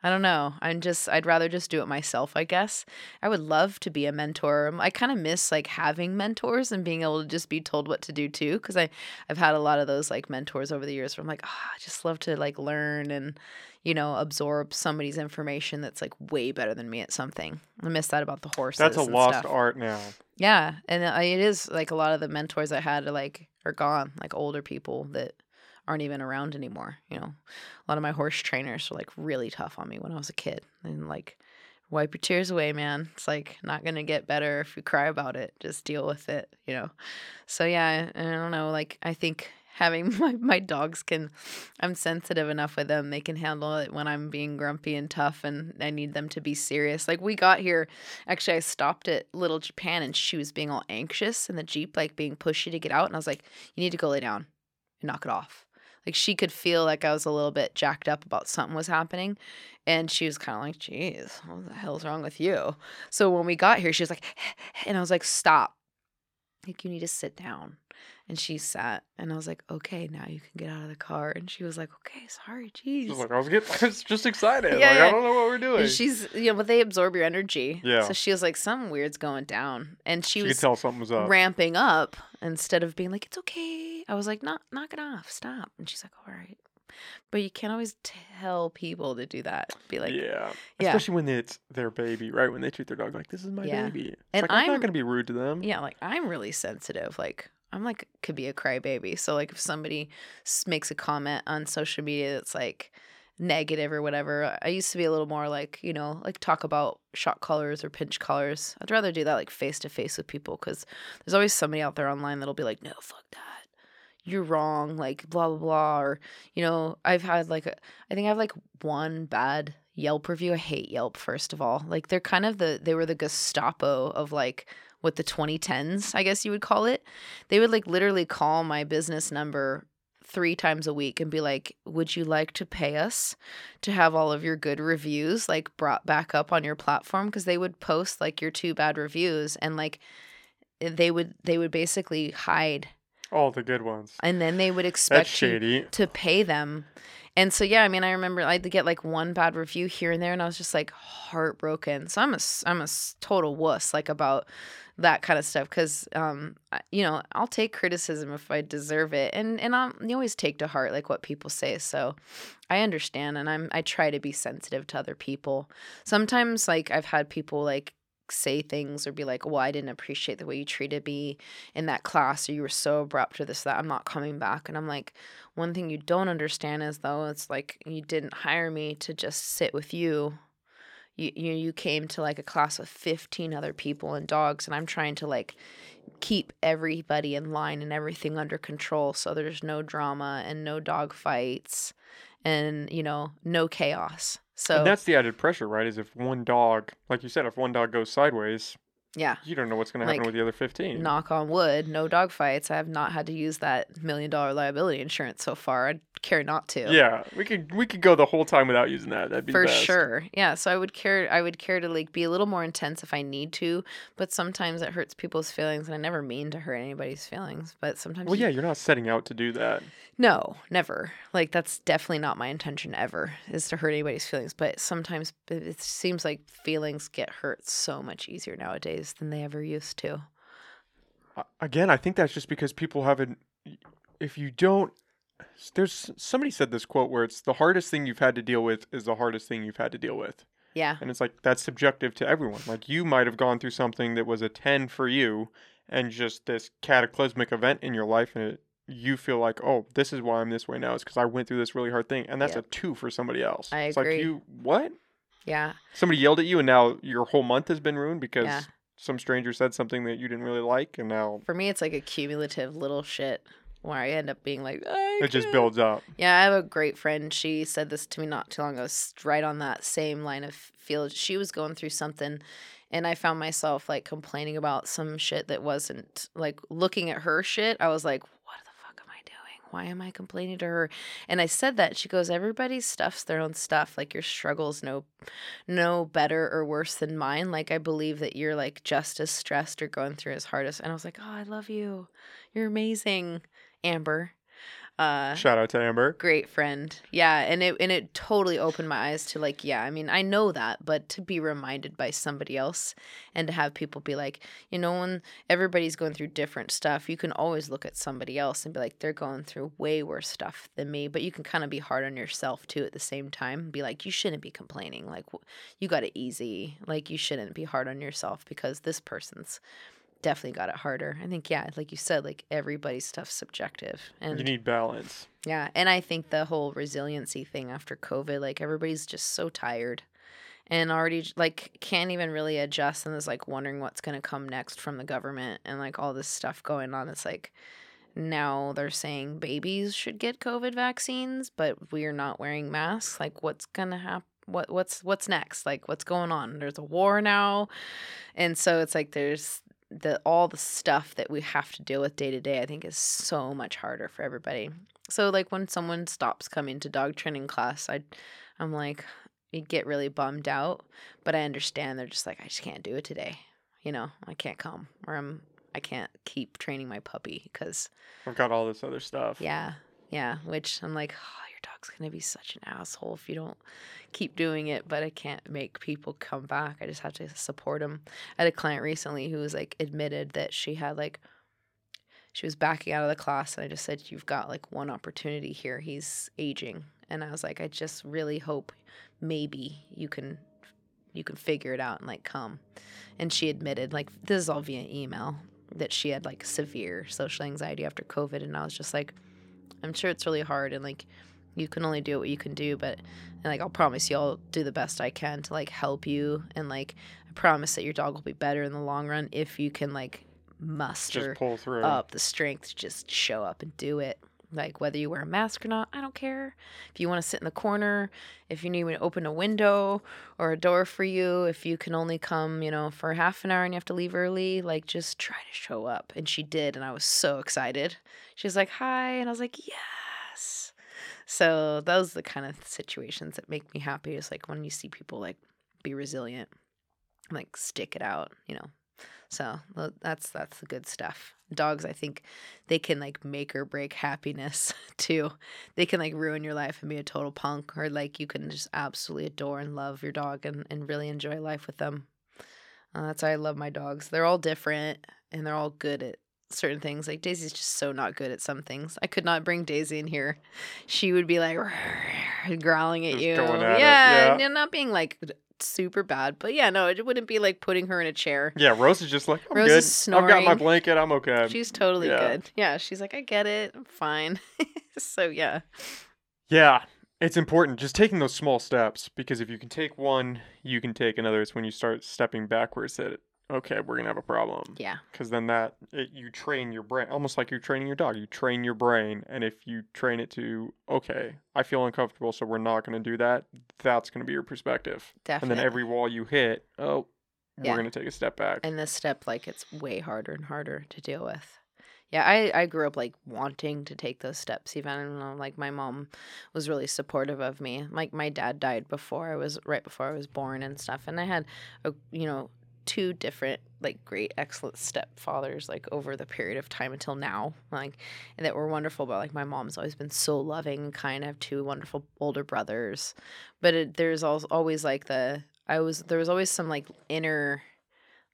I don't know. I'm just I'd rather just do it myself, I guess. I would love to be a mentor. Um, I kind of miss like having mentors and being able to just be told what to do too cuz I I've had a lot of those like mentors over the years where I'm like, "Ah, I just love to like learn and you know, absorb somebody's information that's like way better than me at something. I miss that about the horses. That's a lost stuff. art now. Yeah, and uh, it is like a lot of the mentors I had are like are gone, like older people that aren't even around anymore. You know, a lot of my horse trainers were like really tough on me when I was a kid, and like wipe your tears away, man. It's like not gonna get better if you cry about it. Just deal with it, you know. So yeah, I, I don't know. Like I think having my, my dogs can i'm sensitive enough with them. They can handle it when i'm being grumpy and tough and i need them to be serious. Like we got here actually i stopped at little japan and she was being all anxious in the jeep like being pushy to get out and i was like you need to go lay down and knock it off. Like she could feel like i was a little bit jacked up about something was happening and she was kind of like geez what the hell's wrong with you? So when we got here she was like and i was like stop. Like you need to sit down and she sat and i was like okay now you can get out of the car and she was like okay sorry jeez like, I was getting, I was just excited. Yeah, like, yeah. I don't know what we're doing. and she's you know but they absorb your energy Yeah. so she was like something weird's going down and she, could was tell something was up. ramping up instead of being like it's okay i was like knock knock it off stop and she's like all right but you can't always tell people to do that be like yeah. yeah. Especially when it's their baby, right? When they treat their dog like this is my Yeah. baby. It's And like, I'm, I'm- not gonna be rude to them. Yeah, like I'm really sensitive. Like I'm like could be a crybaby. So like if somebody makes a comment on social media that's like negative or whatever, I used to be a little more like you know like talk about shot collars or pinch collars. I'd rather do that like face to face with people because there's always somebody out there online that'll be like, no, fuck that. You're wrong, like blah blah blah, or you know, I've had like a, I think I have like one bad Yelp review. I hate Yelp first of all. Like they're kind of the they were the Gestapo of like what the 2010s, I guess you would call it. They would like literally call my business number three times a week and be like, "Would you like to pay us to have all of your good reviews like brought back up on your platform?" Because they would post like your two bad reviews and like they would they would basically hide All the good ones. and then they would expect you to pay them. And so yeah, I mean, I remember I had to get like one bad review here and there, and I was just like heartbroken. So I'm a s- I'm a s- total wuss like about that kind of stuff because um you know I'll take criticism if I deserve it, and and I'm, you always take to heart like what people say. So I understand, and I'm I try to be sensitive to other people. Sometimes like I've had people like say things or be like, "Well, I didn't appreciate the way you treated me in that class, or you were so abrupt or this that. I'm not coming back." And I'm like, one thing you don't understand is though it's like you didn't hire me to just sit with you. You you you came to like a class with 15 other people and dogs, and I'm trying to like keep everybody in line and everything under control so there's no drama and no dog fights and you know no chaos. So and that's the added pressure, right? Is if one dog, like you said, if one dog goes sideways, yeah. you don't know what's going to happen Like, with the other 15. knock on wood, no dog fights. I have not had to use that million dollar liability insurance so far. I'd care not to. Yeah, we could we could go the whole time without using that. That'd be For best. sure. Yeah. So I would care I would care to like be a little more intense if I need to, but sometimes it hurts people's feelings and I never mean to hurt anybody's feelings. But sometimes Well, you- yeah, you're not setting out to do that. No, never. Like that's definitely not my intention ever is to hurt anybody's feelings. But sometimes it it seems like feelings get hurt so much easier nowadays than they ever used to. Again, I think that's just because people haven't. If you don't, there's somebody said this quote where it's the hardest thing you've had to deal with is the hardest thing you've had to deal with, Yeah. and it's like that's subjective to everyone. Like you might have gone through something that was a ten for you, and just this cataclysmic event in your life, and it, you feel like, oh, this is why I'm this way now. It's because I went through this really hard thing, and that's Yep. a two for somebody else. I it's agree. like you what? Yeah. Somebody yelled at you, and now your whole month has been ruined because Yeah. Some stranger said something that you didn't really like, and now For me, it's like a cumulative little shit where I end up being like, I it just can't. builds up. Yeah, I have a great friend. She said this to me not too long ago, s- right on that same line of field. She was going through something, and I found myself like complaining about some shit that wasn't like looking at her shit. I was like, what the fuck am I doing? Why am I complaining to her? And I said that. She goes, everybody stuffs their own stuff. Like your struggles no, no better or worse than mine. Like I believe that you're like just as stressed or going through as hard as. And I was like, oh, I love you. You're amazing, Amber. Uh, Shout out to Amber. great friend. Yeah, and it and it totally opened my eyes to like, yeah, I mean, I know that, but to be reminded by somebody else and to have people be like, you know, when everybody's going through different stuff, you can always look at somebody else and be like, they're going through way worse stuff than me, but you can kind of be hard on yourself too at the same time. Be like, you shouldn't be complaining. Like you got it easy. Like you shouldn't be hard on yourself because this person's definitely got it harder. I think yeah, like you said, like everybody's stuff's subjective. And You need balance. yeah, and I think the whole resiliency thing after COVID, like everybody's just so tired and already like can't even really adjust and is like wondering what's going to come next from the government and like all this stuff going on. It's like now they're saying babies should get COVID vaccines, but we're not wearing masks. Like, what's gonna happen? What what's what's next? Like, what's going on? There's a war now, and so it's like there's the all the stuff that we have to deal with day to day. I think is so much harder for everybody. So like when someone stops coming to dog training class, I, I'm like, you get really bummed out, but I understand they're just like, I just can't do it today. You know, I can't come, or I'm I can't keep training my puppy because I've got all this other stuff. yeah, yeah. Which I'm like, oh, your dog's gonna be such an asshole if you don't keep doing it. But I can't make people come back. I just have to support them. I had a client recently who was like admitted that she had like she was backing out of the class, and I just said, you've got like one opportunity here. He's aging, and I was like, I just really hope maybe you can you can figure it out and like come. And she admitted like this is all via email that she had like severe social anxiety after COVID. And I was just like, I'm sure it's really hard and like you can only do what you can do, but and like I'll promise you I'll do the best I can to like help you and like I promise that your dog will be better in the long run if you can like muster Just pull through. up the strength to just show up and do it. Like whether you wear a mask or not, I don't care. If you want to sit in the corner, if you need me to open a window or a door for you, if you can only come, you know, for half an hour and you have to leave early, like just try to show up. And she did, and I was so excited. She was like, "Hi," and I was like, "Yes." So those are the kind of situations that make me happy. Is like when you see people like be resilient, like stick it out, you know. So that's that's the good stuff. Dogs, I think, they can like make or break happiness too. They can like ruin your life and be a total punk, or like you can just absolutely adore and love your dog and, and really enjoy life with them. Uh, that's why I love my dogs. They're all different and they're all good at certain things. Like Daisy's just so not good at some things. I could not bring Daisy in here. She would be like growling at Just you. at it, yeah, yeah. and not being like super bad, but yeah, no, it wouldn't be like putting her in a chair. yeah, Rose is just like, I'm Rose good. is I've got my blanket. I'm okay. She's totally yeah. good. Yeah, she's like, I get it. I'm fine. so yeah. Yeah, it's important just taking those small steps because if you can take one, you can take another. It's when you start stepping backwards that okay, we're gonna have a problem. Yeah. Because then that it, you train your brain almost like you're training your dog. You train your brain, and if you train it to okay, I feel uncomfortable, so we're not gonna do that. That's gonna be your perspective. Definitely. And then every wall you hit, oh, Yeah. we're gonna take a step back. and this step like it's way harder and harder to deal with yeah i i grew up like wanting to take those steps even though like my mom was really supportive of me like my dad died before i was right before i was born and stuff and i had a you know two different like great excellent stepfathers like over the period of time until now like and that were wonderful but like my mom's always been so loving and kind have two wonderful older brothers. But it, there's al- always like the i was there was always some like inner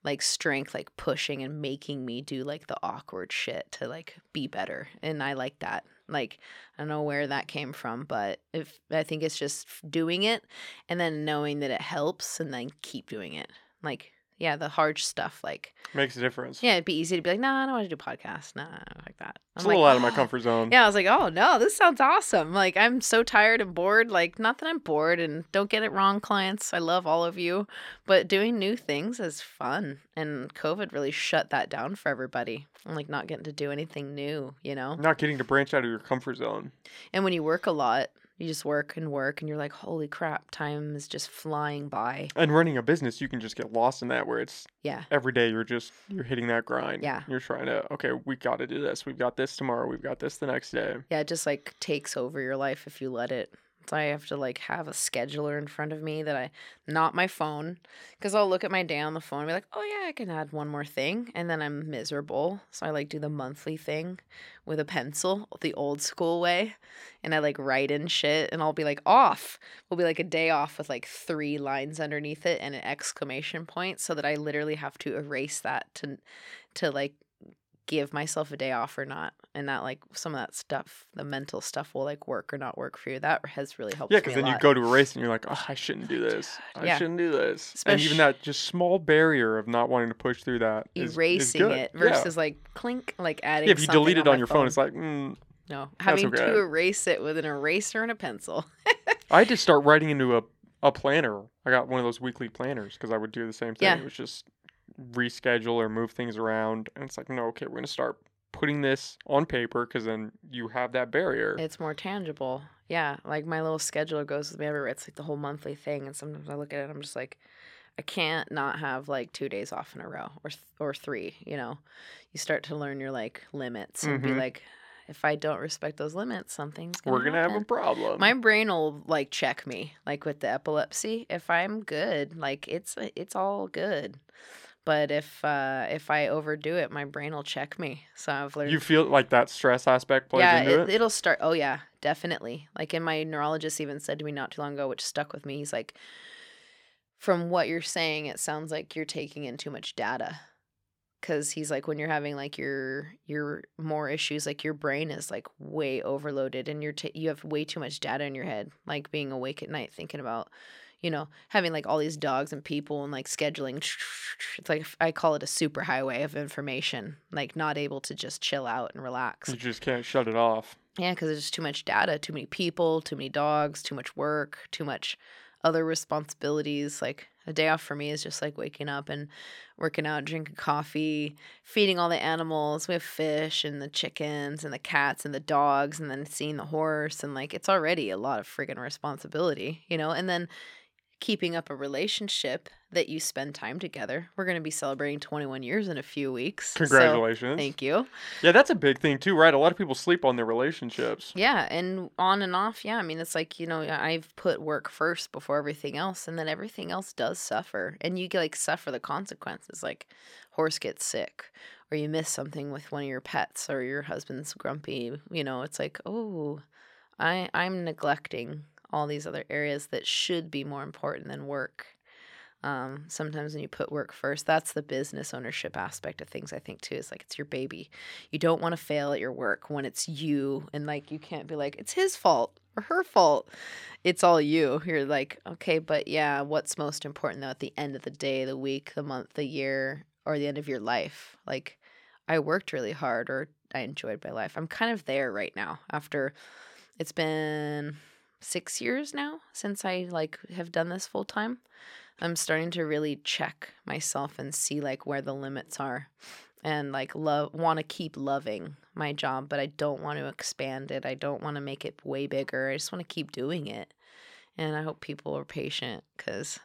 like strength like pushing and making me do like the awkward shit to like be better and i like that. Like i don't know where that came from but if i think it's just doing it and then knowing that it helps and then keep doing it. Like yeah the hard stuff like Makes a difference. yeah it'd be easy to be like nah i don't want to do podcasts nah I don't like that It's I'm a little out of my "Oh." comfort zone. yeah, I was like, oh no, this sounds awesome. Like, I'm so tired and bored. Like, not that I'm bored, and don't get it wrong, clients. I love all of you, but doing new things is fun. And COVID really shut that down for everybody. I'm like, not getting to do anything new, you know? Not getting to branch out of your comfort zone. And when you work a lot, you just work and work, and you're like, holy crap, time is just flying by. And running a business, you can just get lost in that where it's Yeah. every day you're just you're hitting that grind. Yeah. You're trying to okay, we got to do this. We've got this tomorrow. We've got this the next day. Yeah, it just like takes over your life if you let it. So I have to like have a scheduler in front of me that I, not my phone, because I'll look at my day on the phone and be like, oh yeah, I can add one more thing, and then I'm miserable. So I like do the monthly thing with a pencil, the old school way, and I like write in shit, and I'll be like off. Will be like a day off with like three lines underneath it and an exclamation point, so that I literally have to erase that to, to like give myself a day off or not and that like some of that stuff the mental stuff will like work or not work for you that has really helped Yeah, because then you go to a race and you're like, oh, I shouldn't do this. I yeah. shouldn't do this. and even that just small barrier of not wanting to push through that is, is erasing good. it Yeah. versus like clink like adding Yeah, if you delete it my on your phone, it's like, mm, no having okay. to erase it with an eraser and a pencil I had to start writing into a, a planner. I got one of those weekly planners because I would do the same thing. Yeah. It was just reschedule or move things around. And it's like, no, okay, we're going to start putting this on paper because then you have that barrier. It's more tangible. Yeah, like my little scheduler goes with me everywhere. It's like the whole monthly thing, and sometimes I look at it, and I'm just like, I can't not have like two days off in a row or th- or three. You know, you start to learn your like limits and be Mhm. like, if I don't respect those limits, something's gonna We're gonna have a problem. My brain will like check me, like with the epilepsy. If I'm good, like it's it's all good. But if uh if I overdo it, my brain will check me. So I've learned you feel like that stress aspect plays yeah, into it, it. it'll start. Oh yeah, definitely. Like, and my neurologist even said to me not too long ago, which stuck with me. He's like, from what you're saying, it sounds like you're taking in too much data. Cause he's like, when you're having like your your more issues, like your brain is like way overloaded, and you're ta- you have way too much data in your head. Like being awake at night, thinking about, you know, having like all these dogs and people and like scheduling. It's like I call it a super highway of information. Like not able to just chill out and relax. You just can't shut it off. Yeah, because there's just too much data, too many people, too many dogs, too much work, too much other responsibilities. Like a day off for me is just like waking up and working out, drinking coffee, feeding all the animals. We have fish and the chickens and the cats and the dogs, and then seeing the horse. And like it's already a lot of friggin' responsibility, you know? And then keeping up a relationship that you spend time together. We're going to be celebrating 21 years in a few weeks. so Congratulations. thank you. Yeah, that's a big thing too, right? A lot of people sleep on their relationships. Yeah, and on and off. Yeah, I mean, it's like you know, I've put work first before everything else, and then everything else does suffer, and you like suffer the consequences. Like, horse gets sick, or you miss something with one of your pets, or your husband's grumpy. You know, it's like, oh, I I'm neglecting all these other areas that should be more important than work. Um, sometimes when you put work first, that's the business ownership aspect of things. I think too is like it's your baby. You don't want to fail at your work when it's you, and like you can't be like it's his fault or her fault. It's all you. You're like okay, but yeah, what's most important though at the end of the day, the week, the month, the year, or the end of your life? Like I worked really hard, or I enjoyed my life. I'm kind of there right now after it's been six years now since I like have done this full time. I'm starting to really check myself and see like where the limits are and like love want to keep loving my job, but I don't want to expand it. I don't want to make it way bigger. I just want to keep doing it. And I hope people are patient cuz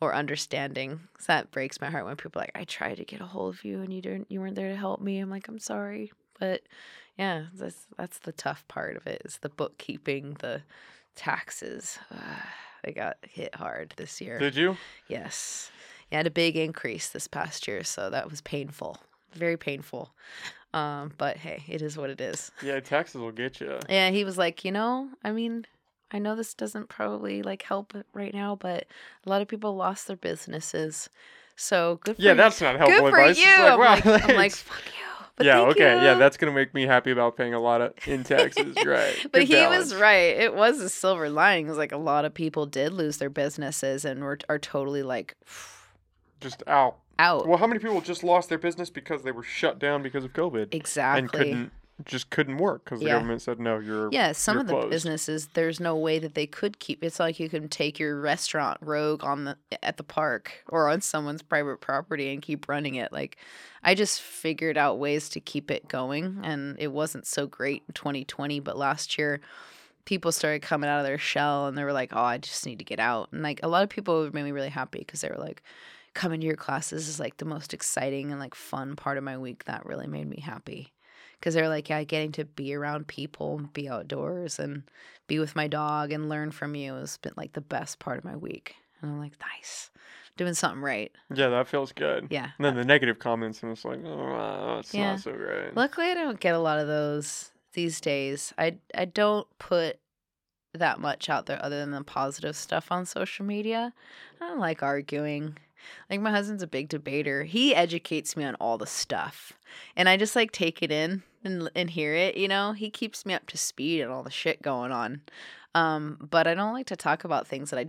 or understanding. that breaks my heart when people like I tried to get a hold of you and you didn't you weren't there to help me. I'm like I'm sorry. But yeah, that's that's the tough part of it is the bookkeeping, the taxes. I got hit hard this year. Did you? Yes. Had a big increase this past year, so that was painful. Very painful. Um, but hey, it is what it is. Yeah, taxes will get you. Yeah, he was like, you know, I mean, I know this doesn't probably like help right now, but a lot of people lost their businesses. So good for Yeah, you. that's not helpful good for advice. you. It's like, I'm, like, I'm like, fuck you. But yeah, okay. Yeah, that's gonna make me happy about paying a lot of in taxes, right? But Good he balance. was right. It was a silver lining. It was like a lot of people did lose their businesses and were are totally like Just out. out. Well, how many people just lost their business because they were shut down because of COVID exactly. and couldn't just couldn't work because the Yeah. government said no, you're Yeah, some you're of the closed. businesses there's no way that they could keep. It's like you can take your restaurant rogue on the at the park or on someone's private property and keep running it. Like I just figured out ways to keep it going and it wasn't so great in 2020, but last year people started coming out of their shell and they were like, "Oh, I just need to get out." And like a lot of people made me really happy because they were like coming to your classes is like the most exciting and like fun part of my week that really made me happy because they're like, yeah, getting to be around people, be outdoors, and be with my dog and learn from you has been like the best part of my week. And I'm like, nice, doing something right. Yeah, that feels good. Yeah. And then the negative comments, and it's like, oh, it's Yeah. not so great. Luckily, I don't get a lot of those these days. I I don't put that much out there other than the positive stuff on social media. I don't like arguing. Like my husband's a big debater. He educates me on all the stuff. And I just like take it in and and hear it, you know? He keeps me up to speed on all the shit going on. Um, but I don't like to talk about things that I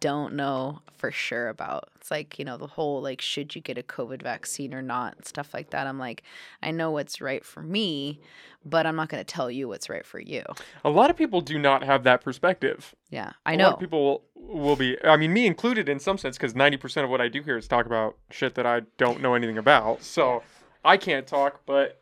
don't know for sure about. It's like, you know, the whole like should you get a COVID vaccine or not, stuff like that. I'm like, I know what's right for me, but I'm not going to tell you what's right for you. A lot of people do not have that perspective. Yeah, I a know. lot of people will be i mean me included in some sense because 90% of what i do here is talk about shit that i don't know anything about so i can't talk but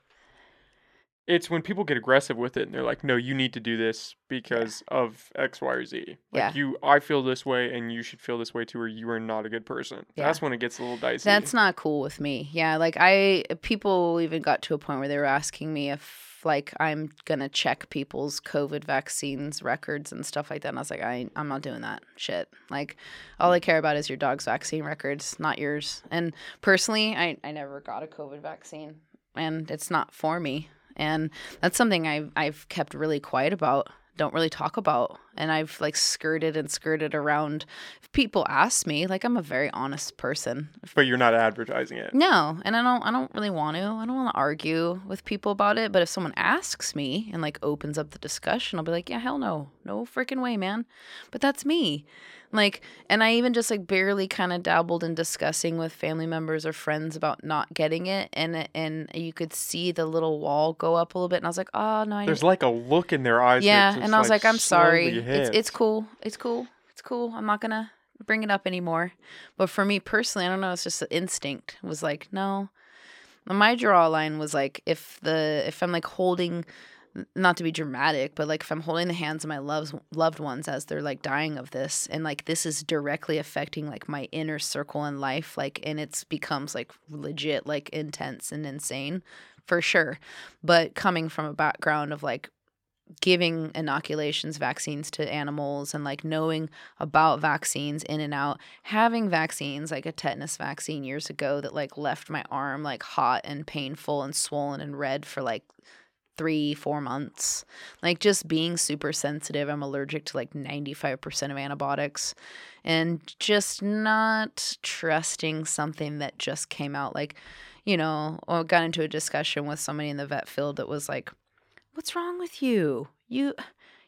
it's when people get aggressive with it and they're like, no, you need to do this because of X, Y, or Z. Like Yeah. you, I feel this way, and you should feel this way too, or you are not a good person. Yeah. That's when it gets a little dicey. That's not cool with me. Yeah, like I people even got to a point where they were asking me if like I'm gonna check people's COVID vaccines records and stuff like that. And I was like, I I'm not doing that shit. Like all I mm. care about is your dog's vaccine records, not yours. And personally, I, I never got a COVID vaccine and it's not for me. And that's something I've I've kept really quiet about. Don't really talk about. And I've like skirted and skirted around. If people ask me, like I'm a very honest person. but you're not advertising it. No, and I don't I don't really want to. I don't want to argue with people about it, but if someone asks me and like opens up the discussion, I'll be like, "Yeah, hell no. No freaking way, man." But that's me. Like, and I even just like barely kind of dabbled in discussing with family members or friends about not getting it and and you could see the little wall go up a little bit and I was like, "Oh, no, I There's like a look in their eyes. yeah, and I was like, I'm sorry. It's it's cool. It's cool. It's cool. I'm not gonna bring it up anymore. But for me personally, I don't know. It's just an instinct. It was like no. My draw line was like if the if I'm like holding, not to be dramatic, but like if I'm holding the hands of my loves loved ones as they're like dying of this, and like this is directly affecting like my inner circle in life, like and it's becomes like legit like intense and insane, for sure. But coming from a background of like giving inoculations vaccines to animals and like knowing about vaccines in and out having vaccines like a tetanus vaccine years ago that like left my arm like hot and painful and swollen and red for like three four months. Like just being super sensitive i'm allergic to like 95% of antibiotics. And just not trusting something that just came out. Like you know or got into a discussion with somebody in the vet field that was like what's wrong with you? You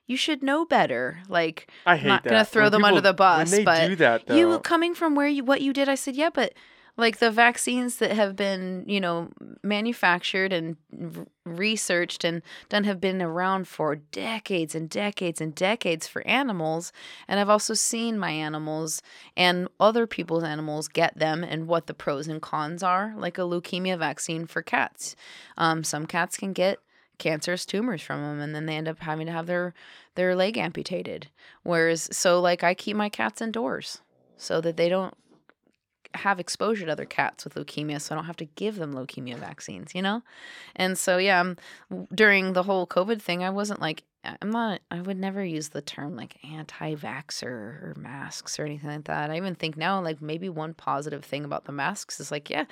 you should know better. Like I hate not that. gonna throw When them under the bus, but do that, though, you coming from where you what you did i said yeah but like the vaccines that have been you know manufactured and researched and done have been around for decades and decades and decades for animals and i've also seen my animals and other people's animals get them and what the pros and cons are like a leukemia vaccine for cats. Um, some cats can get cancerous tumors from them and then they end up having to have their their leg amputated. Whereas so like i keep my cats indoors so that they don't have exposure to other cats with leukemia so i don't have to give them leukemia vaccines you know? And so yeah um, w- during the whole covid thing i wasn't like i'm not i would never use the term like anti-vaxxer or masks or anything like that. I even think now like maybe one positive thing about the masks is like yeah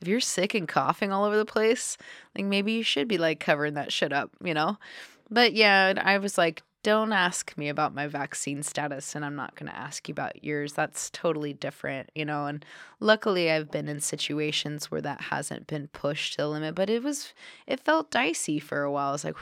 if you're sick and coughing all over the place like maybe you should be like covering that shit up you know? But yeah i was like don't ask me about my vaccine status and I'm not going to ask you about yours. That's totally different, you know. And luckily I've been in situations where that hasn't been pushed to the limit, but it was it felt dicey for a while. I was like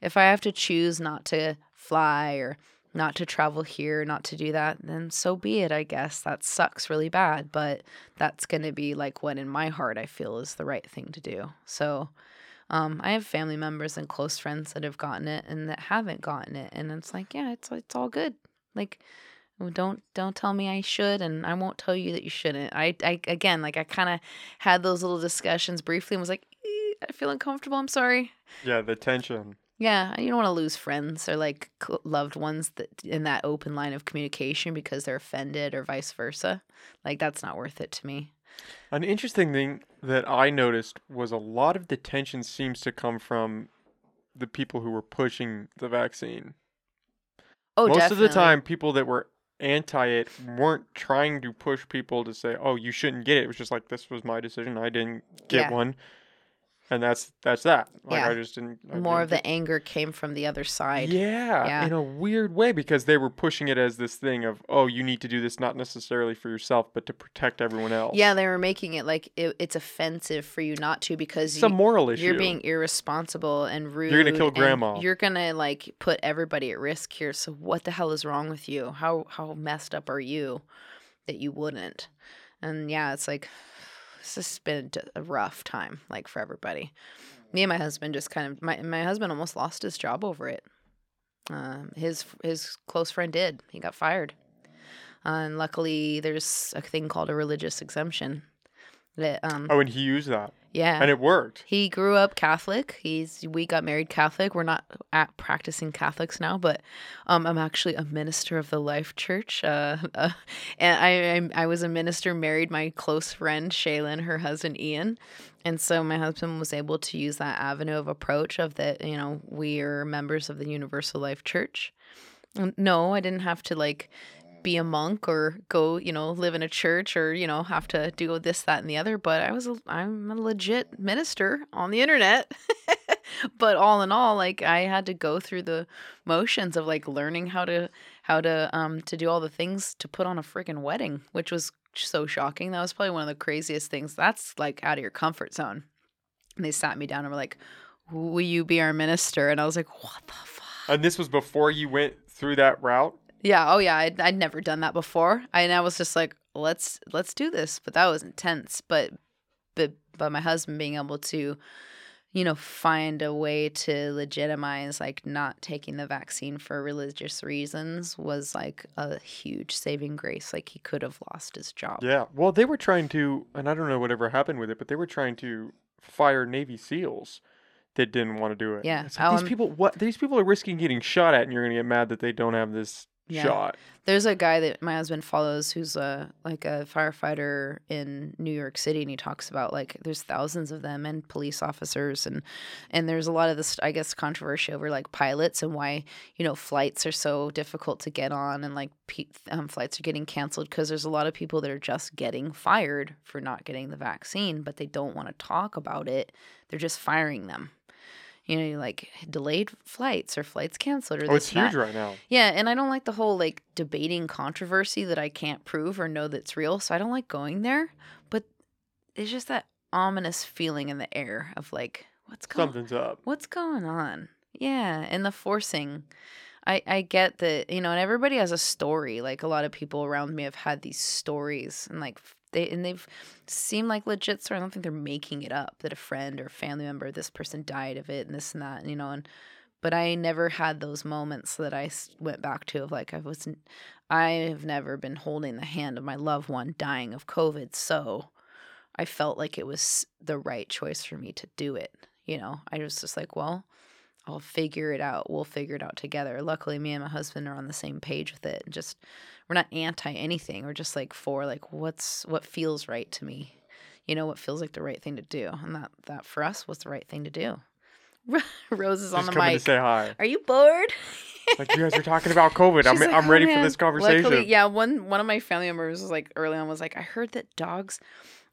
if I have to choose not to fly or not to travel here, not to do that, then so be it, I guess. That sucks really bad, but that's going to be like what in my heart I feel is the right thing to do. So, um, I have family members and close friends that have gotten it and that haven't gotten it, and it's like, yeah, it's it's all good. Like, don't don't tell me I should, and I won't tell you that you shouldn't. I, I again, like I kind of had those little discussions briefly and was like, "Eh, I feel uncomfortable. I'm sorry. yeah, the tension. Yeah, you don't want to lose friends or like loved ones that in that open line of communication because they're offended or vice versa. Like that's not worth it to me. An interesting thing that I noticed was a lot of the tension seems to come from the people who were pushing the vaccine. Oh, Most definitely. of the time, people that were anti it weren't trying to push people to say, "Oh, you shouldn't get it." It was just like, "This was my decision. I didn't get Yeah. one," and that's that's that. Like Yeah. I just didn't. I more didn't of the get- anger came from the other side. Yeah, Yeah. in a weird way because they were pushing it as this thing of, "Oh, you need to do this not necessarily for yourself, but to protect everyone else." Yeah, they were making it like it, it's offensive for you not to because it's a moral issue. you're being irresponsible and rude. You're gonna kill grandma. You're gonna like put everybody at risk here. So what the hell is wrong with you? How how messed up are you that you wouldn't? And yeah, it's like it's just been a rough time like for everybody. Me and my husband just kind of my my husband almost lost his job over it. Um, his his close friend did. He got fired. Uh, and luckily, there's a thing called a religious exemption. That um Oh, and he used that, yeah. and it worked. He grew up Catholic. He's we got married Catholic. We're not at practicing Catholics now, but um, I'm actually a minister of the Life Church. Uh, uh, and I, I I was a minister, married my close friend Shaylin, her husband Ian, and so my husband was able to use that avenue of approach of that. You know, we are members of the Universal Life Church. No, I didn't have to like be a monk or go, you know, live in a church or, you know, have to do this, that, and the other. But I was, a, I'm a legit minister on the internet. but all in all, like I had to go through the motions of like learning how to, how to, um, to do all the things to put on a freaking wedding, which was so shocking. That was probably one of the craziest things. That's like out of your comfort zone. And they sat me down and were like, will you be our minister? And I was like, what the fuck? And this was before you went through that route. Yeah. Oh, yeah. I'd, I'd never done that before, I, and I was just like, let's let's do this. But that was intense. But but but my husband being able to, you know, find a way to legitimize like not taking the vaccine for religious reasons was like a huge saving grace. Like he could have lost his job. Yeah. Well, they were trying to, and I don't know whatever happened with it, but they were trying to fire Navy SEAls that didn't want to do it. Yeah. Like, Oh, these people, what? These people are risking getting shot at, and you're gonna get mad that they don't have this Yeah. shot. There's a guy that my husband follows who's a like a firefighter in New York City and he talks about like there's thousands of them and police officers and and there's a lot of this I guess controversy over like pilots and why you know flights are so difficult to get on and like pe- um, flights are getting canceled because there's a lot of people that are just getting fired for not getting the vaccine but they don't want to talk about it they're just firing them you know like delayed flights or flights canceled or Oh, it's and that. huge right now. Yeah, and I don't like the whole like debating controversy that I can't prove or know that's real, so I don't like going there. But it's just that ominous feeling in the air of like, what's going Something's up. what's going on? Yeah, and the forcing. I I get that, you know, and everybody has a story. Like a lot of people around me have had these stories and like they and they've seemed like legit stories. I don't think they're making it up that a friend or family member, this person died of it and this and that, and, you know, and but I never had those moments that I went back to of like I wasn't I have never been holding the hand of my loved one dying of COVID, so I felt like it was the right choice for me to do it. You know, I was just like, well, I'll figure it out. We'll figure it out together. Luckily, me and my husband are on the same page with it. And just we're not anti anything. We're just like for like what's what feels right to me. You know what feels like the right thing to do, and that that for us was the right thing to do. Rose is on the mic. say hi. Are you bored? Like you guys are talking about COVID. I'm like, I'm "Oh, ready for this conversation. Luckily, yeah, one one of my family members was like early on was like, I heard that dogs,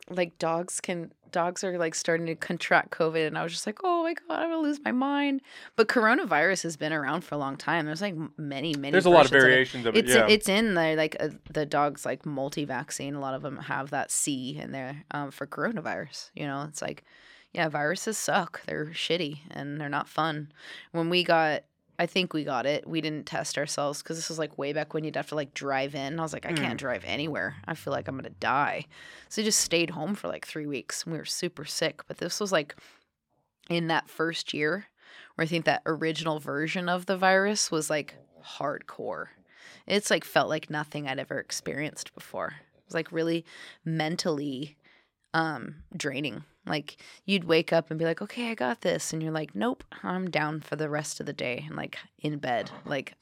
like dogs can dogs are like starting to contract COVID, and I was just like, oh my god, I'm gonna lose my mind. But coronavirus has been around for a long time. There's like many many. There's a lot of versions it. variations of it. It's yeah. it's in there like uh, the dogs like multi-vaccine. A lot of them have that C in there um, for coronavirus. You know, it's like yeah, viruses suck. They're shitty and they're not fun. When we got, I think we got it. We didn't test ourselves because this was like way back when you'd have to like drive in. I was like, I Mm. can't drive anywhere. I feel like I'm gonna die. So we just stayed home for like three weeks. We were super sick, but this was like in that first year where I think that original version of the virus was like hardcore. It's like felt like nothing I'd ever experienced before. It was like really mentally um draining. Like you'd wake up and be like, "Okay, I got this." And you're like, "Nope, I'm down for the rest of the day." And like in bed, like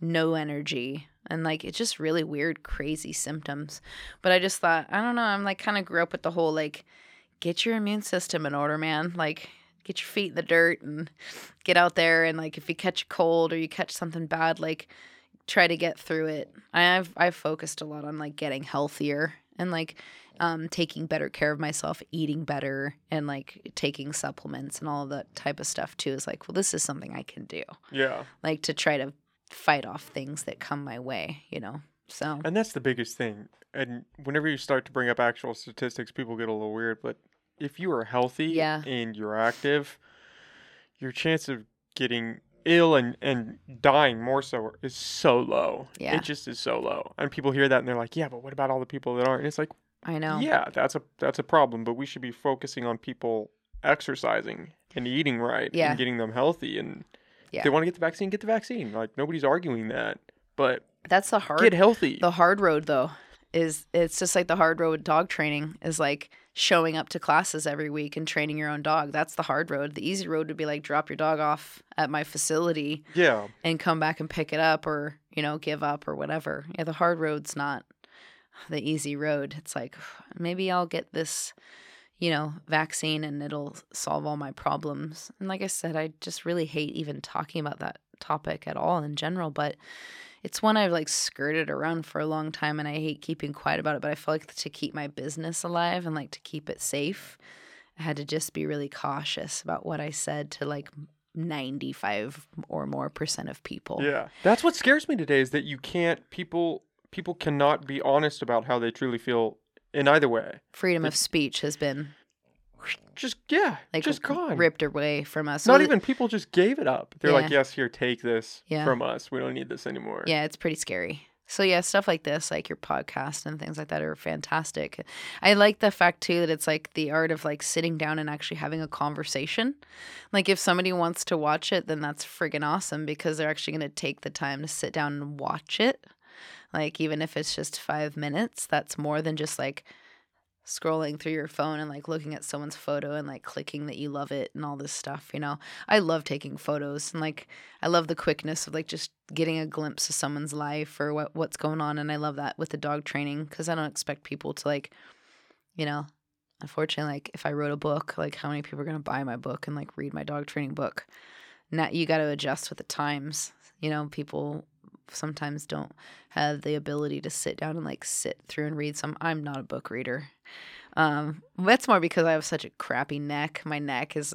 no energy. And like it's just really weird crazy symptoms. But I just thought, I don't know, I'm like kind of grew up with the whole like get your immune system in order, man. Like get your feet in the dirt and get out there and like if you catch a cold or you catch something bad, like try to get through it. I've I've focused a lot on like getting healthier and like um, taking better care of myself, eating better, and like taking supplements and all that type of stuff too. Is like, well, this is something I can do, yeah. like to try to fight off things that come my way, you know. So And that's the biggest thing. And whenever you start to bring up actual statistics, people get a little weird. But if you are healthy Yeah. and you're active, your chance of getting ill and, and dying more so is so low. Yeah. It just is so low. And people hear that and they're like, yeah, but what about all the people that aren't? And it's like, I know. yeah, that's a that's a problem. But we should be focusing on people exercising and eating right Yeah. and getting them healthy. And Yeah. they want to get the vaccine, get the vaccine. Like nobody's arguing that. But That's the hard get healthy. The hard road though is it's just like the hard road dog training is like showing up to classes every week and training your own dog. That's the hard road. The easy road would be like drop your dog off at my facility Yeah. and come back and pick it up or, you know, give up or whatever. Yeah, the hard road's not the easy road. It's like maybe I'll get this, you know, vaccine and it'll solve all my problems. And like I said, I just really hate even talking about that topic at all in general, but it's one I've like skirted around for a long time and I hate keeping quiet about it, but I feel like to keep my business alive and like to keep it safe, I had to just be really cautious about what I said to like 95 or more percent of people. Yeah. That's what scares me today is that you can't people people cannot be honest about how they truly feel in either way. Freedom of speech has been Just yeah, like just gone. ripped away from us. Not even people just gave it up. They're like, "Yes, here, take this Yeah. from us. We don't need this anymore." Yeah, it's pretty scary. So yeah, stuff like this, like your podcast and things like that are fantastic. I like the fact too that it's like the art of like sitting down and actually having a conversation. Like if somebody wants to watch it, then that's friggin' awesome because they're actually going to take the time to sit down and watch it. Like even if it's just 5 minutes, that's more than just like scrolling through your phone and like looking at someone's photo and like clicking that you love it and all this stuff, you know. I love taking photos and like I love the quickness of like just getting a glimpse of someone's life or what what's going on and I love that with the dog training cuz I don't expect people to like you know, unfortunately like if I wrote a book, like how many people are going to buy my book and like read my dog training book? Now you got to adjust with the times. You know, people sometimes don't have the ability to sit down and like sit through and read some I'm not a book reader. Um that's more because I have such a crappy neck. My neck is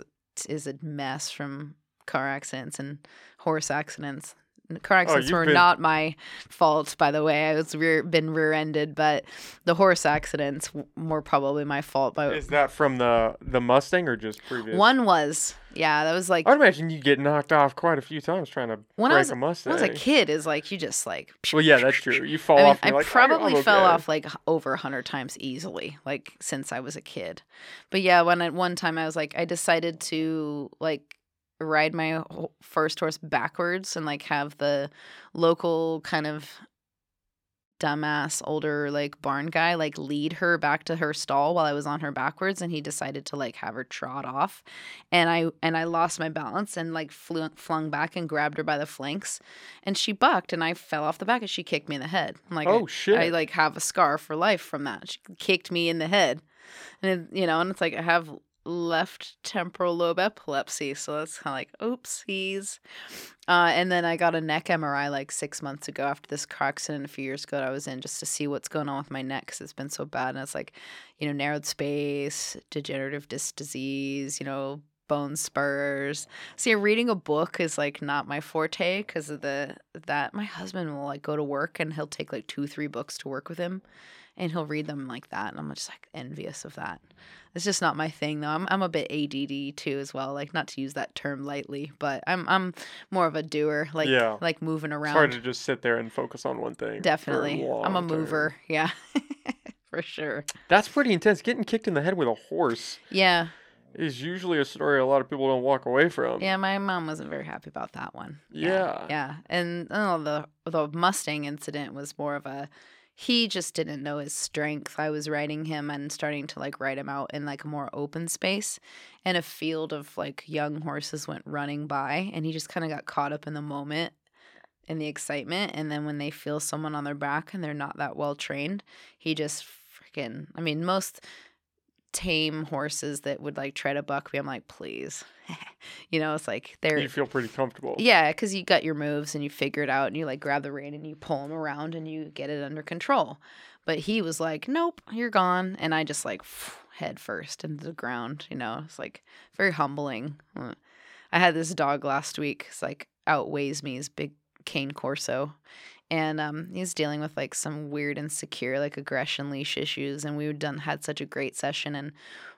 is a mess from car accidents and horse accidents. Car oh, accidents you've were been- not my fault, by the way. I was rear, been rear-ended, but the horse accidents were probably my fault. But Is that from the the Mustang or just previous? one was, yeah, that was like I'd imagine you get knocked off quite a few times trying to When I break was- a when I was a kid. Is like you just like. Well, yeah, that's true. You fall I mean, off. And I like, oh, probably I'm fell okay." off like over a hundred times easily, like since I was a kid. But yeah, when at one time I was like, I decided to like ride my first horse backwards and like have the local kind of dumbass older like barn guy like lead her back to her stall while I was on her backwards and he decided to like have her trot off and I and I lost my balance and like flew, flung back and grabbed her by the flanks and she bucked and I fell off the back and she kicked me in the head. I'm like Oh I, shit! I like have a scar for life from that. She kicked me in the head. And it, you know, and it's like I have left temporal lobe epilepsy, so that's kind of like oopsies. Uh, and then I got a neck MRI like six months ago after this car accident a few years ago. that I was in just to see what's going on with my neck because it's been so bad, and it's like, you know, narrowed space, degenerative disc disease, you know, bone spurs. See, reading a book is like not my forte because of the that my husband will like go to work and he'll take like two, three books to work with him, and he'll read them like that, and I'm just like envious of that. It's just not my thing though. I'm I'm a bit ADD too as well. Like not to use that term lightly, but I'm I'm more of a doer. Like Yeah. like moving around it's hard to just sit there and focus on one thing. Definitely, I'm a long term. mover. Yeah, for sure. That's pretty intense. Getting kicked in the head with a horse Yeah, is usually a story a lot of people don't walk away from. yeah. My mom wasn't very happy about that one. Yeah. yeah. And oh, the the Mustang incident was more of a he just didn't know his strength. I was riding him and starting to like ride him out in like a more open space, and a field of like young horses went running by, and he just kind of got caught up in the moment in the excitement. And then when they feel someone on their back and they're not that well trained, he just freaking. I mean, most tame horses that would like try to buck me, I'm like, please, you know, it's like they're You feel pretty comfortable. yeah, because you got your moves and you figure it out and you like grab the rein and you pull him around and you get it under control. But he was like, nope, you're gone. And I just like head first into the ground, you know, it's like very humbling. Uh, I had this dog last week. It's like outweighs me. He's big cane corso. And um, he's dealing with like some weird insecure like aggression leash issues. And we were done had such a great session. And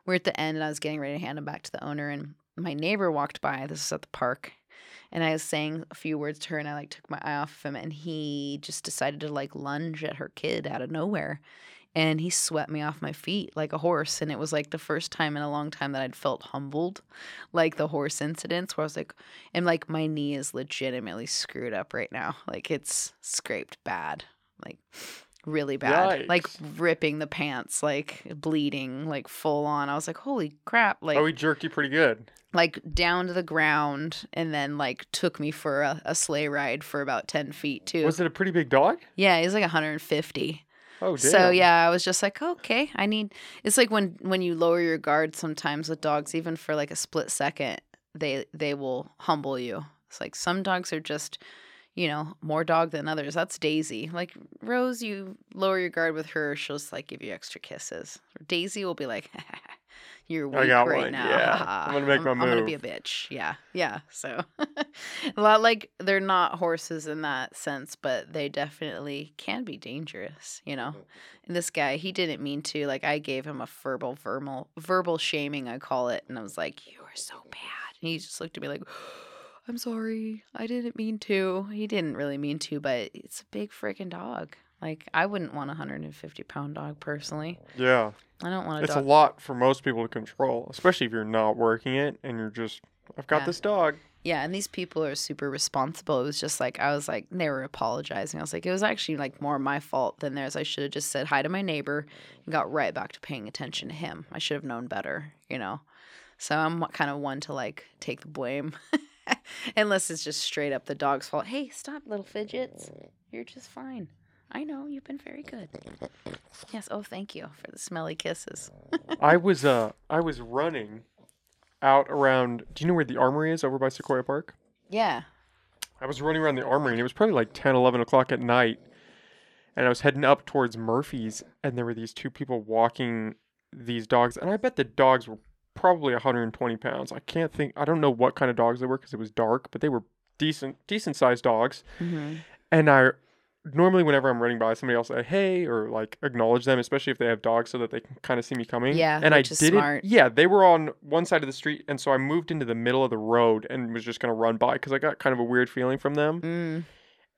we're at the end and I was getting ready to hand him back to the owner. And my neighbor walked by. This is at the park and I was saying a few words to her and I like took my eye off of him and he just decided to like lunge at her kid out of nowhere. And he swept me off my feet like a horse. And it was like the first time in a long time that I'd felt humbled, like the horse incidents where I was like, and like my knee is legitimately screwed up right now. Like it's scraped bad, like really bad, like ripping the pants, like bleeding, like full on. I was like, holy crap! Like oh, he jerked you pretty good. like down to the ground, and then like took me for a, a sleigh ride for about ten feet too. Was it a pretty big dog? yeah, he's like 150. Oh, damn. So yeah, I was just like, okay, I need. It's like when when you lower your guard sometimes with dogs, even for like a split second, they they will humble you. It's like some dogs are just, you know, more dog than others. That's Daisy. Like Rose, you lower your guard with her, she'll just like give you extra kisses. Daisy will be like, you're I weak got right one, now. yeah. I'm gonna make my I'm gonna be a bitch. Yeah, yeah. So a lot like they're not horses in that sense, but they definitely can be dangerous. You know, mm. and this guy he didn't mean to. Like I gave him a verbal verbal verbal shaming, I call it, and I was like, "You are so bad." And he just looked at me like. I'm sorry. I didn't mean to. He didn't really mean to, but it's a big freaking dog. Like I wouldn't want a 150 pound dog personally. Yeah. I don't want a It's a lot for most people to control, especially if you're not working it and you're just, I've got Yeah. this dog. Yeah, and these people are super responsible. It was just like I was like they were apologizing. I was like it was actually like more my fault than theirs. I should have just said hi to my neighbor and got right back to paying attention to him. I should have known better, you know. So I'm kind of one to like take the blame. Unless it's just straight up the dog's fault. Hey, stop little fidgets. You're just fine. I know, you've been very good. Yes, oh thank you for the smelly kisses. I was, uh, I was running out around, do you know where the armory is over by Sequoia Park? Yeah. I was running around the armory and it was probably like 10, 11 o'clock at night. And I was heading up towards Murphy's and there were these two people walking these dogs. And I bet the dogs were probably 120 pounds. I can't think, I don't know what kind of dogs they were because it was dark, but they were decent, decent sized dogs. hmm And I normally, whenever I'm running by, somebody else say hey or like acknowledge them, especially if they have dogs so that they can kind of see me coming. Yeah, And I did smart. Yeah, they were on one side of the street. And so I moved into the middle of the road and was just going to run by because I got kind of a weird feeling from them Mm.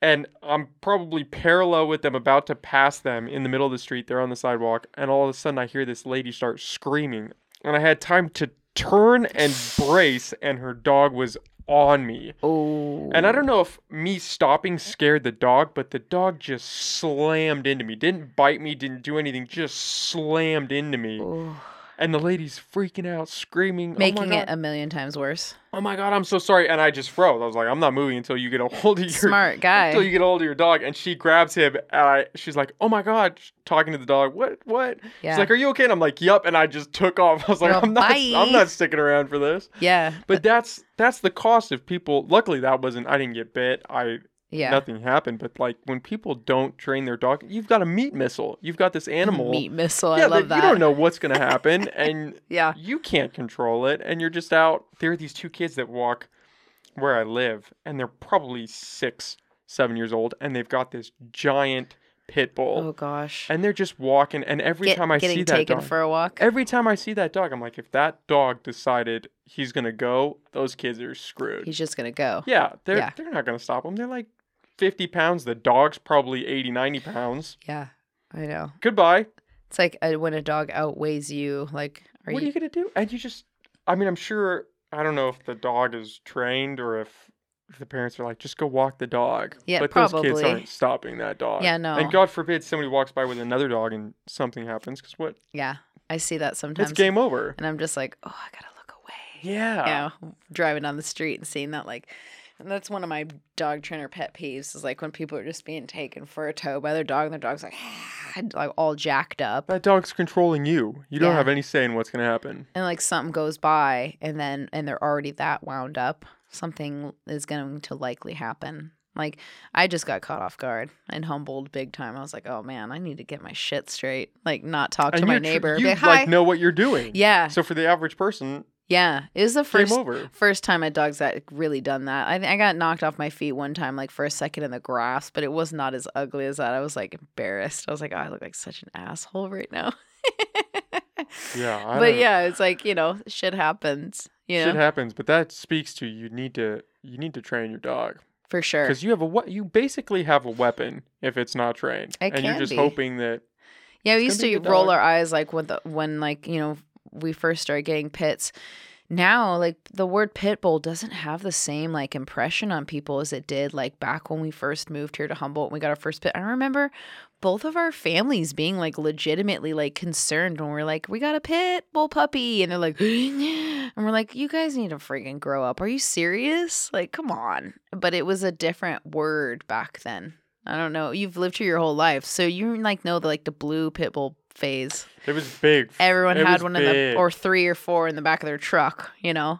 and I'm probably parallel with them, about to pass them in the middle of the street. They're on the sidewalk, and all of a sudden I hear this lady start screaming, and I had time to turn and brace, and her dog was on me. Oh. And I oh. don't know if me stopping scared the dog, but the dog just slammed into me. Didn't bite me, didn't do anything, just slammed into me. Ooh. And the lady's freaking out, screaming, oh making oh it a million times worse. oh my God, I'm so sorry. And I just froze. I was like, I'm not moving until you get a hold of your Smart guy. until you get a hold of your dog and she grabs him and I she's like oh my god talking to the dog what what yeah. she's like are you okay and i'm like yup and i just took off i was like You're i'm not bye. i'm not sticking around for this yeah. but that's that's the cost of people luckily that wasn't i didn't get bit i Yeah. nothing happened but like when people don't train their dog you've got a meat missile you've got this animal Meat missile. yeah I love that you don't know what's going to happen and Yeah. you can't control it and you're just out there are these two kids that walk where i live and they're probably six seven years old and they've got this giant pit bull Oh gosh. and they're just walking and every Get- time i see that dog for a walk. every time i see that dog i'm like if that dog decided he's going to go those kids are screwed He's just gonna go. yeah they're Yeah. they're not going to stop him they're like 50 pounds the dog's probably 80 90 pounds Yeah. I know. goodbye It's like uh, when a dog outweighs you. Like, are what you? are you gonna do? And you just, I mean, I'm sure. I don't know if the dog is trained or if, the parents are like, just go walk the dog. Yeah, but those kids aren't stopping that dog. Yeah, no. And God forbid somebody walks by with another dog and something happens, because what? Yeah. I see that sometimes. It's game over. And I'm just like, oh, I gotta look away. Yeah. you know, driving down the street and seeing that like and that's one of my dog trainer pet peeves is like when people are just being taken for a tow by their dog and their dog's like like all jacked up That dog's controlling you. You don't Yeah. have any say in what's gonna happen. and like something goes by and then and they're already that wound up something is going to likely happen like i just got caught off guard and humbled big time i was like oh man i need to get my shit straight like not talk to my you're tr- neighbor be You like, hi like know what you're doing. yeah So for the average person, yeah it was the first first time a dog's that really done that. I I got knocked off my feet one time, like for a second in the grass, but it was not as ugly as that. I was like embarrassed. I was like, oh, I look like such an asshole right now. Yeah. I but yeah, it's like you know, shit happens. You know, Shit happens, but that speaks to you need to you need to train your dog. for sure. because you have a we- you basically have a weapon if it's not trained, It and you're just be. hoping that Yeah, we used to roll dog. our eyes like when the when like you know we first started getting pits. now like the word pit bull doesn't have the same like impression on people as it did like back when we first moved here to Humboldt and we got our first pit. I remember both of our families being like legitimately like concerned when we're like, we got a pit bull puppy. And they're like, and we're like, you guys need to freaking grow up. Are you serious? Like, come on. But it was a different word back then. I don't know. You've lived here your whole life. So you like know the like the blue pit bull phase. It was big. Everyone It had one in the or three or four in the back of their truck, you know.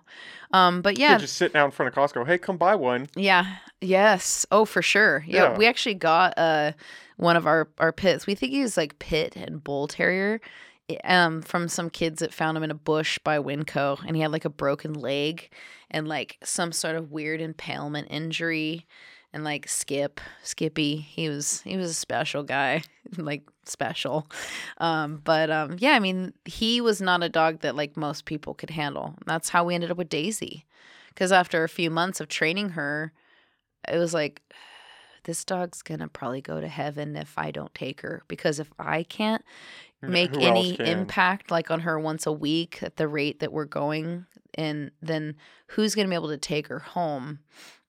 Um, but Yeah, just sitting out in front of Costco. Hey, come buy one. yeah. Yes. Oh, for sure. Yeah. Yeah. We actually got uh one of our our pits. We think he was like pit and bull terrier. Um, from some kids that found him in a bush by Winco, and he had like a broken leg and like some sort of weird impalement injury, and like Skip, Skippy, he was he was a special guy, like special. Um, but um, yeah, I mean, he was not a dog that like most people could handle. That's how we ended up with Daisy, because after a few months of training her, it was like this dog's gonna probably go to heaven if I don't take her because if I can't make Who any can? impact like on her once a week at the rate that we're going and then who's going to be able to take her home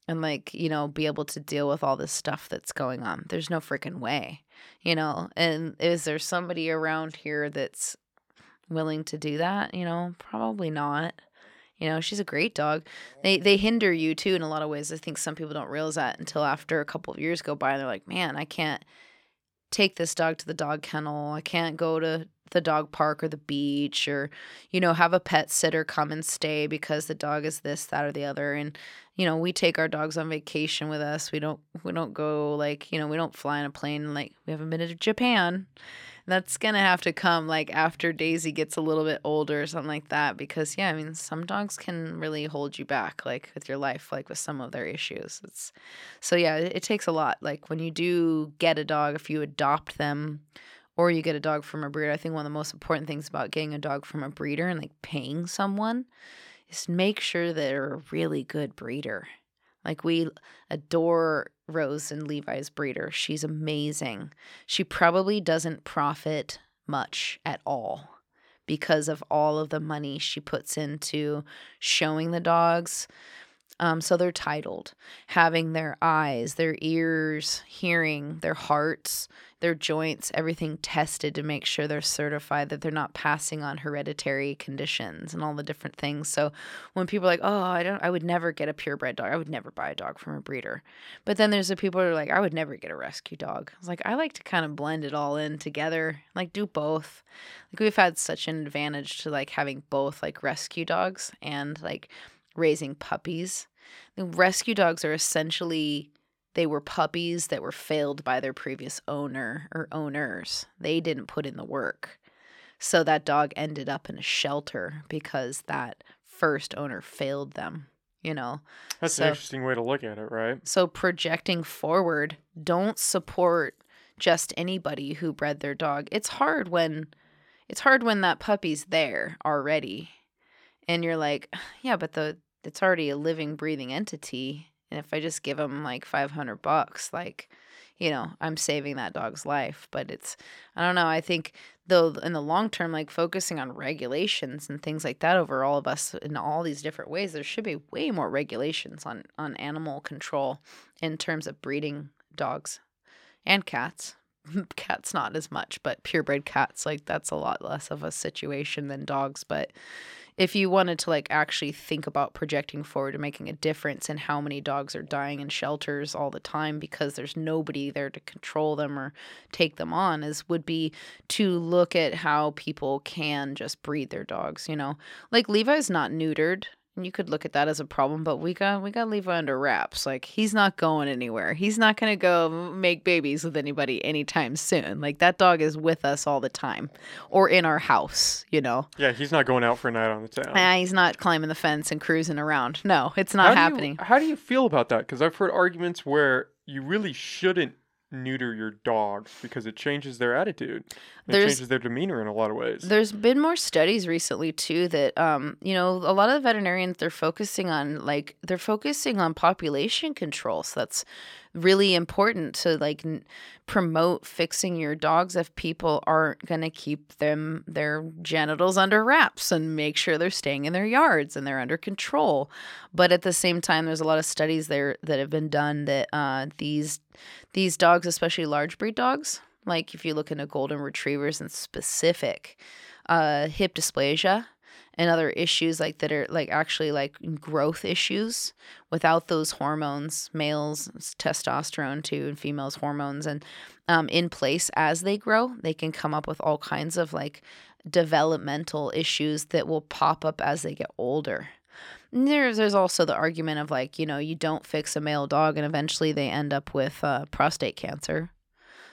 and like you know be able to deal with all this stuff that's going on there's no freaking way you know and is there somebody around here that's willing to do that? You know probably not. You know she's a great dog. They they hinder you too in a lot of ways. I think some people don't realize that until after a couple of years go by and they're like man i can't take this dog to the dog kennel. I can't go to the dog park or the beach or, you know, have a pet sitter come and stay because the dog is this, that, or the other. And, you know, we take our dogs on vacation with us. We don't we don't go like, you know, we don't fly in a plane like we haven't been to Japan. That's gonna have to come like after Daisy gets a little bit older or something like that because yeah, I mean some dogs can really hold you back like with your life, like with some of their issues. It's so yeah, it, it takes a lot. Like when you do get a dog, if you adopt them or you get a dog from a breeder, I think one of the most important things about getting a dog from a breeder and like paying someone is make sure they're a really good breeder. Like we adore Rose and Levi's breeder. She's amazing. She probably doesn't profit much at all because of all of the money she puts into showing the dogs. Um, so they're titled, having their eyes, their ears, hearing, their hearts, their joints, everything tested to make sure they're certified that they're not passing on hereditary conditions and all the different things. So when people are like, "Oh, I don't, I would never get a purebred dog. I would never buy a dog from a breeder," but then there's the people who are like, "I would never get a rescue dog." I was like, I like to kind of blend it all in together, like do both. Like we've had such an advantage to like having both like rescue dogs and like raising puppies. The rescue dogs are essentially they were puppies that were failed by their previous owner or owners. They didn't put in the work. So that dog ended up in a shelter because that first owner failed them, you know. That's So- an interesting way to look at it, right? So projecting forward, don't support just anybody who bred their dog. It's hard when it's hard when that puppy's there already. And you're like, yeah, but the it's already a living breathing entity and if I just give him like 500 bucks like you know, I'm saving that dog's life, but it's I don't know, I think though in the long term like focusing on regulations and things like that over all of us in all these different ways there should be way more regulations on on animal control in terms of breeding dogs and cats. Cats not as much but purebred cats like that's a lot less of a situation than dogs. But if you wanted to like actually think about projecting forward and making a difference in how many dogs are dying in shelters all the time because there's nobody there to control them or take them on is would be to look at how people can just breed their dogs you know? Like levi's not neutered you could look at that as a problem but we got we got levi under wraps like he's not going anywhere he's not going to go make babies with anybody anytime soon like that dog is with us all the time or in our house you know Yeah, he's not going out for a night on the town. Ah, he's not climbing the fence and cruising around. No, it's How not you- happening. how do you feel about that? Because I've heard arguments where you really shouldn't neuter your dogs because it changes their attitude. It changes their demeanor in a lot of ways. There's been more studies recently too that um you know a lot of the veterinarians they're focusing on like they're focusing on population control so that's really important to like n- promote fixing your dogs if people aren't going to keep them their genitals under wraps and make sure they're staying in their yards and they're under control. But at the same time there's a lot of studies there that have been done that uh these these dogs especially large breed dogs like if you look into golden retrievers and specific uh, hip dysplasia and other issues like that are like actually like growth issues without those hormones males testosterone too and females hormones and um, in place as they grow they can come up with all kinds of like developmental issues that will pop up as they get older. There's there's also the argument of like you know you don't fix a male dog and eventually they end up with uh, prostate cancer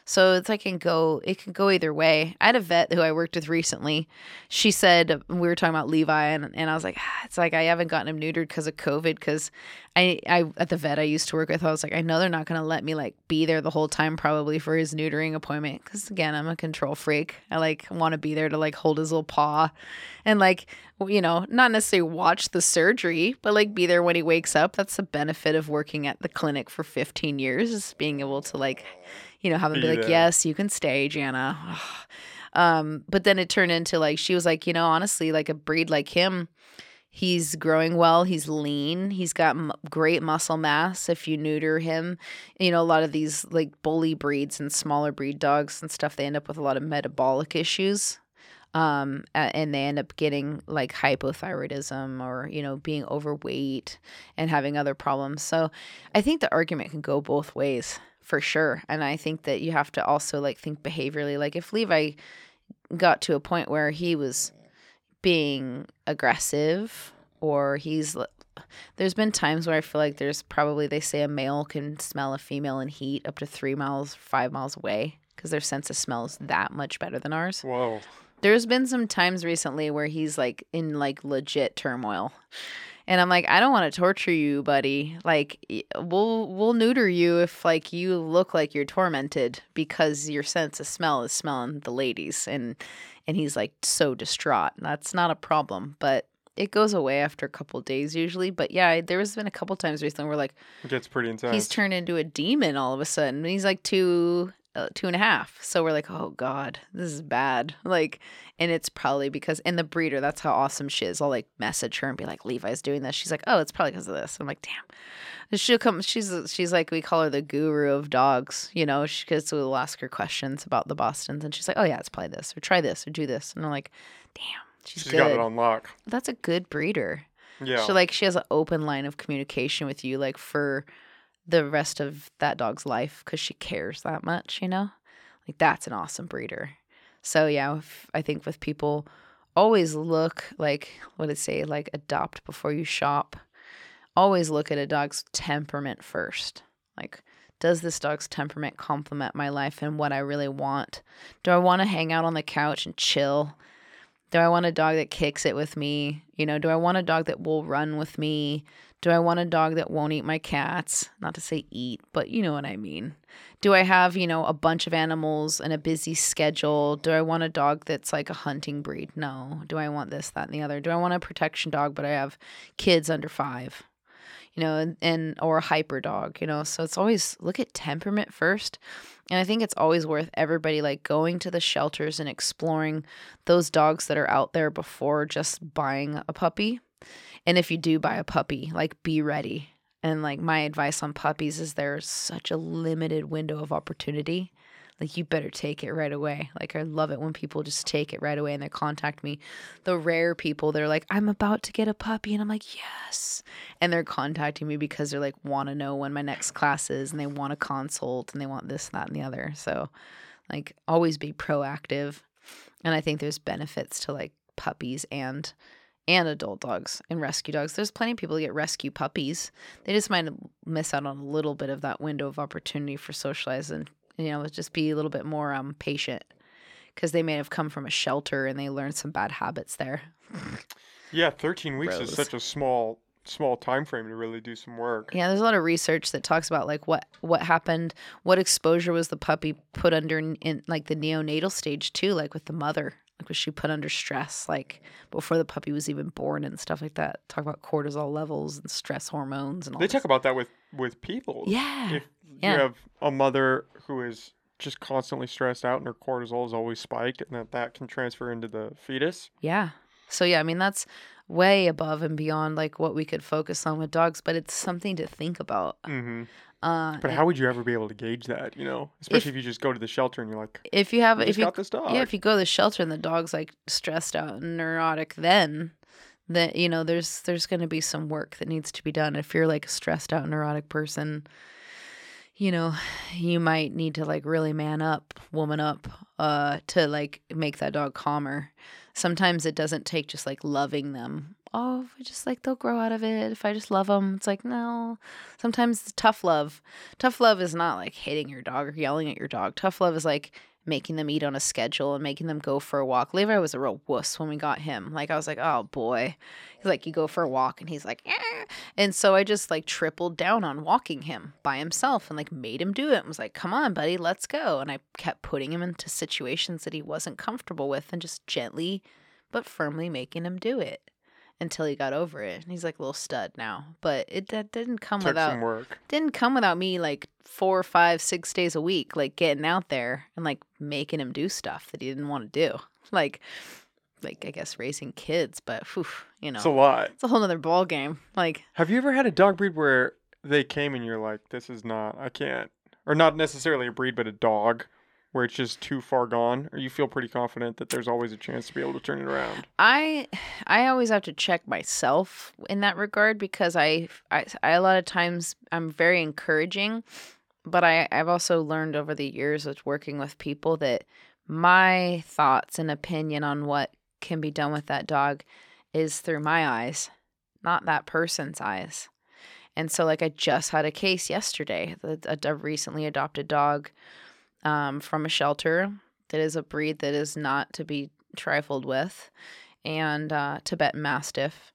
so it's like can go it can go either way. I had a vet who I worked with recently. She said we were talking about Levi and, and I was like, ah, it's like I haven't gotten him neutered because of COVID because I, I at the vet I used to work with, I was like, I know they're not gonna let me like be there the whole time probably for his neutering appointment. Cause again, I'm a control freak. I like wanna be there to like hold his little paw and like you know, not necessarily watch the surgery, but like be there when he wakes up. That's the benefit of working at the clinic for 15 years is being able to like, you know, have be, Be like, yes, you can stay, Jana. um, but then it turned into like, she was like, you know, honestly, like a breed like him, he's growing well. He's lean. He's got m- great muscle mass. If you neuter him, you know, a lot of these like bully breeds and smaller breed dogs and stuff, they end up with a lot of metabolic issues um and they end up getting like hypothyroidism or you know being overweight and having other problems so i think the argument can go both ways for sure and i think that you have to also like think behaviorally like if levi got to a point where he was being aggressive or he's there's been times where i feel like there's probably they say a male can smell a female in heat up to three miles five miles away because their sense of smell is that much better than ours Whoa. there's been some times recently where he's like in like legit turmoil. And I'm like, I don't want to torture you, buddy. Like we'll we'll neuter you if like you look like you're tormented because your sense of smell is smelling the ladies and and he's like so distraught. That's not a problem, but it goes away after a couple days usually. But yeah, there has been a couple times recently where like It gets pretty intense. he's turned into a demon all of a sudden. He's like uh, Uh, two and a half. So we're like, oh god, this is bad. Like, and it's probably because and the breeder. That's how awesome she is. I'll like message her and be like, Levi's doing this. She's like, oh, it's probably because of this. I'm like, damn. And She'll come. She's she's like we call her the guru of dogs. You know, because we'll ask her questions about the Boston's, and she's like, oh yeah, it's probably this or try this or do this. And I'm like, damn, she's, She's good. got it on lock. That's a good breeder. Yeah. So like she has an open line of communication with you like for the rest of that dog's life because she cares that much, you know? Like that's an awesome breeder. So yeah, if, I think with people always look like what did it say like adopt before you shop. Always look at a dog's temperament first. Like does this dog's temperament complement my life and what I really want? Do I want to hang out on the couch and chill? Do I want a dog that kicks it with me? You know, do I want a dog that will run with me? Do I want a dog that won't eat my cats? Not to say eat, but you know what I mean. Do I have, you know, a bunch of animals and a busy schedule? Do I want a dog that's like a hunting breed? No. Do I want this, that, and the other? Do I want a protection dog, but I have kids under five? You know, and, and or hyper dog, you know. So it's always look at temperament first. And I think it's always worth everybody like going to the shelters and exploring those dogs that are out there before just buying a puppy. And if you do buy a puppy, like be ready. And like my advice on puppies is there's such a limited window of opportunity. Like you better take it right away. Like I love it when people just take it right away and they contact me. The rare people they're like, I'm about to get a puppy, and I'm like, yes. And they're contacting me because they're like want to know when my next class is and they want a consult and they want this, that, and the other. So like always be proactive. And I think there's benefits to like puppies and and adult dogs and rescue dogs. There's plenty of people who get rescue puppies. They just might miss out on a little bit of that window of opportunity for socializing. You know, just be a little bit more um patient because they may have come from a shelter and they learned some bad habits there. yeah, 13 weeks Gross. is such a small small time frame to really do some work. Yeah, there's a lot of research that talks about like what what happened, what exposure was the puppy put under in, in like the neonatal stage too, like with the mother. Like was she put under stress like before the puppy was even born and stuff like that? Talk about cortisol levels and stress hormones and all. They this. talk about that with with people. Yeah. If Yeah. you have a mother who is just constantly stressed out and her cortisol is always spiked, and that that can transfer into the fetus. Yeah. So yeah, I mean that's way above and beyond like what we could focus on with dogs, but it's something to think about. hmm Uh, But how would you ever be able to gauge that? You know, especially if, you just go to the shelter and you're like, if you have "We if you got this dog. yeah if you go to the shelter and the dog's like stressed out and neurotic, then that you know there's there's going to be some work that needs to be done. If you're like a stressed out neurotic person, you know, you might need to like really man up, woman up, uh, to like make that dog calmer. Sometimes it doesn't take just like loving them. Oh, if I just like they'll grow out of it. If I just love them, it's like no. Sometimes tough love. Tough love is not like hitting your dog or yelling at your dog. Tough love is like making them eat on a schedule and making them go for a walk. Levi was a real wuss when we got him. Like I was like, oh boy. He's like, you go for a walk and he's like, "Eh." and so I just like tripled down on walking him by himself and like made him do it and was like, come on, buddy, let's go. And I kept putting him into situations that he wasn't comfortable with and just gently but firmly making him do it until he got over it. And he's like a little stud now. But it that didn't come Took without work. didn't come without me like four, five, six days a week, like getting out there and like making him do stuff that he didn't want to do. Like, like I guess raising kids, but whew, you know, It's a lot. it's a whole nother ball game. Like, Have you ever had a dog breed where they came and you're like, this is not, I can't, or not necessarily a breed, but a dog where it's just too far gone, or you feel pretty confident that there's always a chance to be able to turn it around? I, I always have to check myself in that regard because I, I, I a lot of times I'm very encouraging, but I, I've also learned over the years with working with people that my thoughts and opinion on what can be done with that dog is through my eyes, not that person's eyes. And so, like, I just had a case yesterday, a, a recently adopted dog um, from a shelter that is a breed that is not to be trifled with, and uh, Tibetan Mastiff,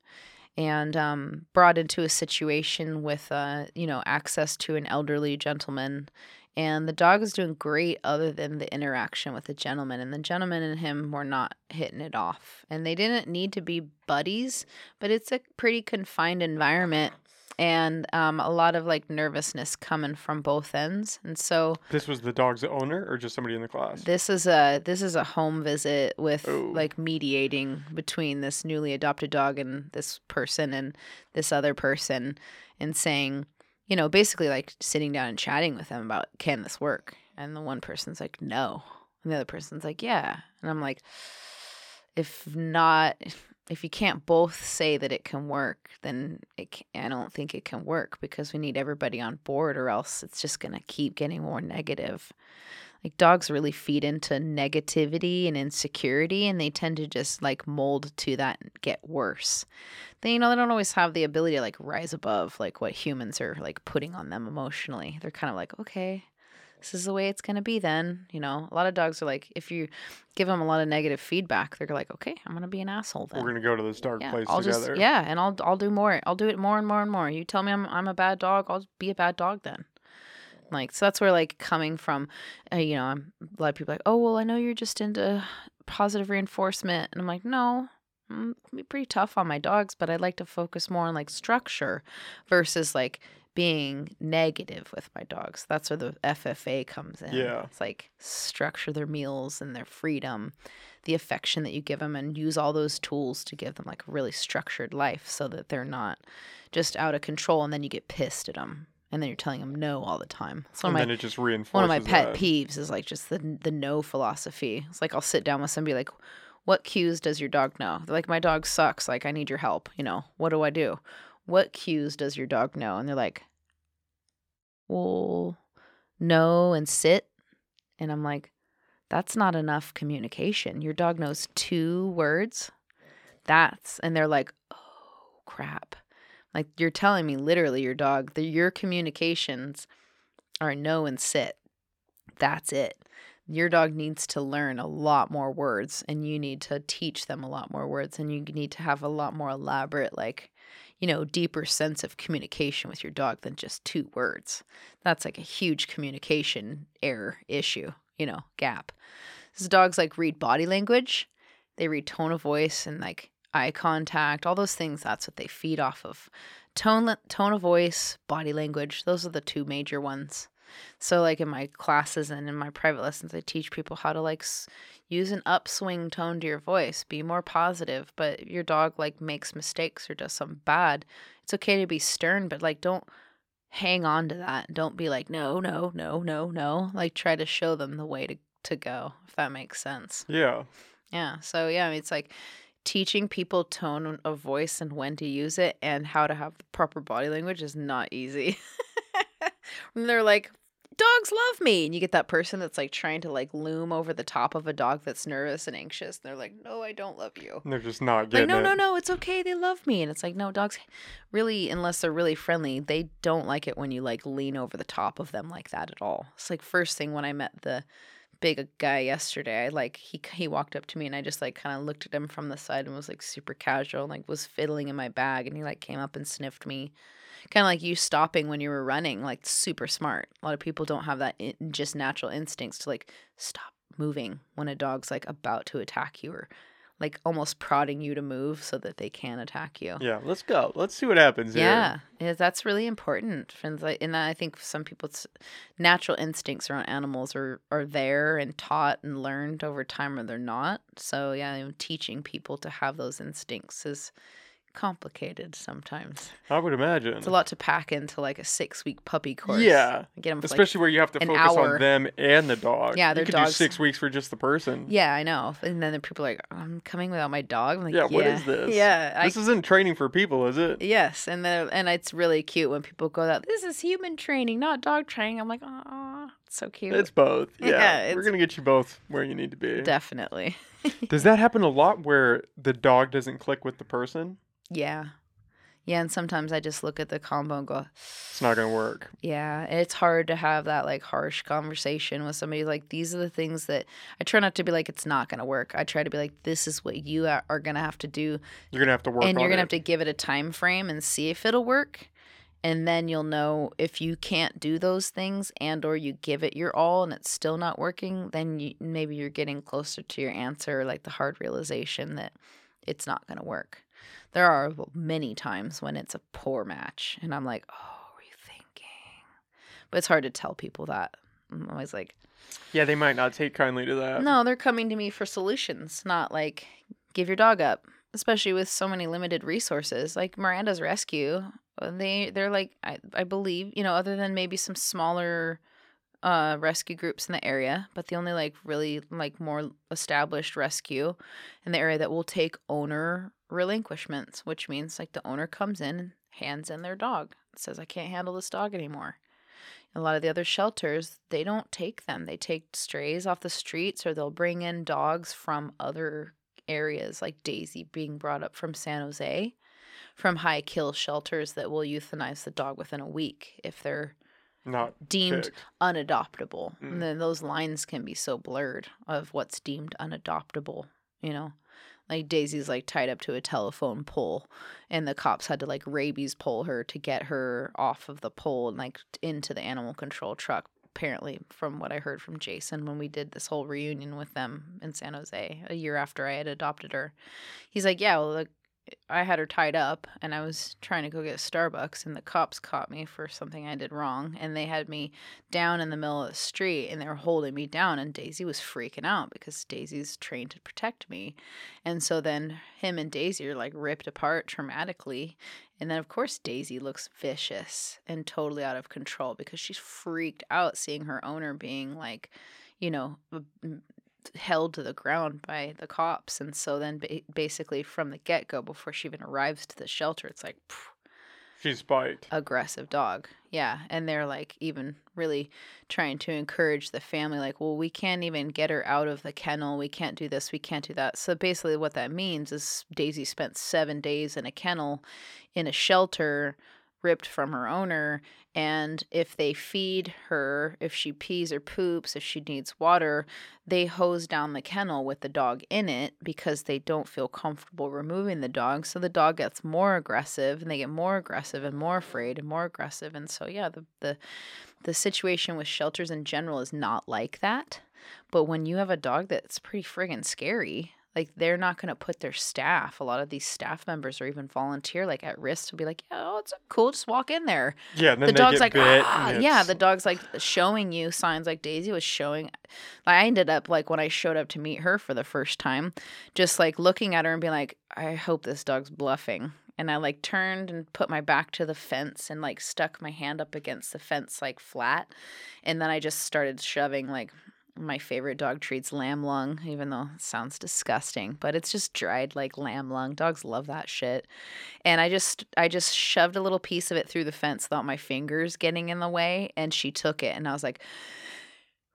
and um, brought into a situation with, uh, you know, access to an elderly gentleman. And the dog is doing great other than the interaction with the gentleman. And the gentleman and him were not hitting it off. And they didn't need to be buddies, but it's a pretty confined environment and um, a lot of like nervousness coming from both ends. And so This was the dog's owner or just somebody in the class? this is a this is a home visit with Oh. like mediating between this newly adopted dog and this person and this other person and saying, you know, basically like sitting down and chatting with them about can this work? And the one person's like, no. And the other person's like, yeah. And I'm like, if not if you can't both say that it can work, then it can, I don't think it can work because we need everybody on board, or else it's just gonna keep getting more negative. Like dogs really feed into negativity and insecurity, and they tend to just like mold to that and get worse. They, you know, they don't always have the ability to like rise above like what humans are like putting on them emotionally. They're kind of like, okay, this is the way it's going to be then. You know, a lot of dogs are like, if you give them a lot of negative feedback, they're like, okay, I'm going to be an asshole then. We're gonna go to this dark yeah, place I'll together. just yeah, and I'll I'll do more. I'll do it more and more and more. You tell me I'm I'm a bad dog, I'll be a bad dog then. Like so that's where like coming from, uh, you know, I'm, a lot of people are like, oh well, I know you're just into positive reinforcement, and I'm like, no. I'm be pretty tough on my dogs, but I'd like to focus more on like structure versus like being negative with my dogs. That's where the FFA comes in. Yeah. It's like structure their meals and their freedom, the affection that you give them, and use all those tools to give them like a really structured life so that they're not just out of control and then you get pissed at them and then you're telling them no all the time. So and my then it just reinforces one of my pet that. peeves is like just the the no philosophy. It's like I'll sit down with somebody like, "What cues does your dog know?" They're like, "My dog sucks. Like I need your help. You know, what do I do? What cues does your dog know?" And they're like, "Well, no and sit." And I'm like, "That's not enough communication. Your dog knows two words. That's." And they're like, "Oh, crap." Like you're telling me literally your dog, the, your communications are no and sit. That's it. Your dog needs to learn a lot more words and you need to teach them a lot more words and you need to have a lot more elaborate like you know, deeper sense of communication with your dog than just two words. That's like a huge communication error issue, you know, gap. Because dogs like read body language, they read tone of voice and like eye contact, all those things. That's what they feed off of. Tone, tone of voice, body language. Those are the two major ones. So, like in my classes and in my private lessons, I teach people how to like use an upswing tone to your voice, be more positive. But your dog like makes mistakes or does something bad, it's okay to be stern, but like don't hang on to that. Don't be like, no, no, no, no, no. Like try to show them the way to, to go, if that makes sense. Yeah. Yeah. So, yeah, it's like teaching people tone of voice and when to use it and how to have the proper body language is not easy. and they're like, dogs love me. And you get that person that's like trying to like loom over the top of a dog that's nervous and anxious. And they're like, no, I don't love you. And they're just not Like, getting no, it. no, no, it's okay. They love me. And it's like, no, dogs really, unless they're really friendly, they don't like it when you like lean over the top of them like that at all. It's like first thing when I met the big uh, guy yesterday, I like he he walked up to me and I just like kind of looked at him from the side and was like super casual, like was fiddling in my bag and he like came up and sniffed me. Kind of like you stopping when you were running, like super smart. A lot of people don't have that in, just natural instincts to like stop moving when a dog's like about to attack you or like almost prodding you to move so that they can attack you. Yeah, let's go. Let's see what happens here. Yeah, yeah, that's really important. And and I think some people's natural instincts around animals are are there and taught and learned over time, or they're not. So yeah, teaching people to have those instincts is complicated sometimes. I would imagine. It's a lot to pack into like a six week puppy course. Yeah. get them Especially where you have to focus hour. on them and the dog. Yeah, you their could dogs- do six weeks for just the person. yeah, I know. And then the people are like, I'm coming without my dog. I'm like, Yeah, yeah, what is this? Yeah, I This isn't training for people, is it? Yes, and then and it's really cute when people go that this is human training, not dog training. I'm like, oh, so cute. It's both. Yeah. Yeah, We're gonna get you both where you need to be. Definitely. Does that happen a lot where the dog doesn't click with the person? Yeah. Yeah, and sometimes I just look at the combo and go, It's not gonna work. yeah, it's hard to have that like harsh conversation with somebody like these are the things that I try not to be like it's not going to work. I try to be like this is what you are, to have to do You're gonna have to work and you're going to it. have to give it a time frame and see if it'll work. And then you'll know if you can't do those things and or you give it your all and it's still not working, then you, maybe you're getting closer to your answer like the hard realization that it's not going to work. There are many times when it's a poor match and I'm like, "Oh, rethinking." But it's hard to tell people that. I'm always like, Yeah, they might not take kindly to that. no, they're coming to me for solutions, not like give your dog up. Especially with so many limited resources, like Miranda's Rescue, uh, they they're like I, I believe you know other than maybe some smaller uh rescue groups in the area, but the only like really like more established rescue in the area that will take owner relinquishments, which means like the owner comes in and hands in their dog, says I can't handle this dog anymore. A lot of the other shelters, they don't take them. They take strays off the streets or they'll bring in dogs from other areas, like Daisy being brought up from San Jose, from high kill shelters that will euthanize the dog within a week if they're Not deemed picked. unadoptable. Mm. And then those lines can be so blurred of what's deemed unadoptable, you know? Like Daisy's like tied up to a telephone pole and the cops had to like rabies pull her to get her off of the pole and like into the animal control truck. Apparently, from what I heard from Jason when we did this whole reunion with them in San Jose a year after I had adopted her, he's like, Yeah, well, the I had her tied up and I was trying to go get Starbucks and the cops caught me for something I did wrong and they had me down in the middle of the street and they were holding me down and Daisy was freaking out because Daisy's trained to protect me. And so then him and Daisy are like ripped apart traumatically. And then of course Daisy looks vicious and totally out of control because she's freaked out seeing her owner being like, you know, held to the ground by the cops and so then ba- basically from the get-go before she even arrives to the shelter it's like phew, She's spiked. aggressive dog. Yeah and they're like even really trying to encourage the family like well we can't even get her out of the kennel. We can't do this. We can't do that. So basically what that means is daisy spent seven days in a kennel in a shelter ripped from her owner. And if they feed her, if she pees or poops, if she needs water, they hose down the kennel with the dog in it because they don't feel comfortable removing the dog. So the dog gets more aggressive and they get more aggressive and more afraid and more aggressive. And so, yeah, the, the, the situation with shelters in general is not like that. But when you have a dog that's pretty friggin' scary, like they're not going to put their staff a lot of these staff members or even volunteer like at risk to be like yeah oh it's cool just walk in there. Yeah, and then the dog's like ah, yeah the dog's like showing you signs like daisy was showing i ended up like when i showed up to meet her for the first time just like looking at her and being like i hope this dog's bluffing and i like turned and put my back to the fence and like stuck my hand up against the fence like flat and then i just started shoving like my favorite dog treats lamb lung, even though it sounds disgusting, but it's just dried like lamb lung. Dogs love that shit. And I just I just shoved a little piece of it through the fence without my fingers getting in the way, and she took it and I was like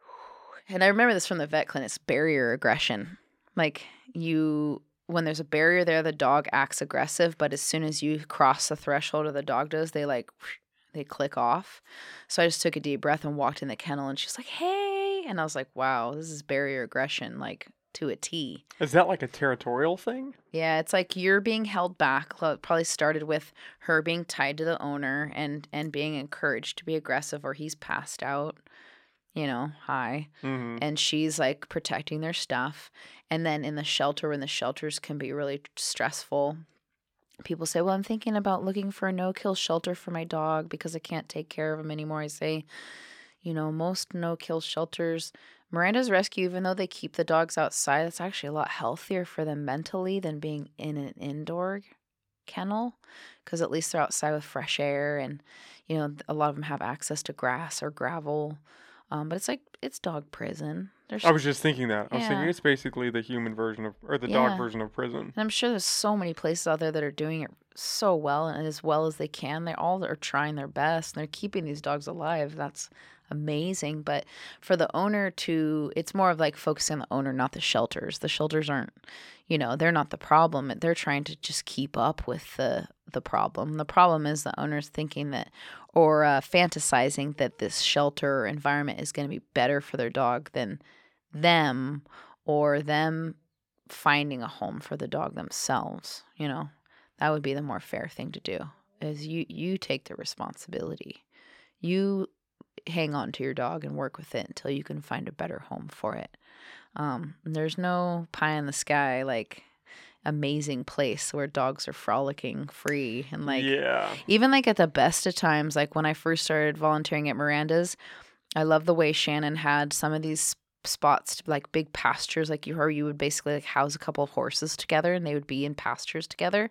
and I remember this from the vet clinic, it's barrier aggression. Like you when there's a barrier there, the dog acts aggressive, but as soon as you cross the threshold of the dog does, they like they click off. So I just took a deep breath and walked in the kennel and she's like, "Hey." And I was like, "Wow, this is barrier aggression like to a T." Is that like a territorial thing? Yeah, it's like you're being held back. Probably started with her being tied to the owner and and being encouraged to be aggressive or he's passed out, you know, high Mm-hmm. and she's like protecting their stuff. And then in the shelter, when the shelters can be really stressful, people say, Well, I'm thinking about looking for a no kill shelter for my dog because I can't take care of him anymore. I say, You know, most no kill shelters, Miranda's Rescue, even though they keep the dogs outside, it's actually a lot healthier for them mentally than being in an indoor kennel because at least they're outside with fresh air and, you know, a lot of them have access to grass or gravel. Um, but it's like, it's dog prison. There's I was just thinking that. I was thinking Yeah. it's basically the human version of, or the Yeah. dog version of prison. And I'm sure there's so many places out there that are doing it so well and as well as they can. They all are trying their best and they're keeping these dogs alive. That's amazing. But for the owner to, it's more of like focusing on the owner, not the shelters. The shelters aren't, you know, they're not the problem. They're trying to just keep up with the the problem. The problem is the owner's thinking that or uh, fantasizing that this shelter environment is going to be better for their dog than them or them finding a home for the dog themselves you know that would be the more fair thing to do is you you take the responsibility you hang on to your dog and work with it until you can find a better home for it um there's no pie in the sky like amazing place where dogs are frolicking free and like yeah. even like at the best of times like when i first started volunteering at miranda's i love the way shannon had some of these spots to like big pastures like you or you would basically like house a couple of horses together and they would be in pastures together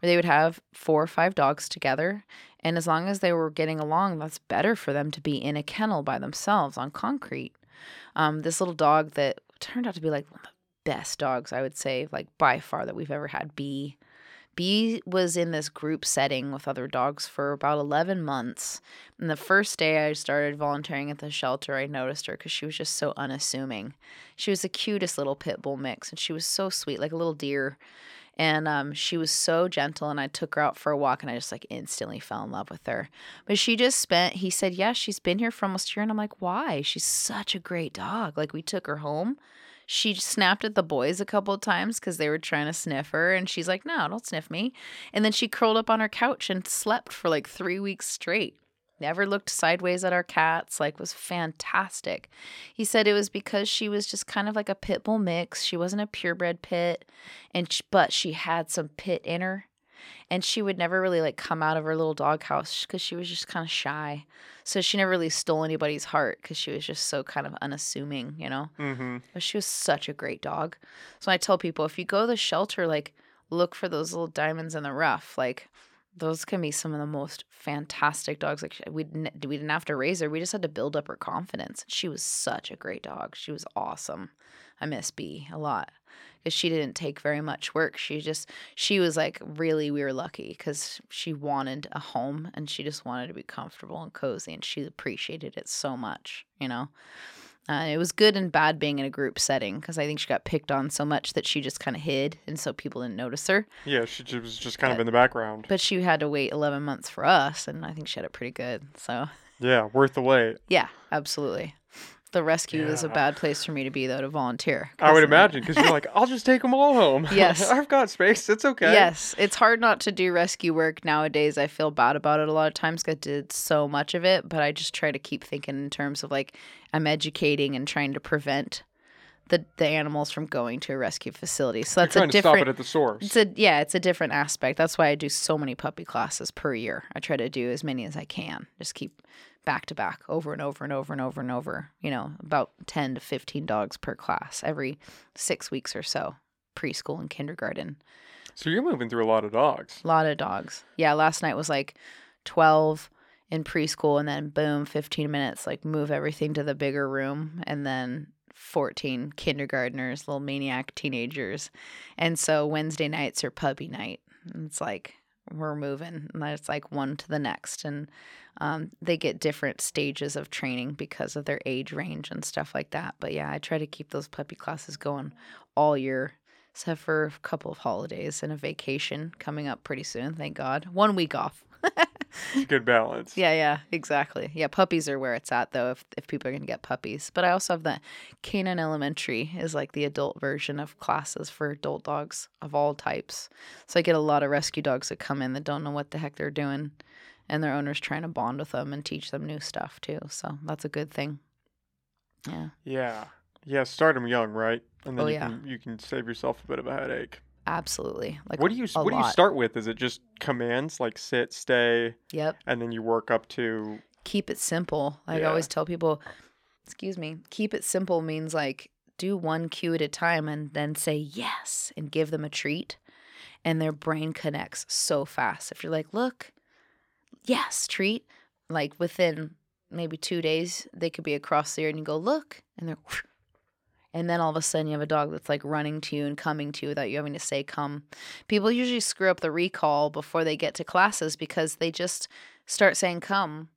where they would have four or five dogs together and as long as they were getting along that's better for them to be in a kennel by themselves on concrete. Um, this little dog that turned out to be like one of the best dogs i would say like by far that we've ever had b B was in this group setting with other dogs for about 11 months. And the first day I started volunteering at the shelter, I noticed her because she was just so unassuming. She was the cutest little pit bull mix, and she was so sweet, like a little deer. And um, she was so gentle, and I took her out for a walk, and I just like instantly fell in love with her. But she just spent, he said, Yeah, she's been here for almost a year. And I'm like, Why? She's such a great dog. Like, we took her home she snapped at the boys a couple of times because they were trying to sniff her and she's like no don't sniff me. And then she curled up on her couch and slept for like three weeks straight. Never looked sideways at our cats like was fantastic. He said it was because she was just kind of like a pit bull mix. She wasn't a purebred pit and sh- but she had some pit in her and she would never really like come out of her little doghouse because she was just kind of shy so she never really stole anybody's heart because she was just so kind of unassuming you know Mm-hmm. but she was such a great dog. So I tell people if you go to the shelter, like look for those little diamonds in the rough. Like those can be some of the most fantastic dogs. Like we didn't, we didn't have to raise her. We just had to build up her confidence. She was such a great dog. She was awesome. I miss B a lot she didn't take very much work. She just she was like really we were lucky because she wanted a home and she just wanted to be comfortable and cozy and she appreciated it so much. You know. Uh, it was good and bad being in a group setting because I think she got picked on so much that she just kind of hid, and so people didn't notice her. Yeah, she was just kind of in the background. But she had to wait 11 months for us, and I think she had it pretty good. So, Yeah, worth the wait. yeah, absolutely. The rescue is a bad place for me to be, though, to volunteer. I would uh, imagine because you're like, I'll just take them all home. Yes. I've got space. It's okay. Yes, it's hard not to do rescue work nowadays. I feel bad about it a lot of times 'cause I did so much of it, but I just try to keep thinking in terms of like I'm educating and trying to prevent the the animals from going to a rescue facility. So that's a trying to stop different it at the source. It's a yeah, it's a different aspect. That's why I do so many puppy classes per year. I try to do as many as I can. Just keep back to back over and over and over and over and over. You know, about 10 to 15 dogs per class every 6 weeks or so. Preschool and kindergarten. So you're moving through a lot of dogs. A lot of dogs. Yeah, last night was like 12 in preschool and then boom, 15 minutes like move everything to the bigger room and then 14 kindergartners, little maniac teenagers. And so Wednesday nights are puppy night. And it's like we're moving and it's like one to the next and um, they get different stages of training because of their age range and stuff like that. But yeah, I try to keep those puppy classes going all year except for a couple of holidays and a vacation coming up pretty soon. Thank God. One week off. It's a good balance. Yeah, yeah, exactly. Yeah, puppies are where it's at though. If if people are gonna get puppies, but I also have the Canine Elementary is like the adult version of classes for adult dogs of all types. So I get a lot of rescue dogs that come in that don't know what the heck they're doing, and their owners trying to bond with them and teach them new stuff too. So that's a good thing. Yeah, Yeah. Yeah. Start them young, right? And oh, then Oh, you yeah. can you can save yourself a bit of a headache. Absolutely. Like what do you what do you start with? Is it just commands like sit, stay, Yep. and then you work up to keep it simple. I Yeah. always tell people, excuse me, keep it simple means like do one cue at a time and then say yes and give them a treat. And their brain connects so fast. If you're like, look, yes, treat, like within maybe two days, they could be across the yard and you go, look, and they're, and then all of a sudden you have a dog that's like running to you and coming to you without you having to say come. People usually screw up the recall before they get to classes because they just start saying come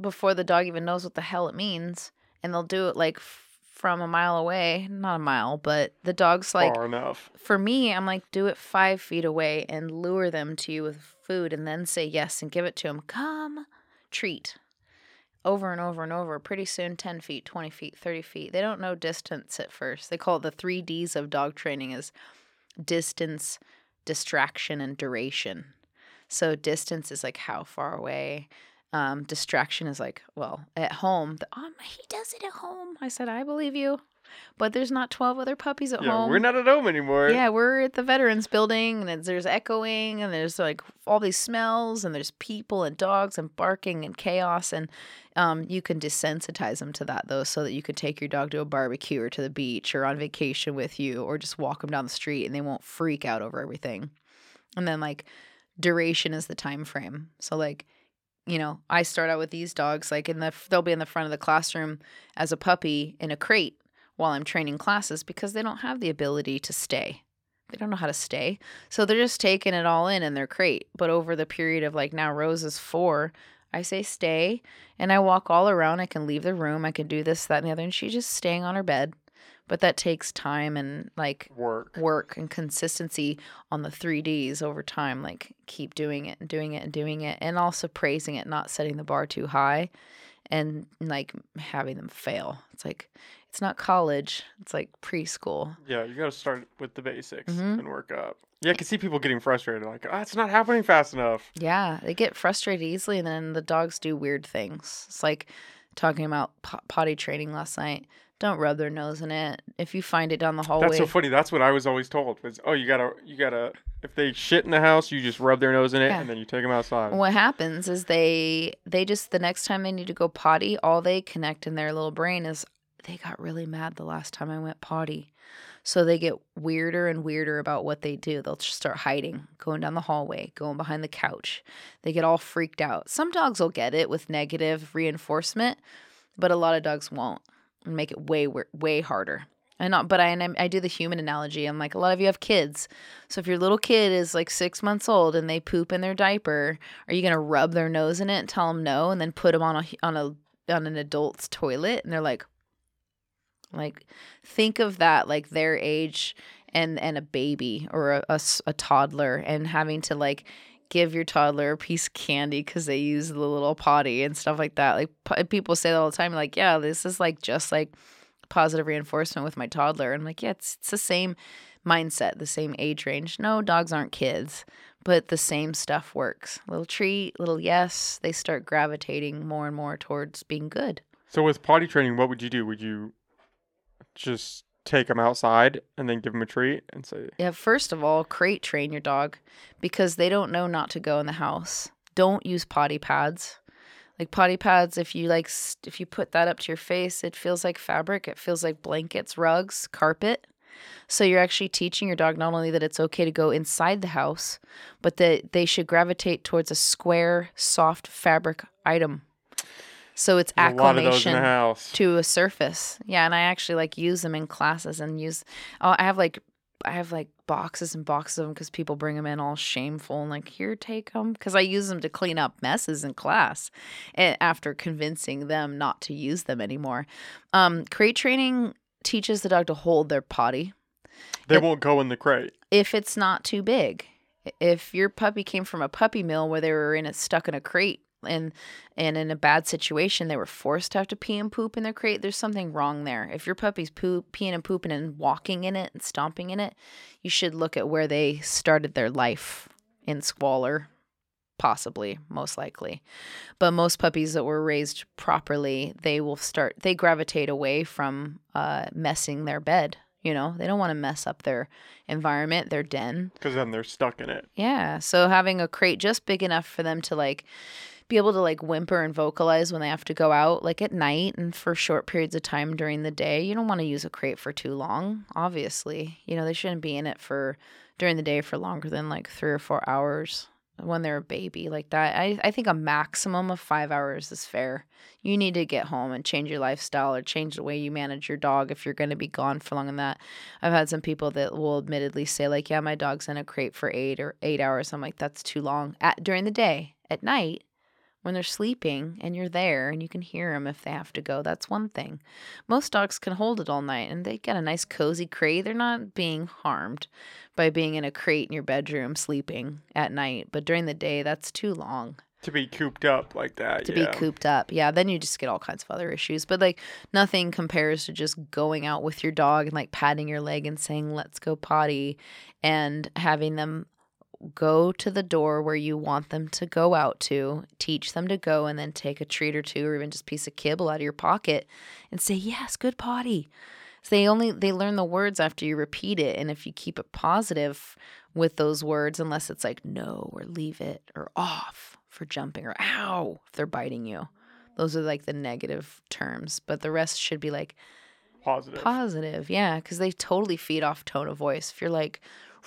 before the dog even knows what the hell it means and they'll do it like f- from a mile away not a mile but the dog's like far enough. for me i'm like do it five feet away and lure them to you with food and then say yes and give it to them come treat over and over and over pretty soon 10 feet 20 feet 30 feet. They don't know distance at first. They call it the three d's of dog training is distance distraction and duration. So distance is like how far away. Um, distraction is like well at home the, um, he does it at home. I said i believe you but there's not 12 other puppies at Yeah, home we're not at home anymore. yeah, we're at the veterans building and there's echoing and there's like all these smells and there's people and dogs and barking and chaos and um, you can desensitize them to that though so that you can take your dog to a barbecue or to the beach or on vacation with you or just walk them down the street and they won't freak out over everything. And then like duration is the time frame. So like you know, I start out with these dogs like in the they'll be in the front of the classroom as a puppy in a crate while I'm training classes because they don't have the ability to stay. They don't know how to stay. So they're just taking it all in in their crate. But over the period of like now Rose is four, I say stay and I walk all around. I can leave the room. I can do this, that, and the other. And she's just staying on her bed. But that takes time and like Work. work and consistency on the 3Ds over time. Like keep doing it and doing it and doing it. And also praising it, not setting the bar too high and like having them fail. It's like, it's not college, it's like preschool. Yeah, you got to start with the basics Mhm. and work up. Yeah, I can see people getting frustrated, like, ah, it's not happening fast enough. Yeah, they get frustrated easily, and then the dogs do weird things. It's like talking about po- potty training last night. Don't rub their nose in it. If you find it down the hallway, That's so funny. That's what I was always told. Was oh, you gotta, you gotta. If they shit in the house, you just rub their nose in it, Yeah. and then you take them outside. what happens is they they just the next time they need to go potty, all they connect in their little brain is they got really mad the last time I went potty. So they get weirder and weirder about what they do. They'll just start hiding, going down the hallway, going behind the couch. They get all freaked out. Some dogs will get it with negative reinforcement, but a lot of dogs won't and make it way way harder. And not, but I and I do the human analogy. I'm like a lot of you have kids, so if your little kid is like six months old and they poop in their diaper, are you gonna rub their nose in it and tell them no, and then put them on a on a on an adult's toilet, and they're like, Like think of that like their age and and a baby or a a toddler and having to like give your toddler a piece of candy because they use the little potty and stuff like that. Like p- people say that all the time. Like, yeah, this is like just like positive reinforcement with my toddler. And I'm like, yeah, it's it's the same mindset, the same age range. No, dogs aren't kids, but the same stuff works. Little treat, little yes, they start gravitating more and more towards being good. So with potty training, what would you do? Would you just take them outside and then give them a treat and say, Yeah, first of all, crate train your dog because they don't know not to go in the house. Don't use potty pads. Like potty pads, if you like, if you put that up to your face, it feels like fabric. It feels like blankets, rugs, carpet. So you're actually teaching your dog not only that it's okay to go inside the house, but that they should gravitate towards a square, soft fabric item. So it's "There's a lot of those in acclimation house? to a surface. Yeah, and I actually like use them in classes and use. Oh, I have like I have like boxes and boxes of them because people bring them in all shameful and like here take them because I use them to clean up messes in class, and after convincing them not to use them anymore. Um, crate training teaches the dog to hold their potty They won't go in the crate. if it's not too big. If your puppy came from a puppy mill where they were in it stuck in a crate and and in a bad situation they were forced to have to pee and poop in their crate, there's something wrong there. If your puppy's poop, peeing and pooping and walking in it and stomping in it, you should look at where they started their life in squalor, possibly, most likely. But most puppies that were raised properly, they will start they gravitate away from uh, messing their bed. You know, they don't want to mess up their environment, their den. Because then they're stuck in it. Yeah. So having a crate just big enough for them to like be able to like whimper and vocalize when they have to go out, like at night and for short periods of time during the day. You don't want to use a crate for too long, obviously. You know, they shouldn't be in it for during the day for longer than like three or four hours when they're a baby like that. I, I think a maximum of five hours is fair. You need to get home and change your lifestyle or change the way you manage your dog if you're going to be gone for longer than that. I've had some people that will admittedly say like, "Yeah, my dog's in a crate for eight or eight hours." I'm like, "That's too long." At during the day, at night, when they're sleeping and you're there and you can hear them if they have to go, that's one thing. Most dogs can hold it all night and they get a nice cozy crate. They're not being harmed by being in a crate in your bedroom sleeping at night, but during the day, that's too long To be cooped up like that. to yeah. be cooped up. Yeah, then you just get all kinds of other issues. But like nothing compares to just going out with your dog and like patting your leg and saying, let's go potty and having them go to the door where you want them to go out to, teach them to go, and then take a treat or two or even just a piece of kibble out of your pocket and say, yes, good potty. So they only they learn the words after you repeat it. And if you keep it positive with those words, unless it's like no or leave it or off for jumping or ow if they're biting you. Those are like the negative terms, but the rest should be like Positive. positive. Yeah, because they totally feed off tone of voice. If you're like,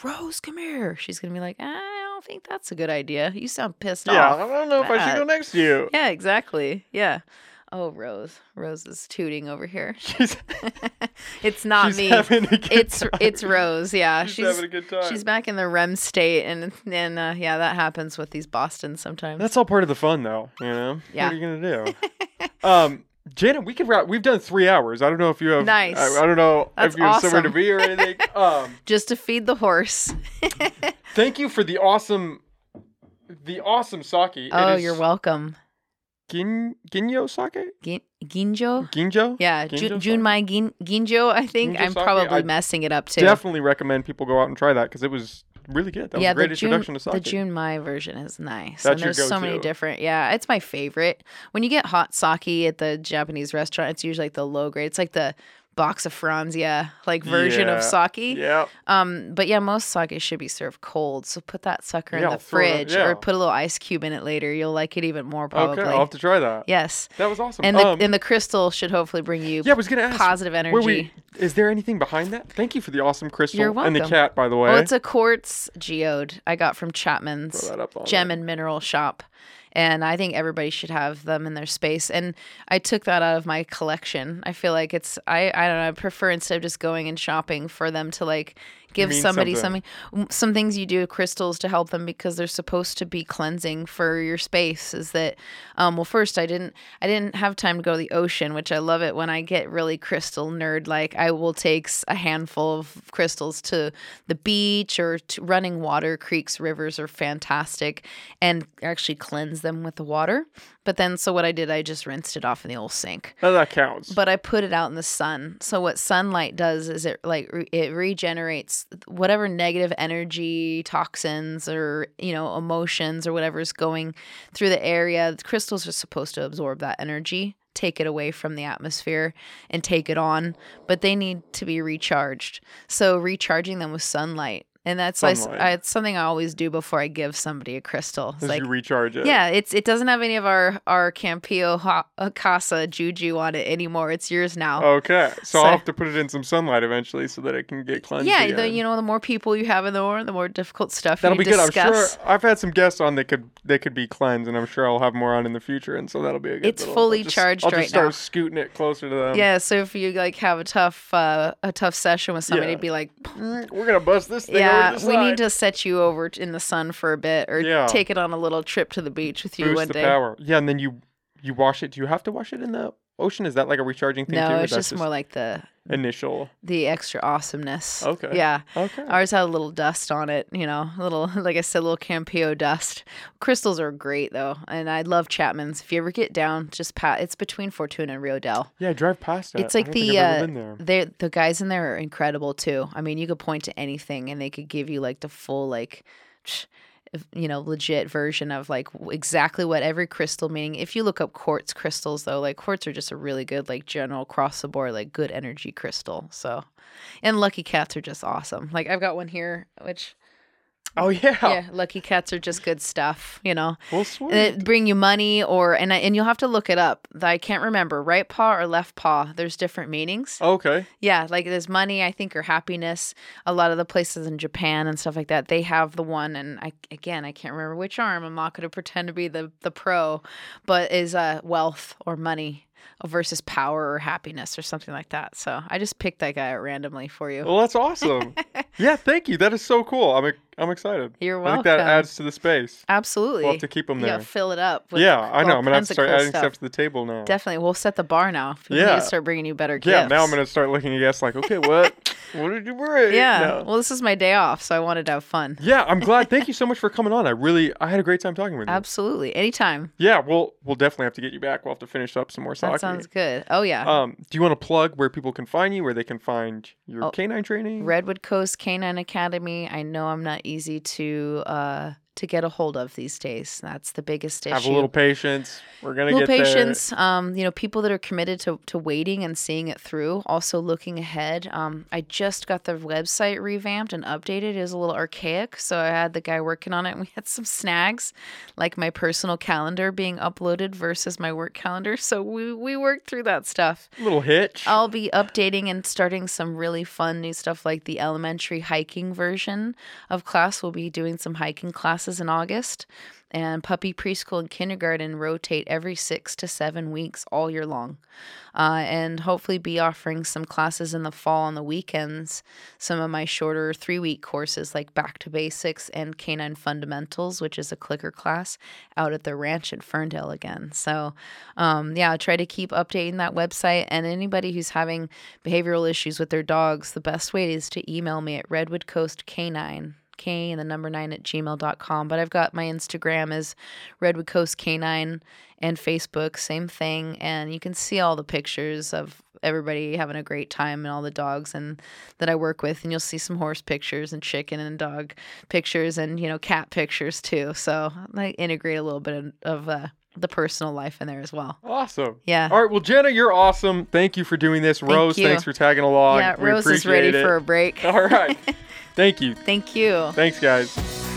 Rose, come here, she's gonna be like, I don't think that's a good idea. You sound pissed yeah, off. Yeah, I don't know if I should go next to you. Yeah, exactly. Yeah. Oh, Rose. Rose is tooting over here. She's, it's not she's me. having a good It's time. it's Rose. Yeah, she's, she's having a good time. she's back in the REM state, and and uh, yeah, that happens with these Bostons sometimes. That's all part of the fun, though. You know. Yeah. What are you gonna do? um, Janet, we could wrap. We've done three hours. I don't know if you have. Nice. I, I don't know That's if you have somewhere to be or anything. um, Just to feed the horse. thank you for the awesome, the awesome sake. It oh, is you're welcome. Gin Ginyo sake. Gin- Ginjo. Ginjo. Yeah, Ginjo Ju- sake? Junmai Gin- Ginjo. I think Ginjo I'm sake? probably I messing it up too. Definitely recommend people go out and try that because it was really good. That yeah, was a great introduction to the sake. Junmai version is nice. That's and there's so many different. Yeah, it's my favorite. When you get hot sake at the Japanese restaurant, it's usually like the low grade. It's like the box of Franzia like version Yeah. of sake. yeah. Um, but yeah, most sake should be served cold. So put that sucker Yeah, in the it- fridge yeah. or put a little ice cube in it later. You'll like it even more probably. Okay, I'll have to try that. yes. That was awesome. And the um, and the crystal should hopefully bring you yeah, I was gonna ask. positive energy. We, is there anything behind that? Thank you for the awesome crystal You're and the cat, by the way. Well, it's a quartz geode I got from Chapman's that up on Gem and Mineral Shop. And I think everybody should have them in their space. And I took that out of my collection. I feel like it's I I don't know, I prefer instead of just going and shopping for them to like give somebody something. something some things you do with crystals to help them because they're supposed to be cleansing for your space is that um well first i didn't i didn't have time to go to the ocean which i love it when i get really crystal nerd like i will take a handful of crystals to the beach or to running water creeks rivers are fantastic and actually cleanse them with the water but then so what i did i just rinsed it off in the old sink Oh, that counts. but I put it out in the sun. So what sunlight does is it like re- it regenerates whatever negative energy, toxins or, you know, emotions or whatever is going through the area. The crystals are supposed to absorb that energy, take it away from the atmosphere and take it on, but they need to be recharged. So recharging them with sunlight. And that's Sunlight. I, it's something I always do before I give somebody a crystal. It's like you recharge it. yeah, it's it doesn't have any of our our Campillo ha- uh, Casa juju on it anymore. It's yours now. Okay, so, So- I'll have to put it in some sunlight eventually so that it can get cleansed. yeah, the, you know, the more people you have in the war, the more difficult stuff That'll be good. I'm sure I've had some guests on that could they could be cleansed, and I'm sure I'll have more on in the future, and so that'll be a good. It's little- fully I'll just- charged I'll just right start now. scooting it closer to them. yeah, so if you like have a tough uh, a tough session with somebody, Yeah. be like, we're gonna bust this thing. yeah, the we need to set you over in the sun for a bit, or Yeah. take it on a little trip to the beach with you boost one day. power. Yeah, and then you you wash it. Do you have to wash it in the ocean? Is that like a recharging thing too? No, or it's that's just more like the initial. the extra awesomeness. Okay. Yeah. Okay. Ours had a little dust on it, you know, a little, like I said, a little Campillo dust. Crystals are great though, and I love Chapman's. If you ever get down, just pat. It's between Fortuna and Rio Dell. yeah, drive past it. It's like the uh, they the guys in there are incredible too. I mean, you could point to anything and they could give you like the full like. You know, legit version of like exactly what every crystal meaning. If you look up quartz crystals, though, like quartz are just a really good, like general across the board, like good energy crystal. So, and lucky cats are just awesome. Like I've got one here, which Oh yeah. yeah, lucky cats are just good stuff, you know. Well, sweet. Bring you money or and I, and you'll have to look it up. I can't remember right paw or left paw. There's different meanings. okay. Yeah, like there's money, I think, or happiness. A lot of the places in Japan and stuff like that, they have the one. And I again, I can't remember which arm. I'm not going to pretend to be the the pro, but is uh wealth or money versus power or happiness or something like that. So I just picked that guy out randomly for you. Well, that's awesome. yeah, thank you. That is so cool. I'm I'm excited. You're welcome. I think that adds to the space. Absolutely. We'll have to keep them there. yeah, fill it up. with Yeah, I know. I'm gonna have to start cool adding stuff. to the table now. Definitely, we'll set the bar now. We need Yeah. to start bringing you better gifts. Yeah, now I'm gonna start looking at guests like, okay, what, what did you bring? Yeah. No. Well, this is my day off, so I wanted to have fun. Yeah, I'm glad. Thank you so much for coming on. I really, I had a great time talking with you. Absolutely, anytime. Yeah, we'll we'll definitely have to get you back. We'll have to finish up some more sake. That sounds good. Oh yeah. Um, do you want to plug where people can find you, where they can find your Oh, canine training? Redwood Coast Canine Academy. I know I'm not easy to uh to get a hold of these days. That's the biggest issue. Have a little patience. We're gonna little get patience. Um, you know, people that are committed to, to waiting and seeing it through, also looking ahead. Um, I just got the website revamped and updated. It was a little archaic, so I had the guy working on it, and we had some snags, like my personal calendar being uploaded versus my work calendar. So we we worked through that stuff. there. Little hitch. I'll be updating and starting some really fun new stuff like the elementary hiking version of class. We'll be doing some hiking classes in August. And puppy preschool and kindergarten rotate every six to seven weeks all year long. Uh, and hopefully be offering some classes in the fall on the weekends. Some of my shorter three week courses like Back to Basics and Canine Fundamentals, which is a clicker class out at the ranch at Ferndale again. So, um, yeah, try to keep updating that website. And anybody who's having behavioral issues with their dogs, the best way is to email me at Redwood Coast Canine. K and the number nine at gmail.com. But I've got my Instagram is Redwood Coast Canine and Facebook, same thing. And you can see all the pictures of everybody having a great time and all the dogs and that I work with. And you'll see some horse pictures and chicken and dog pictures and, you know, cat pictures too. So I integrate a little bit of, uh, the personal life in there as well. awesome. Yeah. All right. Well, Jenna, you're awesome. Thank you for doing this. Rose, you. thanks for tagging along. yeah, We Rose is ready it. for a break. All right. Thank you. Thank you. Thanks, guys.